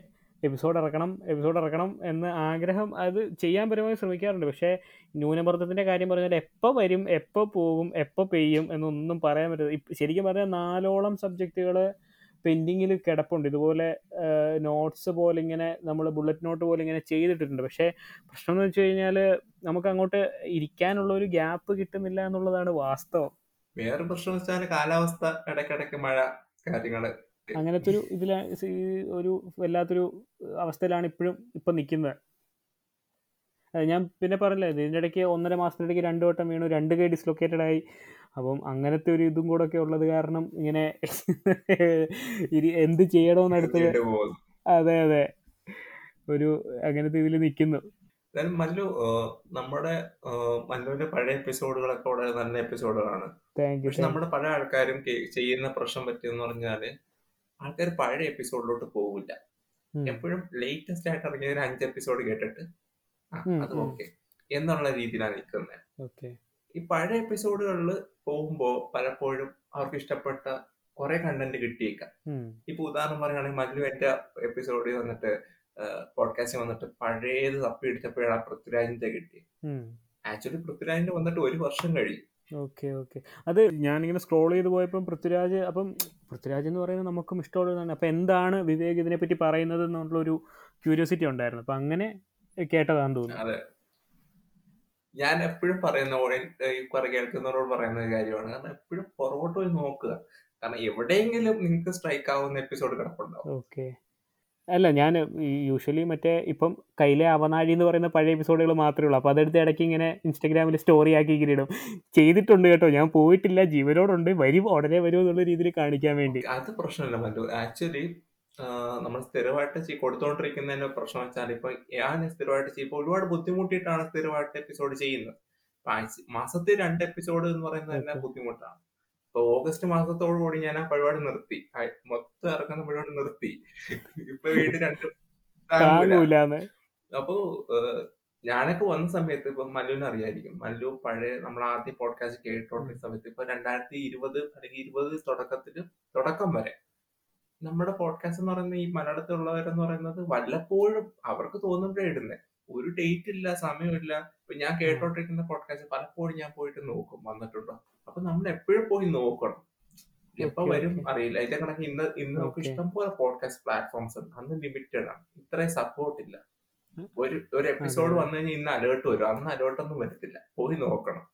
എപ്പിസോഡ് ഇറക്കണം എപ്പിസോഡ് ഇറക്കണം എന്ന ആഗ്രഹം അത് ചെയ്യാൻ പരമായി ശ്രമിക്കാറുണ്ട്. പക്ഷേ ന്യൂനമർദ്ദത്തിന്റെ കാര്യം പറഞ്ഞാൽ എപ്പോൾ വരും എപ്പോൾ പോകും എപ്പോൾ പെയ്യും എന്നൊന്നും പറയാൻ പറ്റില്ല ശരിക്കും പറഞ്ഞാൽ നാലോളം സബ്ജക്റ്റുകൾ പെൻഡിങ്ങിൽ കിടപ്പുണ്ട്. ഇതുപോലെ നോട്ട്സ് പോലെ ഇങ്ങനെ നമ്മൾ ബുള്ളറ്റ് നോട്ട് പോലെ ഇങ്ങനെ ചെയ്തിട്ടുണ്ട് പക്ഷേ പ്രശ്നം എന്ന് വെച്ച് കഴിഞ്ഞാൽ നമുക്ക് അങ്ങോട്ട് ഇരിക്കാനുള്ള ഒരു ഗ്യാപ്പ് കിട്ടുന്നില്ല എന്നുള്ളതാണ് വാസ്തവം. വേറെ പ്രശ്നം വെച്ചാൽ കാലാവസ്ഥ ഇടയ്ക്കിടയ്ക്ക് മഴ കാര്യങ്ങൾ അങ്ങനത്തെ ഒരു ഇതില ഒരു വല്ലാത്തൊരു അവസ്ഥയിലാണ് ഇപ്പോഴും ഇപ്പം നിൽക്കുന്നത് ഞാൻ പിന്നെ പറഞ്ഞില്ലേ ഇതിന്റെ ഇടയ്ക്ക് ഒന്നര മാസത്തിനിടയ്ക്ക് രണ്ട് വട്ടം വീണു രണ്ട് കൈ ഡിസ്ലൊക്കേറ്റഡ് ആയി. അപ്പം അങ്ങനത്തെ ഒരു ഇതും കൂടെ ഒക്കെ ഉള്ളത് കാരണം ഇങ്ങനെ എന്ത് ചെയ്യണമെന്ന് അടുത്തത് അതെ അതെ. ഒരു അങ്ങനത്തെ ഇതിൽ നിൽക്കുന്നു മല്ലു നമ്മുടെ മല്ലുവിന്റെ പഴയ എപ്പിസോഡുകളൊക്കെ വളരെ നല്ല എപ്പിസോഡുകളാണ്. പക്ഷെ നമ്മുടെ പല ആൾക്കാരും ചെയ്യുന്ന പ്രശ്നം പറ്റിയെന്ന് പറഞ്ഞാൽ ആൾക്കാർ പഴയ എപ്പിസോഡിലോട്ട് പോകില്ല എപ്പോഴും ലേറ്റസ്റ്റ് ആയിട്ട് ഇറങ്ങിയ ഒരു അഞ്ച് എപ്പിസോഡ് കേട്ടിട്ട് അത്. ഓക്കെ എന്നുള്ള രീതിയിലാണ് നിൽക്കുന്നത്. ഈ പഴയ എപ്പിസോഡുകളിൽ പോകുമ്പോൾ പലപ്പോഴും അവർക്ക് ഇഷ്ടപ്പെട്ട കുറെ കണ്ടന്റ് കിട്ടിയേക്കാം. ഇപ്പൊ ഉദാഹരണം പറയുകയാണെങ്കിൽ മല്ലു എന്റെ എപ്പിസോഡിൽ വന്നിട്ട് പോഡ്കാസ്റ്റ് വന്നിട്ട് പഴയത് തപ്പി എടുത്തപ്പോഴാണ് പൃഥ്വിരാജിന്റെ കിട്ടിയത് ആക്ച്വലി പൃഥ്വിരാജിന്റെ വന്നിട്ട് ഒരു വർഷം കഴിയും ഓക്കെ ഓക്കെ. അത് ഞാനിങ്ങനെ സ്ക്രോൾ ചെയ്ത് പോയപ്പം പൃഥ്വിരാജ് അപ്പം പൃഥ്വിരാജ് എന്ന് പറയുന്നത് നമുക്കും ഇഷ്ടമുള്ളതാണ്. അപ്പം എന്താണ് വിവേക് ഇതിനെപ്പറ്റി പറയുന്നത് എന്നുള്ളൊരു ക്യൂരിയോസിറ്റി ഉണ്ടായിരുന്നു. അപ്പം അങ്ങനെ കേട്ടതാന്ന് തോന്നുന്നു. അതെ. ഞാൻ എപ്പോഴും പറയുന്ന ഈ കുറെ കേൾക്കുന്നവരോട് പറയുന്ന ഒരു കാര്യമാണ്. കാരണം എപ്പോഴും പുറകോട്ട് പോയി നോക്കുക. കാരണം എവിടെയെങ്കിലും നിങ്ങൾക്ക് സ്ട്രൈക്ക് ആവുന്ന എപ്പിസോഡ് കിടപ്പുണ്ടാവും. ഓക്കെ. അല്ല ഞാൻ യൂഷ്വലി മറ്റേ ഇപ്പം കയ്യിലെ അവനാഴി എന്ന് പറയുന്ന പഴയ എപ്പിസോഡുകൾ മാത്രമേ ഉള്ളൂ. അപ്പോൾ അതെടുത്ത് ഇടയ്ക്ക് ഇങ്ങനെ ഇൻസ്റ്റാഗ്രാമിൽ സ്റ്റോറി ആക്കി ഇങ്ങനെ ഇടും. ചെയ്തിട്ടുണ്ട് കേട്ടോ. ഞാൻ പോയിട്ടില്ല. ജീവനോടുണ്ട്. വരും. ഉടനെ വരും എന്നുള്ള രീതിയിൽ കാണിക്കാൻ വേണ്ടി. അത് പ്രശ്നമില്ല മറ്റു ആക്ച്വലി നമ്മൾ സ്ഥിരമായിട്ട് ചെയ് കൊടുത്തോണ്ടിരിക്കുന്നതിന്റെ പ്രശ്നം വെച്ചാൽ ഇപ്പൊ ഞാൻ സ്ഥിരമായിട്ട് ചെയ്യുമ്പോൾ ഒരുപാട് ബുദ്ധിമുട്ടിയിട്ടാണ് സ്ഥിരമായിട്ട് എപ്പിസോഡ് ചെയ്യുന്നത്. ഇപ്പൊ ആഴ്ച- മാസത്തിൽ രണ്ട് എപ്പിസോഡ് എന്ന് പറയുന്നത് തന്നെ. ബുദ്ധിമുട്ടാണ്. ഇപ്പൊ ഓഗസ്റ്റ് മാസത്തോടു കൂടി ഞാൻ ആ പരിപാടി നിർത്തി. ആയി- മൊത്തം ഇറക്കുന്ന പരിപാടി നിർത്തി. ഇപ്പൊ വീണ്ടും രണ്ട് താങ്ങൂല. താങ്ങൂലെന്ന് അപ്പോ ഏഹ്, ഞാനൊക്കെ വന്ന സമയത്ത് ഇപ്പൊ മല്ലുവിനെ അറിയായിരിക്കും. മല്ലു പഴയ നമ്മൾ ആദ്യം പോഡ്കാസ്റ്റ് കേട്ടോണ്ടിരുന്ന സമയത്ത് ഇപ്പൊ രണ്ടായിരത്തി ഇരുപത് അല്ലെങ്കിൽ ഇരുപത് തുടക്കത്തിൽ തുടക്കം വരെ നമ്മുടെ പോഡ്കാസ്റ്റ് എന്ന് പറയുന്നത് ഈ മലയാളത്തിലുള്ളവരെന്ന് പറയുന്നത് വല്ലപ്പോഴും അവർക്ക് തോന്നുമ്പോഴേ ഇടുന്നത് ഒരു ഡേറ്റ് ഇല്ല സമയമില്ല ഇപ്പൊ ഞാൻ കേട്ടോണ്ടിരിക്കുന്ന പോഡ്കാസ്റ്റ് പലപ്പോഴും ഞാൻ പോയിട്ട് നോക്കും വന്നിട്ടുണ്ടോ. അപ്പൊ നമ്മൾ എപ്പോഴും പോയി നോക്കണം. എപ്പോ വരും അറിയില്ല. അതിന്റെ കണക്ക് ഇന്ന് ഇന്ന് നമുക്ക് ഇഷ്ടം ഇഷ്ടംപോലെ പോഡ്കാസ്റ്റ് പ്ലാറ്റ്ഫോംസ് ഉണ്ട്. അന്ന് ലിമിറ്റഡ് ആണ്. ഇത്രയും സപ്പോർട്ട് ഇല്ല. ഒരു ഒരു എപ്പിസോഡ്. വന്നു കഴിഞ്ഞാൽ ഇന്ന് അലേർട്ട് വരും. അന്ന് അലേർട്ട് ഒന്നും വരത്തില്ല. പോയി നോക്കണം.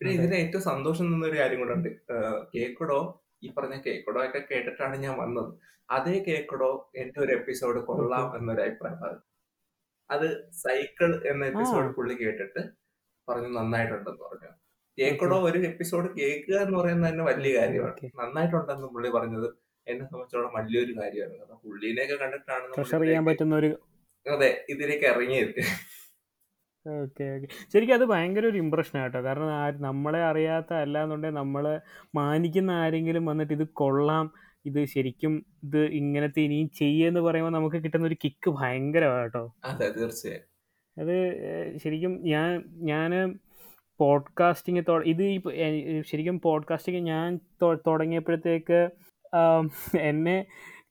പിന്നെ. ഇതിന് ഏറ്റവും സന്തോഷം നിന്നൊരു കാര്യം കൂടെ ഉണ്ട്. കേക്കടോ? ഈ പറഞ്ഞ കേക്കടോ ഒക്കെ കേട്ടിട്ടാണ് ഞാൻ വന്നത്. അതേ കേക്കടോ എന്റെ ഒരു എപ്പിസോഡ് കൊള്ളാം എന്നൊരു അഭിപ്രായം പറഞ്ഞു. അത് സൈക്കിൾ എന്ന എപ്പിസോഡ്. പുള്ളി കേട്ടിട്ട് പറഞ്ഞു നന്നായിട്ടുണ്ടെന്ന് പറഞ്ഞു. കേക്കടോ ഒരു എപ്പിസോഡ് കേൾക്കുക എന്ന് പറയുന്നത് തന്നെ വലിയ കാര്യമാണ്. നന്നായിട്ടുണ്ടെന്ന് പുള്ളി പറഞ്ഞത് എന്നെ സംബന്ധിച്ചോളം വലിയൊരു കാര്യമാണ്. കാരണം പുള്ളിനെയൊക്കെ കണ്ടിട്ടാണ് അതെ ഇതിലേക്ക് ഇറങ്ങിയത്. Okay okay. ശരിക്കും അത് ഭയങ്കര ഒരു ഇമ്പ്രഷൻ കേട്ടോ. കാരണം ആ- നമ്മളെ അറിയാത്ത അല്ലാന്നുണ്ടെങ്കിൽ നമ്മളെ മാനിക്കുന്ന ആരെങ്കിലും വന്നിട്ട് ഇത് കൊള്ളാം ഇത് ശരിക്കും ഇത് ഇങ്ങനത്തെ ഇനിയും ചെയ്യുമെന്ന് പറയുമ്പോൾ നമുക്ക് കിട്ടുന്ന ഒരു കിക്ക് ഭയങ്കരമാണ് കേട്ടോ. അതെ തീർച്ചയായും. അത് ശരിക്കും ഞാൻ ഞാൻ പോഡ്കാസ്റ്റിംഗ് ഇത് ശരിക്കും പോഡ്കാസ്റ്റിംഗ് ഞാൻ തുടങ്ങിയപ്പോഴത്തേക്ക് എന്നെ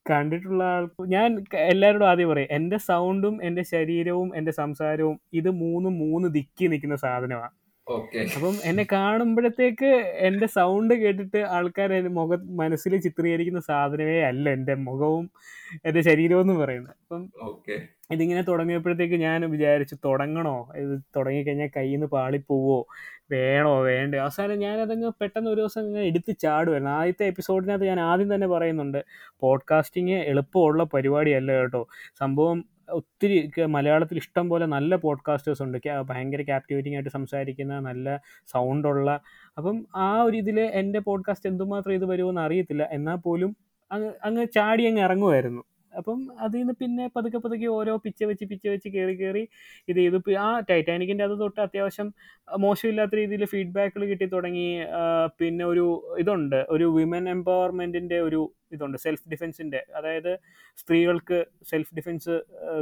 കണ്ടിട്ടുള്ള ആൾ ഞാൻ എല്ലാവരോടും ആദ്യം പറയും എന്റെ സൗണ്ടും എന്റെ ശരീരവും എന്റെ സംസാരവും ഇത് മൂന്നും മൂന്ന് ദിക്കി നിൽക്കുന്ന സാധനമാണ് അപ്പം എന്നെ കാണുമ്പോഴത്തേക്ക് എന്റെ സൗണ്ട് കേട്ടിട്ട് ആൾക്കാർ എന്റെ മുഖ മനസ്സിൽ ചിത്രീകരിക്കുന്ന സാധനമേ അല്ല എന്റെ മുഖവും എന്റെ ശരീരവും എന്ന് പറയുന്നത്. അപ്പം ഇതിങ്ങനെ തുടങ്ങിയപ്പോഴത്തേക്ക് ഞാൻ വിചാരിച്ചു തുടങ്ങണോ? ഇത് തുടങ്ങിക്കഴിഞ്ഞാൽ കയ്യിൽ നിന്ന് പാളിപ്പോവോ? വേണോ? വേണ്ടേ അവസാനം ഞാനതങ്ങ് പെട്ടെന്ന് ഒരു ദിവസം ഇങ്ങനെ എടുത്ത് ചാടുമായിരുന്നു ആദ്യത്തെ എപ്പിസോഡിനകത്ത് ഞാൻ ആദ്യം തന്നെ പറയുന്നുണ്ട് പോഡ്കാസ്റ്റിങ് എളുപ്പമുള്ള പരിപാടിയല്ല കേട്ടോ. സംഭവം ഒത്തിരി മലയാളത്തിൽ ഇഷ്ടം പോലെ നല്ല പോഡ്കാസ്റ്റേഴ്സ് ഉണ്ട്. ഭയങ്കര ക്യാപ്റ്റിവേറ്റിംഗ് ആയിട്ട് സംസാരിക്കുന്ന നല്ല സൗണ്ടുള്ള അപ്പം ആ ഒരു ഇതിൽ എന്റെ പോഡ്കാസ്റ്റ് എന്തുമാത്രം ഇത് വരുമെന്ന് അറിയത്തില്ല. എന്നാൽ പോലും അങ്ങ് അങ്ങ് ചാടി അങ്ങ് ഇറങ്ങുമായിരുന്നു അപ്പം അതിൽ നിന്ന് പിന്നെ പതുക്കെ പതുക്കെ ഓരോ പിച്ച വെച്ച് പിച്ച വെച്ച് കയറി കയറി ഇത് ചെയ്തു. ആ ടൈറ്റാനിക്കിന്റെ അത് തൊട്ട് അത്യാവശ്യം മോശമില്ലാത്ത രീതിയിൽ ഫീഡ്ബാക്കുകൾ കിട്ടി തുടങ്ങി. പിന്നെ ഒരു ഇതുണ്ട്. ഒരു വിമൻ എംപവർമെന്റിന്റെ ഒരു ഇതുണ്ട്. സെൽഫ് ഡിഫെൻസിന്റെ അതായത് സ്ത്രീകൾക്ക് സെൽഫ് ഡിഫെൻസ്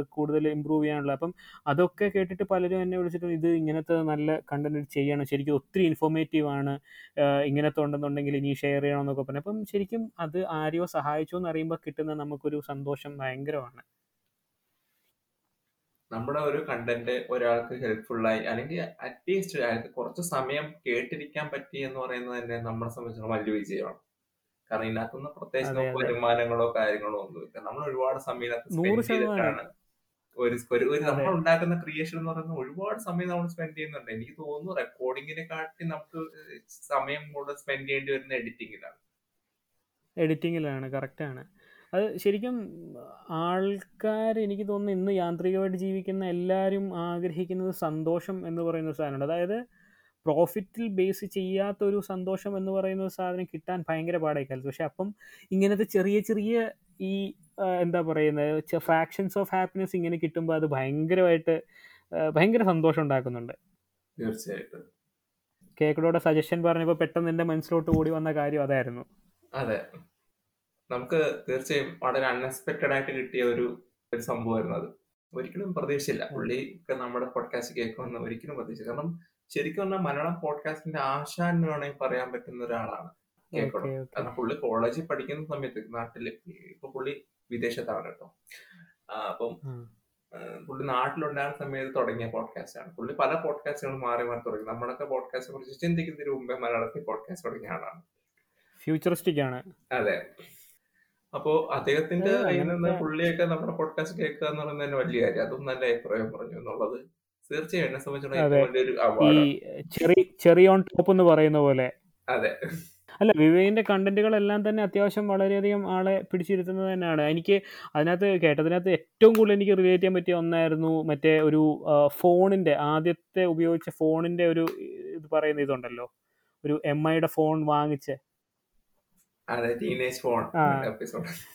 കൂടുതൽ ഇമ്പ്രൂവ് ചെയ്യാനുള്ള. അപ്പം അതൊക്കെ കേട്ടിട്ട് പലരും എന്നെ വിളിച്ചിട്ട് ഇത് ഇങ്ങനത്തെ നല്ല കണ്ടന്റ് ചെയ്യണം. ശരിക്കും ഒത്തിരി ഇൻഫോർമേറ്റീവ് ആണ്. ഇങ്ങനത്തെ ഉണ്ടെന്നുണ്ടെങ്കിൽ ഇനി ഷെയർ ചെയ്യണം എന്നൊക്കെ പറഞ്ഞു. അപ്പം ശരിക്കും അത് ആരെയോ സഹായിച്ചു എന്ന് അറിയുമ്പോൾ കിട്ടുന്ന നമുക്കൊരു സന്തോഷം ഭയങ്കരമാണ്. നമ്മുടെ ഒരു കണ്ടന്റ് ഒരാൾക്ക് ഹെൽപ്ഫുള്ളായി അല്ലെങ്കിൽ അറ്റ്ലീസ്റ്റ് അയാൾക്ക് കുറച്ച് സമയം കേട്ടിരിക്കാൻ പറ്റി എന്ന് പറയുന്നത് തന്നെ നമ്മളെ സംബന്ധിച്ചിടത്തോളം വലിയ വിജയമാണ്. കാരണം ഇതിനകത്തുനിന്ന് പ്രത്യേകിച്ച് നമുക്ക്. വരുമാനങ്ങളോ കാര്യങ്ങളോ ഒന്നുമില്ല നമ്മൾ ഒരുപാട് സമയം സ്പെൻഡ് ചെയ്തിട്ടാണ്. ഒരു ഒരു നമ്മൾ. ഉണ്ടാക്കുന്ന ക്രിയേഷൻ എന്ന് പറയുന്നത് ഒരുപാട് സമയം നമ്മൾ സ്പെൻഡ് ചെയ്യുന്നുണ്ട് എനിക്ക് തോന്നുന്നു റെക്കോർഡിങ്ങിനെ കാട്ടി നമുക്ക് സമയം കൂടുതൽ സ്പെൻഡ് ചെയ്യേണ്ടി വരുന്ന എഡിറ്റിങ്ങിലാണ് എഡിറ്റിങ്ങിലാണ് കറക്റ്റാണ് അത് ശരിക്കും ആൾക്കാർ എനിക്ക് തോന്നുന്നു ഇന്ന് യാന്ത്രികമായിട്ട് ജീവിക്കുന്ന എല്ലാവരും ആഗ്രഹിക്കുന്നത് സന്തോഷം എന്ന് പറയുന്ന സാധനമുണ്ട് അതായത് പ്രോഫിറ്റിൽ ബേസ് ചെയ്യാത്ത ഒരു സന്തോഷം എന്ന് പറയുന്ന ഒരു സാധനം കിട്ടാൻ ഭയങ്കര പാടായി കാലത്ത് പക്ഷെ അപ്പം ഇങ്ങനത്തെ ചെറിയ ചെറിയ ഈ എന്താ പറയുന്നത് ഫ്രാക്ഷൻസ് ഓഫ് ഹാപ്പിനെസ് ഇങ്ങനെ കിട്ടുമ്പോൾ അത് ഭയങ്കരമായിട്ട് ഭയങ്കര സന്തോഷം ഉണ്ടാക്കുന്നുണ്ട്. തീർച്ചയായിട്ടും. കേക്കടോടെ സജഷൻ പറഞ്ഞപ്പോൾ പെട്ടെന്ന് എന്റെ മനസ്സിലോട്ട് കൂടി വന്ന കാര്യം അതായിരുന്നു. അതെ. നമുക്ക് തീർച്ചയായും വളരെ അൺഎക്സ്പെക്റ്റഡ് ആയിട്ട് കിട്ടിയ ഒരു ഒരു സംഭവമായിരുന്നു അത്. ഒരിക്കലും പ്രതീക്ഷയില്ല പുള്ളി ഒക്കെ നമ്മുടെ പോഡ്കാസ്റ്റ് കേൾക്കുമെന്ന് ഒരിക്കലും പ്രതീക്ഷിച്ചില്ല. കാരണം ശരിക്കും പറഞ്ഞാൽ മലയാളം പോഡ്കാസ്റ്റിന്റെ ആശാൻ എന്ന് വേണമെങ്കിൽ പറയാൻ പറ്റുന്ന ഒരാളാണ്. കേൾക്കണം. കാരണം പുള്ളി കോളേജിൽ പഠിക്കുന്ന സമയത്ത് നാട്ടിൽ ഇപ്പൊ പുള്ളി വിദേശത്താണ് കേട്ടോ. അപ്പം പുള്ളി നാട്ടിലുണ്ടായിരുന്ന സമയത്ത് തുടങ്ങിയ പോഡ്കാസ്റ്റ് ആണ്. പുള്ളി പല പോഡ്കാസ്റ്റുകളും മാറി മാറി തുടങ്ങി. നമ്മളൊക്കെ പോഡ്കാസ്റ്റിനെ കുറിച്ച് ചിന്തിക്കുന്നതിന് മുമ്പേ മലയാളത്തിൽ പോഡ്കാസ്റ്റ് തുടങ്ങിയ ആളാണ്. ഫ്യൂച്ചറിസ്റ്റിക് ആണ്. അതെ. അപ്പോ അദ്ദേഹത്തിന്റെ അതിൽ നിന്ന് പുള്ളിയൊക്കെ നമ്മുടെ പോഡ്കാസ്റ്റ് കേൾക്കുക എന്ന് പറയുന്നത് തന്നെ വലിയ കാര്യം. അതും നല്ല അഭിപ്രായം പറഞ്ഞു എന്നുള്ളത് തീർച്ചയായും എന്നെ സംബന്ധിച്ചിടത്തോളം ഈ award cherry cherry on top എന്ന് പറയുന്ന പോലെ. അതെ. അല്ല വിവേകിന്റെ കണ്ടന്റുകളെല്ലാം തന്നെ അത്യാവശ്യം വളരെയധികം ആളെ പിടിച്ചിരുത്തുന്നത് തന്നെയാണ്. എനിക്ക് അതിനകത്ത് കേട്ടതിനകത്ത് ഏറ്റവും കൂടുതൽ എനിക്ക് റിലേറ്റ് ചെയ്യാൻ പറ്റിയ ഒന്നായിരുന്നു മറ്റേ ഒരു ഫോണിന്റെ ആദ്യത്തെ ഉപയോഗിച്ച ഫോണിന്റെ ഒരു ഇത് പറയുന്ന ഇതുണ്ടല്ലോ. ഒരു എം ഐയുടെ ഫോൺ വാങ്ങിച്ച്.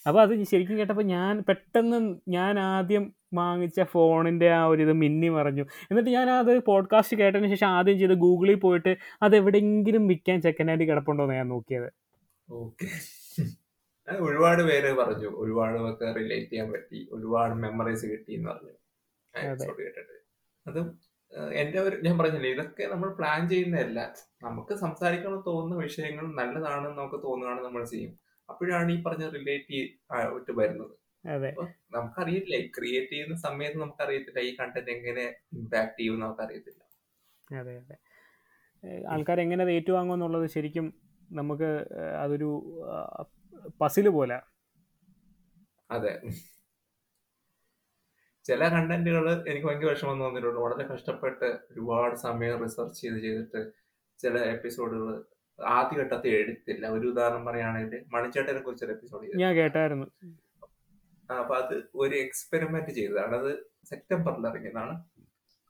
അപ്പോൾ അത് ശരിക്കും കേട്ടപ്പോ ഞാൻ പെട്ടെന്ന് ഞാൻ ആദ്യം വാങ്ങിച്ച ഫോണിന്റെ ആ ഒരു ഇത് മിന്നി മറഞ്ഞു. എന്നിട്ട് ഞാൻ അത് പോഡ്കാസ്റ്റ് കേട്ടതിന് ശേഷം ആദ്യം ചെയ്ത് ഗൂഗിളിൽ പോയിട്ട് അത് എവിടെയെങ്കിലും വിൽക്കാൻ സെക്കൻഡ് ഹാൻഡ് കിടപ്പുണ്ടോന്ന് ഞാൻ നോക്കിയത്. ഒരുപാട് പേര് പറഞ്ഞു ഒരുപാട് പേർക്ക് റിലേറ്റ് ചെയ്യാൻ പറ്റി ഒരുപാട് മെമ്മറീസ് കിട്ടി എന്ന് പറഞ്ഞു അതെ. കേട്ടിട്ട്. എന്റെ ഒരു ഞാൻ പറഞ്ഞില്ലേ ഇതൊക്കെ നമ്മൾ പ്ലാൻ ചെയ്യുന്നതല്ല. നമുക്ക് സംസാരിക്കണം തോന്നുന്ന വിഷയങ്ങൾ നല്ലതാണെന്ന് നമുക്ക് തോന്നുകയാണ് നമ്മൾ ചെയ്യും. അപ്പോഴാണ് ഈ പറഞ്ഞ റിലേറ്റ് ആയിട്ട് വരുന്നത്. നമുക്കറിയില്ല ക്രിയേറ്റ് ചെയ്യുന്ന സമയത്ത് നമുക്കറിയത്തില്ല ഈ കണ്ടന്റ് എങ്ങനെ ഇമ്പാക്ട് ചെയ്യും നമുക്കറിയത്തില്ല. അതെ അതെ. ആൾക്കാർ എങ്ങനെ ഏറ്റുവാങ്ങും എന്നുള്ളത് ശരിക്കും നമുക്ക് അതൊരു പസിൽ പോലെ. അതെ. ചില കണ്ടന്റുകൾ എനിക്ക് ഭയങ്കര വിഷമം തോന്നിയിട്ടുണ്ട്. വളരെ കഷ്ടപ്പെട്ട് ഒരുപാട് സമയം റിസർച്ച് ചെയ്ത് ചെയ്തിട്ട് ചില എപ്പിസോഡുകൾ ആദ്യഘട്ടത്തിൽ എഴുത്തില്ല ഒരു ഉദാഹരണം പറയുകയാണെങ്കിൽ മണിച്ചേട്ടനെ കുറിച്ചൊരു എപ്പിസോഡ് ഞാൻ കേട്ടായിരുന്നു. അപ്പൊ അത് ഒരു എക്സ്പെരിമെന്റ് ചെയ്തതാണ്. അത് സെപ്റ്റംബറിൽ ഇറങ്ങിയതാണ്.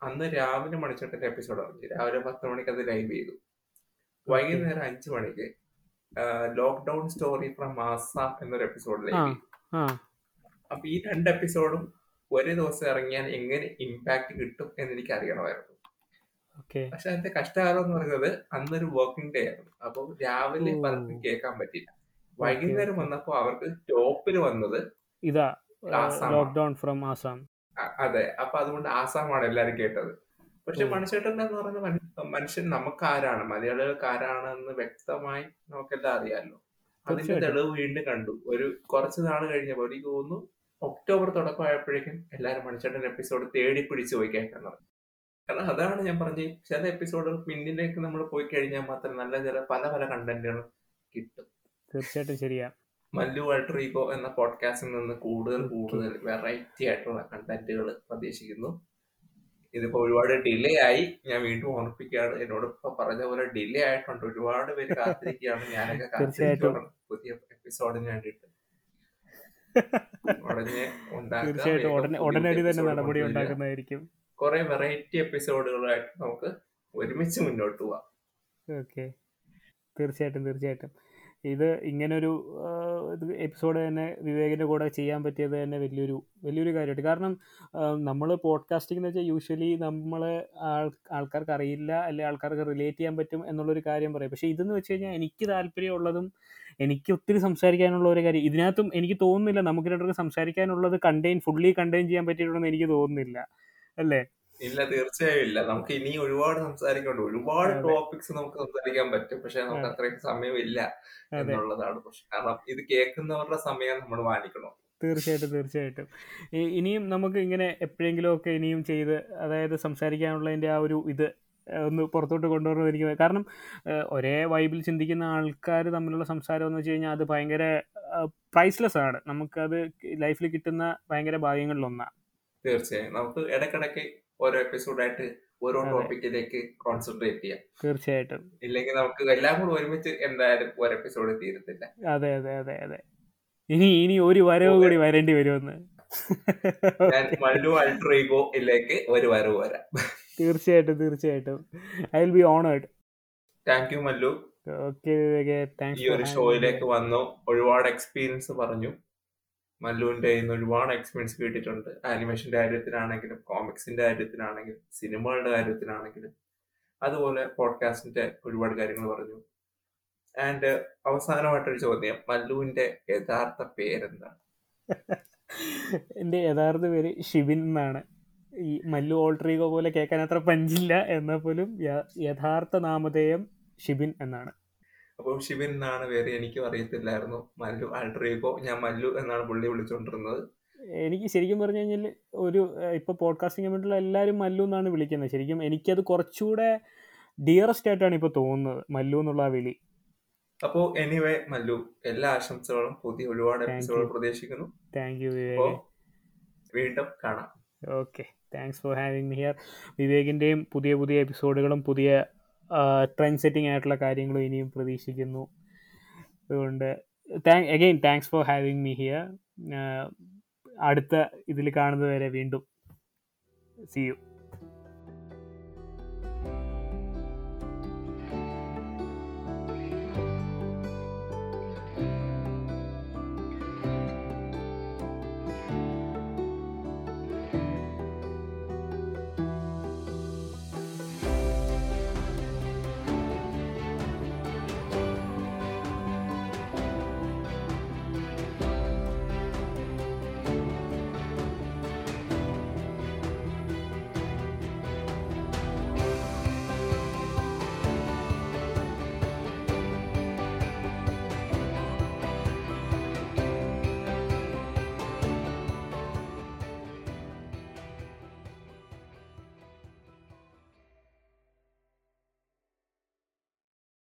അന്ന് രാവിലെ മണിച്ചേട്ടന്റെ എപ്പിസോഡ് ഇറങ്ങി. രാവിലെ പത്ത് മണിക്ക് അത് ലൈവ് ചെയ്തു. വൈകുന്നേരം അഞ്ചു മണിക്ക് ലോക്ക്ഡൌൺ സ്റ്റോറി ഫ്രം ആസാം എന്നൊരു എപ്പിസോഡ് ലൈവ് ആ. ചെയ്തു. അപ്പൊ ഈ രണ്ട് എപ്പിസോഡും ഒരേ ദിവസം ഇറങ്ങിയാൽ എങ്ങനെ ഇമ്പാക്ട് കിട്ടും എന്ന് എനിക്ക് അറിയണമായിരുന്നു. പക്ഷെ അതിന്റെ കഷ്ടകാലം എന്ന് പറയുന്നത് അന്നൊരു വർക്കിംഗ് ഡേ ആയിരുന്നു. അപ്പൊ രാവിലെ. പലർക്കും കേൾക്കാൻ പറ്റില്ല വൈകുന്നേരം വന്നപ്പോൾ വന്നപ്പോ അവർക്ക് ടോപ്പിൽ വന്നത് ഇതാ. Lockdown from Assam. അതെ. അപ്പൊ അതുകൊണ്ട് ആസാമാണ് എല്ലാരും കേട്ടത്. പക്ഷെ. മനുഷ്യട്ടൻ എന്ന് പറയുന്ന മനുഷ്യൻ നമുക്ക് ആരാണ് മലയാളികൾക്ക് ആരാണെന്ന് വ്യക്തമായി നമുക്കെല്ലാം അറിയാമല്ലോ അതിന്റെ. തെളിവ് വീണ്ടും കണ്ടു. ഒരു കുറച്ച് നാൾ കഴിഞ്ഞപ്പോൾ എനിക്ക് തോന്നുന്നു ഒക്ടോബർ തുടക്കമായപ്പോഴേക്കും എല്ലാവരും മണിച്ചേട്ടൻ എപ്പിസോഡ് തേടി പിടിച്ച് പോയി കേൾക്കാൻ തുടങ്ങി. കാരണം അതാണ് ഞാൻ പറഞ്ഞത് ചില എപ്പിസോഡുകൾ പിന്നിലേക്ക് നമ്മൾ പോയി കഴിഞ്ഞാൽ മാത്രം നല്ല ചില പല പല കണ്ടന്റുകളും കിട്ടും. തീർച്ചയായിട്ടും ശരിയാ. മല്ലു അൾട്രീഗോ എന്ന പോഡ്കാസ്റ്റിൽ നിന്ന് കൂടുതൽ. കൂടുതൽ വെറൈറ്റി ആയിട്ടുള്ള കണ്ടന്റുകൾ പ്രതീക്ഷിക്കുന്നു. ഇതിപ്പോ ഒരുപാട് ഡിലേ ആയി. ഞാൻ വീണ്ടും ഓർമ്മിപ്പിക്കുകയാണ് എന്നോട് ഇപ്പൊ പറഞ്ഞ പോലെ ഡിലേ ആയിട്ടുണ്ട്. ഒരുപാട് പേര് കാത്തിരിക്കുകയാണ്. ഞാനൊക്കെ കാത്തിരിക്കുകയാണ്. പുതിയ എപ്പിസോഡിന് വേണ്ടിയിട്ട്. തീർച്ചയായിട്ടും ഉടനെ ഉടനടി തന്നെ നടപടി. ഉണ്ടാക്കുന്നതായിരിക്കും. കുറെ വെറൈറ്റി എപ്പിസോഡുകളായിട്ട് നമുക്ക് ഒരുമിച്ച് മുന്നോട്ട് പോവാം. ഓക്കെ. തീർച്ചയായിട്ടും തീർച്ചയായിട്ടും. ഇത് ഇങ്ങനൊരു എപ്പിസോഡ് തന്നെ വിവേകിന്റെ കൂടെ ചെയ്യാൻ പറ്റിയത് തന്നെ വലിയൊരു വലിയൊരു കാര്യമായിട്ട്. കാരണം നമ്മൾ പോഡ്കാസ്റ്റിംഗ് എന്ന് വെച്ചാൽ യൂഷ്വലി നമ്മൾ ആൾ ആൾക്കാർക്ക് അറിയില്ല അല്ലെങ്കിൽ ആൾക്കാർക്ക് റിലേറ്റ് ചെയ്യാൻ പറ്റും എന്നുള്ളൊരു കാര്യം പറയും. പക്ഷേ ഇതെന്ന് വെച്ച് കഴിഞ്ഞാൽ എനിക്ക് താല്പര്യമുള്ളതും എനിക്ക് ഒത്തിരി സംസാരിക്കാനുള്ള ഒരു കാര്യം. ഇതിനകത്തും എനിക്ക് തോന്നുന്നില്ല നമുക്ക് രണ്ടുപേർക്ക് സംസാരിക്കാനുള്ളത് കണ്ടെയ്ൻ ഫുള്ളി കണ്ടെയ്ൻ ചെയ്യാൻ പറ്റിയിട്ടുണ്ടെന്ന് എനിക്ക് തോന്നുന്നില്ല. അല്ലേ? ഇല്ല തീർച്ചയായും ഇല്ല. നമുക്ക് ഇനി ഒരുപാട് സംസാരിക്കാനുണ്ട് ഒരുപാട് ടോപ്പിക്സ് നമുക്ക് സംസാരിക്കാൻ പറ്റും. പക്ഷെ നമുക്ക് അത്രയും സമയമില്ല ഇല്ല എന്നുള്ളതാണ് പ്രശ്നം. കാരണം ഇത് കേൾക്കുന്നവരുടെ സമയം നമ്മൾ മാനിക്കണം. തീർച്ചയായിട്ടും തീർച്ചയായിട്ടും. ഇനിയും നമുക്ക് ഇങ്ങനെ എപ്പോഴെങ്കിലും ഒക്കെ ഇനിയും ചെയ്ത് അതായത് സംസാരിക്കാനുള്ളതിന്റെ ആ ഒരു ഇത് ഒന്ന് പുറത്തോട്ട് കൊണ്ടുവരുന്നത് എനിക്ക് കാരണം ഒരേ വൈബിൽ ചിന്തിക്കുന്ന ആൾക്കാർ തമ്മിലുള്ള സംസാരം എന്ന് വെച്ച് കഴിഞ്ഞാൽ അത് ഭയങ്കര പ്രൈസ്ലെസ് ആണ്. നമുക്കത് ലൈഫിൽ കിട്ടുന്ന ഭയങ്കര ഭാഗ്യങ്ങളിലൊന്നാണ് തീർച്ചയായും. നമുക്ക് ഇടക്കിടക്ക് ഓരോ എപ്പിസോഡായിട്ട് ഓരോ ടോപ്പിക്കിലേക്ക് കോൺസെൻട്രേറ്റ് ചെയ്യാം. തീർച്ചയായിട്ടും. ഇല്ലെങ്കിൽ നമുക്ക് എല്ലാം കൂടെ ഒരുമിച്ച് എന്തായാലും ഒരു എപ്പിസോഡ് തീരത്തില്ല. അതെ അതെ അതെ അതെ. ഇനി ഇനി ഒരു വരവ് കൂടി വരേണ്ടി വരുമെന്ന്. ഞാൻ മല്ലു അൾട്രീഗോയിലേക്ക് ഒരു വരവ് വരാം. തീർച്ചയായിട്ടും തീർച്ചയായിട്ടും. I will be honoured thank you Mallu okay ഈ ഒരു ഷോയിലേക്ക് വന്നു. ഒരുപാട് എക്സ്പീരിയൻസ് പറഞ്ഞു. മല്ലുവിന്റെ ഒരുപാട് എക്സ്പീരിയൻസ് കിട്ടിയിട്ടുണ്ട്. ആനിമേഷന്റെ കാര്യത്തിലാണെങ്കിലും കോമിക്സിന്റെ കാര്യത്തിലാണെങ്കിലും സിനിമകളുടെ കാര്യത്തിലാണെങ്കിലും അതുപോലെ പോഡ്കാസ്റ്റിന്റെ ഒരുപാട് കാര്യങ്ങൾ പറഞ്ഞു. ആൻഡ് അവസാനമായിട്ടൊരു ചോദ്യം. മല്ലുവിന്റെ യഥാർത്ഥ പേരെന്താണ്? എന്റെ യഥാർത്ഥ പേര് ഷിബിൻ എന്നാണ്. ഈ മല്ലു ഓൾട്രീഗോ പോലെ കേൾക്കാൻ അത്ര പഞ്ചില്ല എന്നാൽ പോലും യഥാർത്ഥ നാമധേയം ഷിബിൻ എന്നാണ്. അപ്പോൾ ഷിബിൻ എന്നാണ് പേര് എനിക്കും അറിയത്തില്ലായിരുന്നു. മല്ലു ആൾട്രീഗോ ഞാൻ മല്ലു എന്നാണ് പുള്ളി വിളിച്ചുകൊണ്ടിരുന്നത് എനിക്ക് ശരിക്കും പറഞ്ഞു കഴിഞ്ഞാൽ ഒരു ഇപ്പോൾ പോഡ്കാസ്റ്റിംഗ് കമ്മ്യൂണിറ്റിയിലുള്ള എല്ലാവരും മല്ലു എന്നാണ് വിളിക്കുന്നത്. ശരിക്കും എനിക്കത് കുറച്ചുകൂടെ ഡിയറസ്റ്റ് ആയിട്ടാണ് ഇപ്പോൾ തോന്നുന്നത് മല്ലു എന്നുള്ള ആ വിളി. അപ്പോൾ എനിവേ മല്ലു എല്ലാ ആശംസകളും. പുതിയ ഒരുപാട് എപ്പിസോഡുകൾ. പ്രതീക്ഷിക്കുന്നു. താങ്ക് യു വീണ്ടും കാണാം. Okay thanks for having me here വിവേകിന്റെയും പുതിയ പുതിയ എപ്പിസോഡുകളും പുതിയ ട്രെൻഡ് സെറ്റിംഗ് ആയിട്ടുള്ള കാര്യങ്ങളും ഇനിയും പ്രതീക്ഷിക്കുന്നു. അതുകൊണ്ട് thank again thanks for having me here അടുത്ത ഇതിൽ കാണുന്നത് വരെ വീണ്ടും. C U